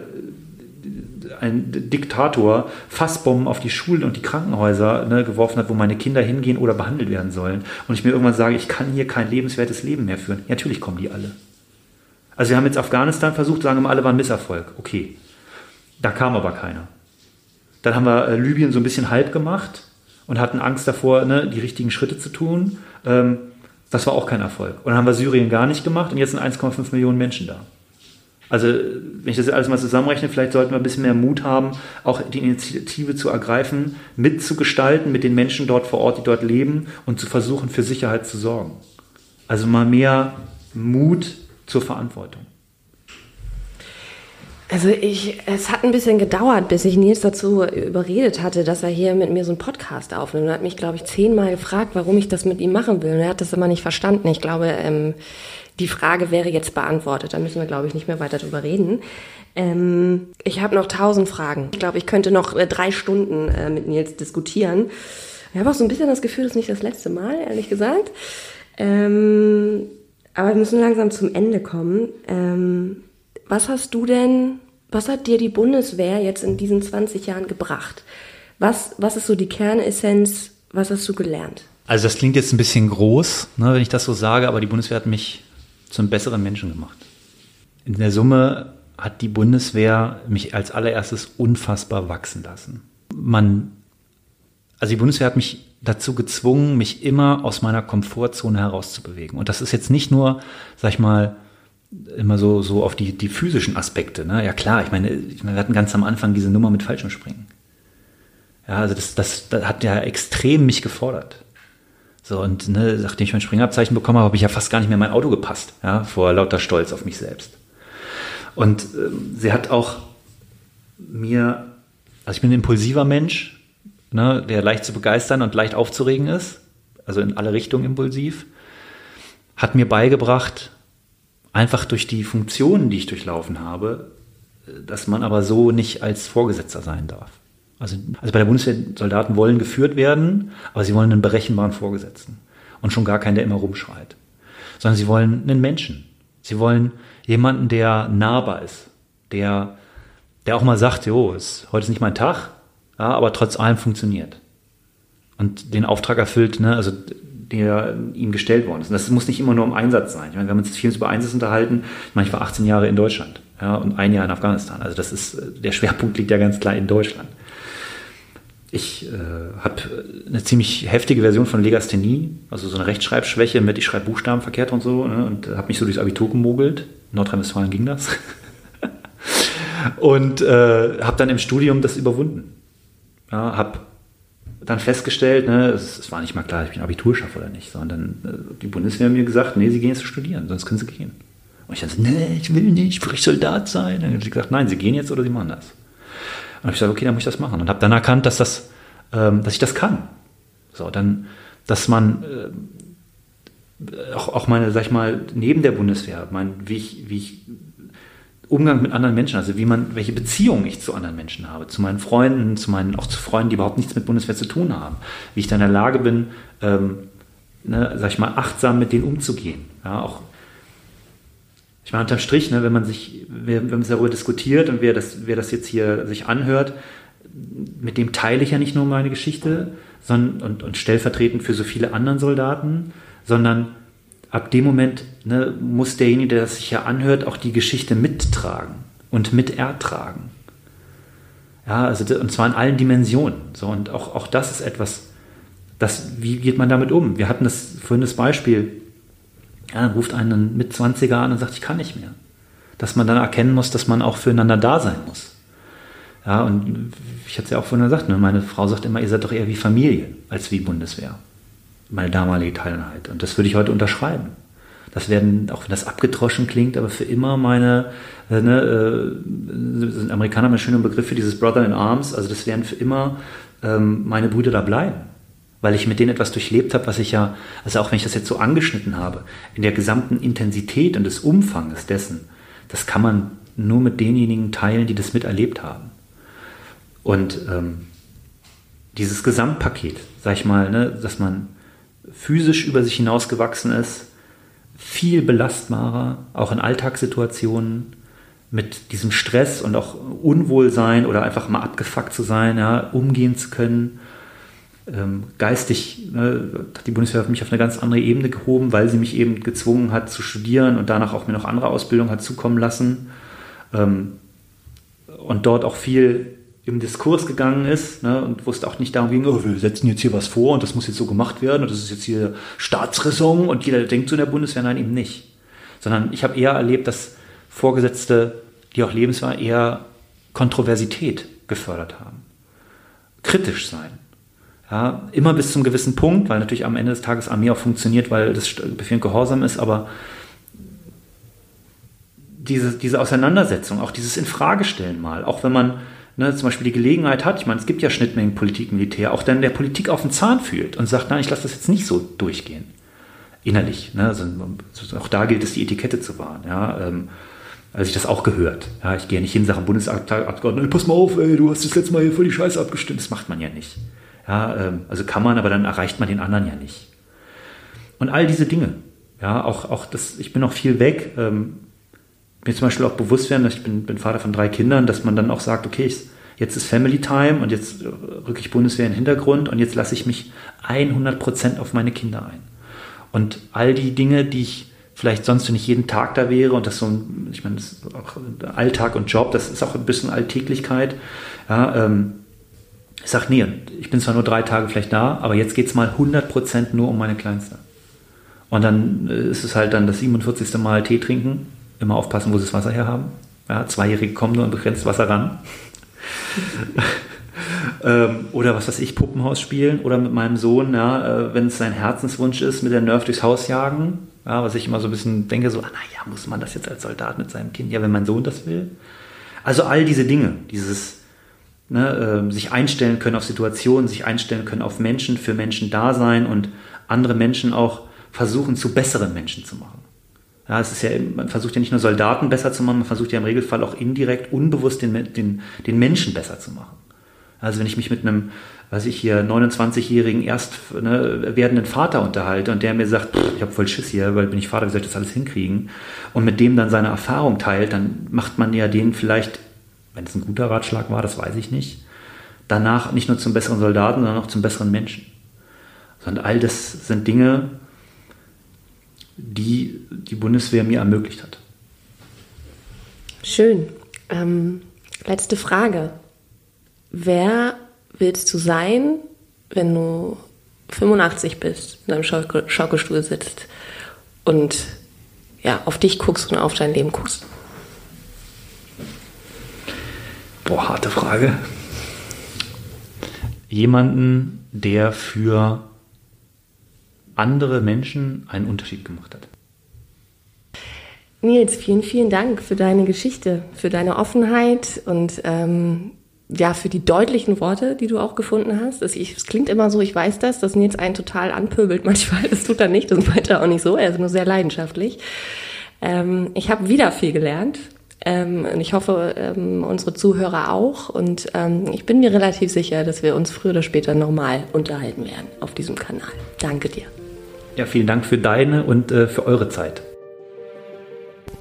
ein Diktator Fassbomben auf die Schulen und die Krankenhäuser ne, geworfen hat, wo meine Kinder hingehen oder behandelt werden sollen. Und ich mir irgendwann sage, ich kann hier kein lebenswertes Leben mehr führen. Ja, natürlich kommen die alle. Also wir haben jetzt Afghanistan versucht, sagen wir alle war ein Misserfolg. Okay. Da kam aber keiner. Dann haben wir äh, Libyen so ein bisschen halb gemacht und hatten Angst davor, ne, die richtigen Schritte zu tun. Ähm, das war auch kein Erfolg. Und dann haben wir Syrien gar nicht gemacht und jetzt sind 1,5 Millionen Menschen da. Also, wenn ich das alles mal zusammenrechne, vielleicht sollten wir ein bisschen mehr Mut haben, auch die Initiative zu ergreifen, mitzugestalten mit den Menschen dort vor Ort, die dort leben und zu versuchen, für Sicherheit zu sorgen. Also mal mehr Mut zur Verantwortung. Also ich, es hat ein bisschen gedauert, bis ich Nils dazu überredet hatte, dass er hier mit mir so einen Podcast aufnimmt. Er hat mich, glaube ich, zehnmal gefragt, warum ich das mit ihm machen will. Und er hat das immer nicht verstanden. Ich glaube, ähm, die Frage wäre jetzt beantwortet. Da müssen wir, glaube ich, nicht mehr weiter drüber reden. Ähm, ich habe noch tausend Fragen. Ich glaube, ich könnte noch äh, drei Stunden äh, mit Nils diskutieren. Ich habe auch so ein bisschen das Gefühl, das ist nicht das letzte Mal, ehrlich gesagt. Ähm, aber wir müssen langsam zum Ende kommen. Ähm, was hast du denn, was hat dir die Bundeswehr jetzt in diesen 20 Jahren gebracht? Was, was ist so die Kernessenz? Was hast du gelernt? Also das klingt jetzt ein bisschen groß, ne, wenn ich das so sage, aber die Bundeswehr hat mich zum besseren Menschen gemacht. In der Summe hat die Bundeswehr mich als allererstes unfassbar wachsen lassen. Man also die Bundeswehr hat mich dazu gezwungen, mich immer aus meiner Komfortzone herauszubewegen. Und das ist jetzt nicht nur, sag ich mal, immer so, so auf die, die physischen Aspekte. Ne? Ja klar, ich meine, ich meine, wir hatten ganz am Anfang diese Nummer mit Fallschirmspringen. Ja, also das, das, das hat ja extrem mich gefordert. So, und ne, nachdem ich mein Springabzeichen bekommen habe, habe ich ja fast gar nicht mehr in mein Auto gepasst, ja, vor lauter Stolz auf mich selbst. Und ähm, sie hat auch mir, also ich bin ein impulsiver Mensch, ne, der leicht zu begeistern und leicht aufzuregen ist, also in alle Richtungen impulsiv, hat mir beigebracht, einfach durch die Funktionen, die ich durchlaufen habe, dass man aber so nicht als Vorgesetzter sein darf. Also, also bei der Bundeswehr, Soldaten wollen geführt werden, aber sie wollen einen berechenbaren Vorgesetzten. Und schon gar keinen, der immer rumschreit. Sondern sie wollen einen Menschen. Sie wollen jemanden, der nahbar ist, der, der auch mal sagt, jo, ist, heute ist nicht mein Tag, ja, aber trotz allem funktioniert. Und den Auftrag erfüllt, ne, also der ihm gestellt worden ist. Und das muss nicht immer nur um Einsatz sein. Ich meine, wir haben uns viel über Einsatz unterhalten. Ich meine, ich war 18 Jahre in Deutschland ja, und ein Jahr in Afghanistan. Also das ist, der Schwerpunkt liegt ja ganz klar in Deutschland. Ich äh, habe eine ziemlich heftige Version von Legasthenie, also so eine Rechtschreibschwäche mit, ich schreibe Buchstaben verkehrt und so, ne, und habe mich so durchs Abitur gemogelt. In Nordrhein-Westfalen ging das. und äh, habe dann im Studium das überwunden. Ja, habe dann festgestellt, ne, es, es, war nicht mal klar, ob ich ein Abitur schaffe oder nicht, sondern äh, die Bundeswehr hat mir gesagt, nee, Sie gehen jetzt studieren, sonst können Sie gehen. Und ich dachte, nee, ich will nicht, ich will Soldat sein. Und dann hat sie gesagt, nein, Sie gehen jetzt oder Sie machen das. Und ich gesagt, okay, dann muss ich das machen. Und habe dann erkannt, dass, das, ähm, dass ich das kann. So, dann, dass man äh, auch, auch meine, sag ich mal, neben der Bundeswehr, mein, wie ich, wie ich Umgang mit anderen Menschen, also wie man, welche Beziehungen ich zu anderen Menschen habe, zu meinen Freunden, zu meinen, auch zu Freunden, die überhaupt nichts mit Bundeswehr zu tun haben, wie ich dann in der Lage bin, ähm, ne, sag ich mal, achtsam mit denen umzugehen. Ja, auch ich meine, unterm Strich, ne, wenn man sich, wenn man darüber diskutiert und wer das, wer das jetzt hier sich anhört, mit dem teile ich ja nicht nur meine Geschichte sondern, und, und stellvertretend für so viele anderen Soldaten, sondern ab dem Moment ne, muss derjenige, der das sich ja anhört, auch die Geschichte mittragen und mit ertragen. Ja, also und zwar in allen Dimensionen. So, und auch, auch das ist etwas, das, wie geht man damit um? Wir hatten das vorhin das Beispiel, ja, dann ruft einen mit 20er an und sagt, ich kann nicht mehr. Dass man dann erkennen muss, dass man auch füreinander da sein muss. Ja, und ich hatte es ja auch vorhin gesagt, ne, meine Frau sagt immer, ihr seid doch eher wie Familie als wie Bundeswehr. Meine damalige Teileinheit. Und das würde ich heute unterschreiben. Das werden, auch wenn das abgedroschen klingt, aber für immer meine, äh, ne, äh, Amerikaner haben einen schönen Begriff für dieses Brother in Arms, also das werden für immer ähm, meine Brüder da bleiben weil ich mit denen etwas durchlebt habe, was ich ja, also auch wenn ich das jetzt so angeschnitten habe, in der gesamten Intensität und des Umfanges dessen, das kann man nur mit denjenigen teilen, die das miterlebt haben. Und ähm, dieses Gesamtpaket, sag ich mal, ne, dass man physisch über sich hinausgewachsen ist, viel belastbarer, auch in Alltagssituationen, mit diesem Stress und auch Unwohlsein oder einfach mal abgefuckt zu sein, ja, umgehen zu können geistig ne, hat die Bundeswehr mich auf eine ganz andere Ebene gehoben, weil sie mich eben gezwungen hat zu studieren und danach auch mir noch andere Ausbildung hat zukommen lassen. Ähm, und dort auch viel im Diskurs gegangen ist ne, und wusste auch nicht darum ging, oh, wir setzen jetzt hier was vor und das muss jetzt so gemacht werden und das ist jetzt hier Staatsräson und jeder denkt so in der Bundeswehr, nein, eben nicht. Sondern ich habe eher erlebt, dass Vorgesetzte, die auch lebenswahr eher Kontroversität gefördert haben. Kritisch sein. Ja, immer bis zum gewissen Punkt, weil natürlich am Ende des Tages Armee auch funktioniert, weil das Befehl Gehorsam ist, aber diese, diese Auseinandersetzung, auch dieses Infragestellen mal, auch wenn man ne, zum Beispiel die Gelegenheit hat, ich meine, es gibt ja Schnittmengen Politik, Militär, auch dann der Politik auf den Zahn fühlt und sagt, nein, ich lasse das jetzt nicht so durchgehen. Innerlich. Ne? Also, auch da gilt es, die Etikette zu wahren. Ja? Ähm, also ich das auch gehört. Ja, ich gehe nicht hin, sage Bundesabgeordneter, pass mal auf, ey, du hast das letzte Mal hier voll die Scheiße abgestimmt. Das macht man ja nicht. Ja, ähm, also kann man, aber dann erreicht man den anderen ja nicht. Und all diese Dinge. Ja, auch, auch das, ich bin auch viel weg. Ähm, mir zum Beispiel auch bewusst werden, dass ich bin, bin Vater von drei Kindern, dass man dann auch sagt, okay, ich, jetzt ist Family Time und jetzt rücke ich Bundeswehr in den Hintergrund und jetzt lasse ich mich 100% auf meine Kinder ein. Und all die Dinge, die ich vielleicht sonst, ich jeden Tag da wäre und das so ich meine, das ist auch Alltag und Job, das ist auch ein bisschen Alltäglichkeit, ja, ähm, Ich sage, nee, ich bin zwar nur drei Tage vielleicht da, aber jetzt geht es mal 100% nur um meine Kleinste. Und dann äh, ist es halt dann das 47. Mal Tee trinken, immer aufpassen, wo sie das Wasser herhaben. Ja, Zweijährige kommen nur an begrenzt Wasser ran. ähm, oder was weiß ich, Puppenhaus spielen oder mit meinem Sohn, ja, äh, wenn es sein Herzenswunsch ist, mit der Nerf durchs Haus jagen. Ja, was ich immer so ein bisschen denke, so, ah, naja, muss man das jetzt als Soldat mit seinem Kind? Ja, wenn mein Sohn das will. Also all diese Dinge, dieses ne, äh, sich einstellen können auf Situationen, sich einstellen können auf Menschen, für Menschen da sein und andere Menschen auch versuchen, zu besseren Menschen zu machen. Ja, es ist ja, man versucht ja nicht nur Soldaten besser zu machen, man versucht ja im Regelfall auch indirekt, unbewusst den, den, den Menschen besser zu machen. Also wenn ich mich mit einem, weiß ich hier, 29-jährigen erst ne, werdenden Vater unterhalte und der mir sagt, ich habe voll Schiss hier, weil bin ich Vater, wie soll ich das alles hinkriegen? Und mit dem dann seine Erfahrung teilt, dann macht man ja den vielleicht, wenn es ein guter Ratschlag war, das weiß ich nicht, danach nicht nur zum besseren Soldaten, sondern auch zum besseren Menschen. Sondern all das sind Dinge, die die Bundeswehr mir ermöglicht hat. Schön. Ähm, letzte Frage. Wer willst du sein, wenn du 85 bist, in deinem Schaukelstuhl sitzt und ja, auf dich guckst und auf dein Leben guckst? Boah, harte Frage. Jemanden, der für andere Menschen einen Unterschied gemacht hat. Nils, vielen, vielen Dank für deine Geschichte, für deine Offenheit und ähm, ja, für die deutlichen Worte, die du auch gefunden hast. Es, ich, es klingt immer so, ich weiß das, dass Nils einen total anpöbelt manchmal. Das tut er nicht, das meint er auch nicht so. Er ist nur sehr leidenschaftlich. Ähm, ich habe wieder viel gelernt. Ähm, und ich hoffe, ähm, unsere Zuhörer auch. Und ähm, ich bin mir relativ sicher, dass wir uns früher oder später nochmal unterhalten werden auf diesem Kanal. Danke dir. Ja, vielen Dank für deine und äh, für eure Zeit.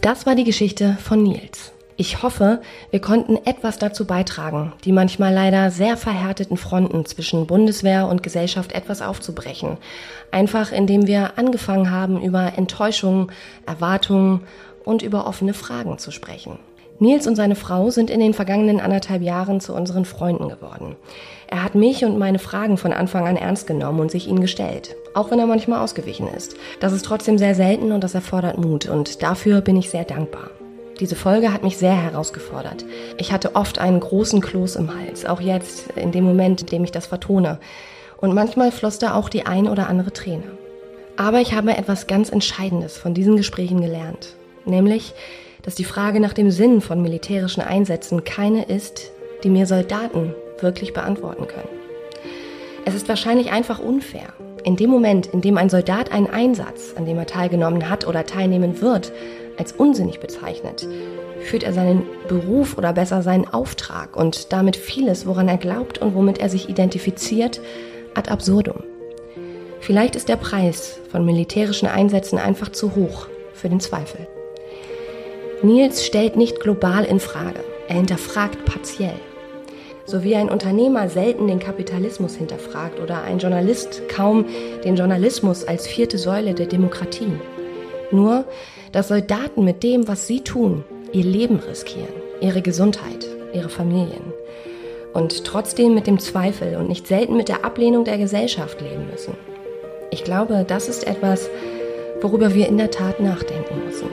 Das war die Geschichte von Nils. Ich hoffe, wir konnten etwas dazu beitragen, die manchmal leider sehr verhärteten Fronten zwischen Bundeswehr und Gesellschaft etwas aufzubrechen. Einfach indem wir angefangen haben, über Enttäuschungen, Erwartungen und über offene Fragen zu sprechen. Nils und seine Frau sind in den vergangenen anderthalb Jahren zu unseren Freunden geworden. Er hat mich und meine Fragen von Anfang an ernst genommen und sich ihnen gestellt, auch wenn er manchmal ausgewichen ist. Das ist trotzdem sehr selten und das erfordert Mut und dafür bin ich sehr dankbar. Diese Folge hat mich sehr herausgefordert. Ich hatte oft einen großen Kloß im Hals, auch jetzt, in dem Moment, in dem ich das vertone. Und manchmal floss da auch die ein oder andere Träne. Aber ich habe etwas ganz Entscheidendes von diesen Gesprächen gelernt, nämlich, dass die Frage nach dem Sinn von militärischen Einsätzen keine ist, die mir Soldaten wirklich beantworten können. Es ist wahrscheinlich einfach unfair. In dem Moment, in dem ein Soldat einen Einsatz, an dem er teilgenommen hat oder teilnehmen wird, als unsinnig bezeichnet, führt er seinen Beruf oder besser seinen Auftrag und damit vieles, woran er glaubt und womit er sich identifiziert, ad absurdum. Vielleicht ist der Preis von militärischen Einsätzen einfach zu hoch für den Zweifel. Nils stellt nicht global in Frage, er hinterfragt partiell. So wie ein Unternehmer selten den Kapitalismus hinterfragt oder ein Journalist kaum den Journalismus als vierte Säule der Demokratie. Nur, dass Soldaten mit dem, was sie tun, ihr Leben riskieren, ihre Gesundheit, ihre Familien und trotzdem mit dem Zweifel und nicht selten mit der Ablehnung der Gesellschaft leben müssen. Ich glaube, das ist etwas, worüber wir in der Tat nachdenken müssen.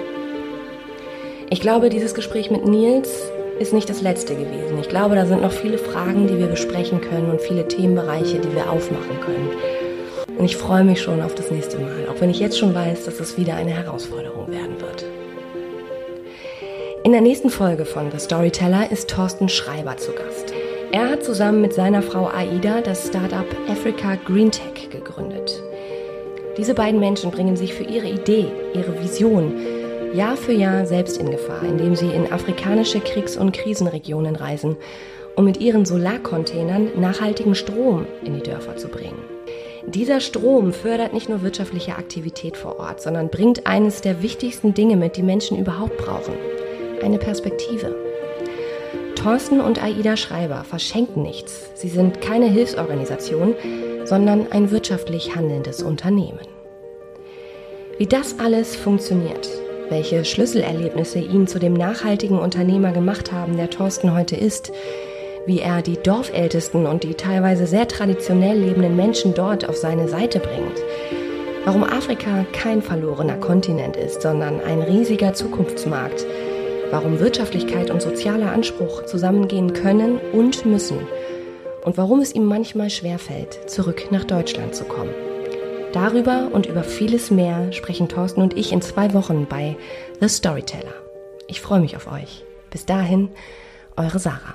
Ich glaube, dieses Gespräch mit Nils ist nicht das letzte gewesen. Ich glaube, da sind noch viele Fragen, die wir besprechen können und viele Themenbereiche, die wir aufmachen können. Und ich freue mich schon auf das nächste Mal, auch wenn ich jetzt schon weiß, dass es wieder eine Herausforderung werden wird. In der nächsten Folge von The Storyteller ist Thorsten Schreiber zu Gast. Er hat zusammen mit seiner Frau Aida das Startup Africa Green Tech gegründet. Diese beiden Menschen bringen sich für ihre Idee, ihre Vision, Jahr für Jahr selbst in Gefahr, indem sie in afrikanische Kriegs- und Krisenregionen reisen, um mit ihren Solarcontainern nachhaltigen Strom in die Dörfer zu bringen. Dieser Strom fördert nicht nur wirtschaftliche Aktivität vor Ort, sondern bringt eines der wichtigsten Dinge mit, die Menschen überhaupt brauchen. Eine Perspektive. Thorsten und Aida Schreiber verschenken nichts. Sie sind keine Hilfsorganisation, sondern ein wirtschaftlich handelndes Unternehmen. Wie das alles funktioniert, welche Schlüsselerlebnisse ihn zu dem nachhaltigen Unternehmer gemacht haben, der Thorsten heute ist, wie er die Dorfältesten und die teilweise sehr traditionell lebenden Menschen dort auf seine Seite bringt. Warum Afrika kein verlorener Kontinent ist, sondern ein riesiger Zukunftsmarkt. Warum Wirtschaftlichkeit und sozialer Anspruch zusammengehen können und müssen. Und warum es ihm manchmal schwerfällt, zurück nach Deutschland zu kommen. Darüber und über vieles mehr sprechen Thorsten und ich in zwei Wochen bei The Storyteller. Ich freue mich auf euch. Bis dahin, eure Sarah.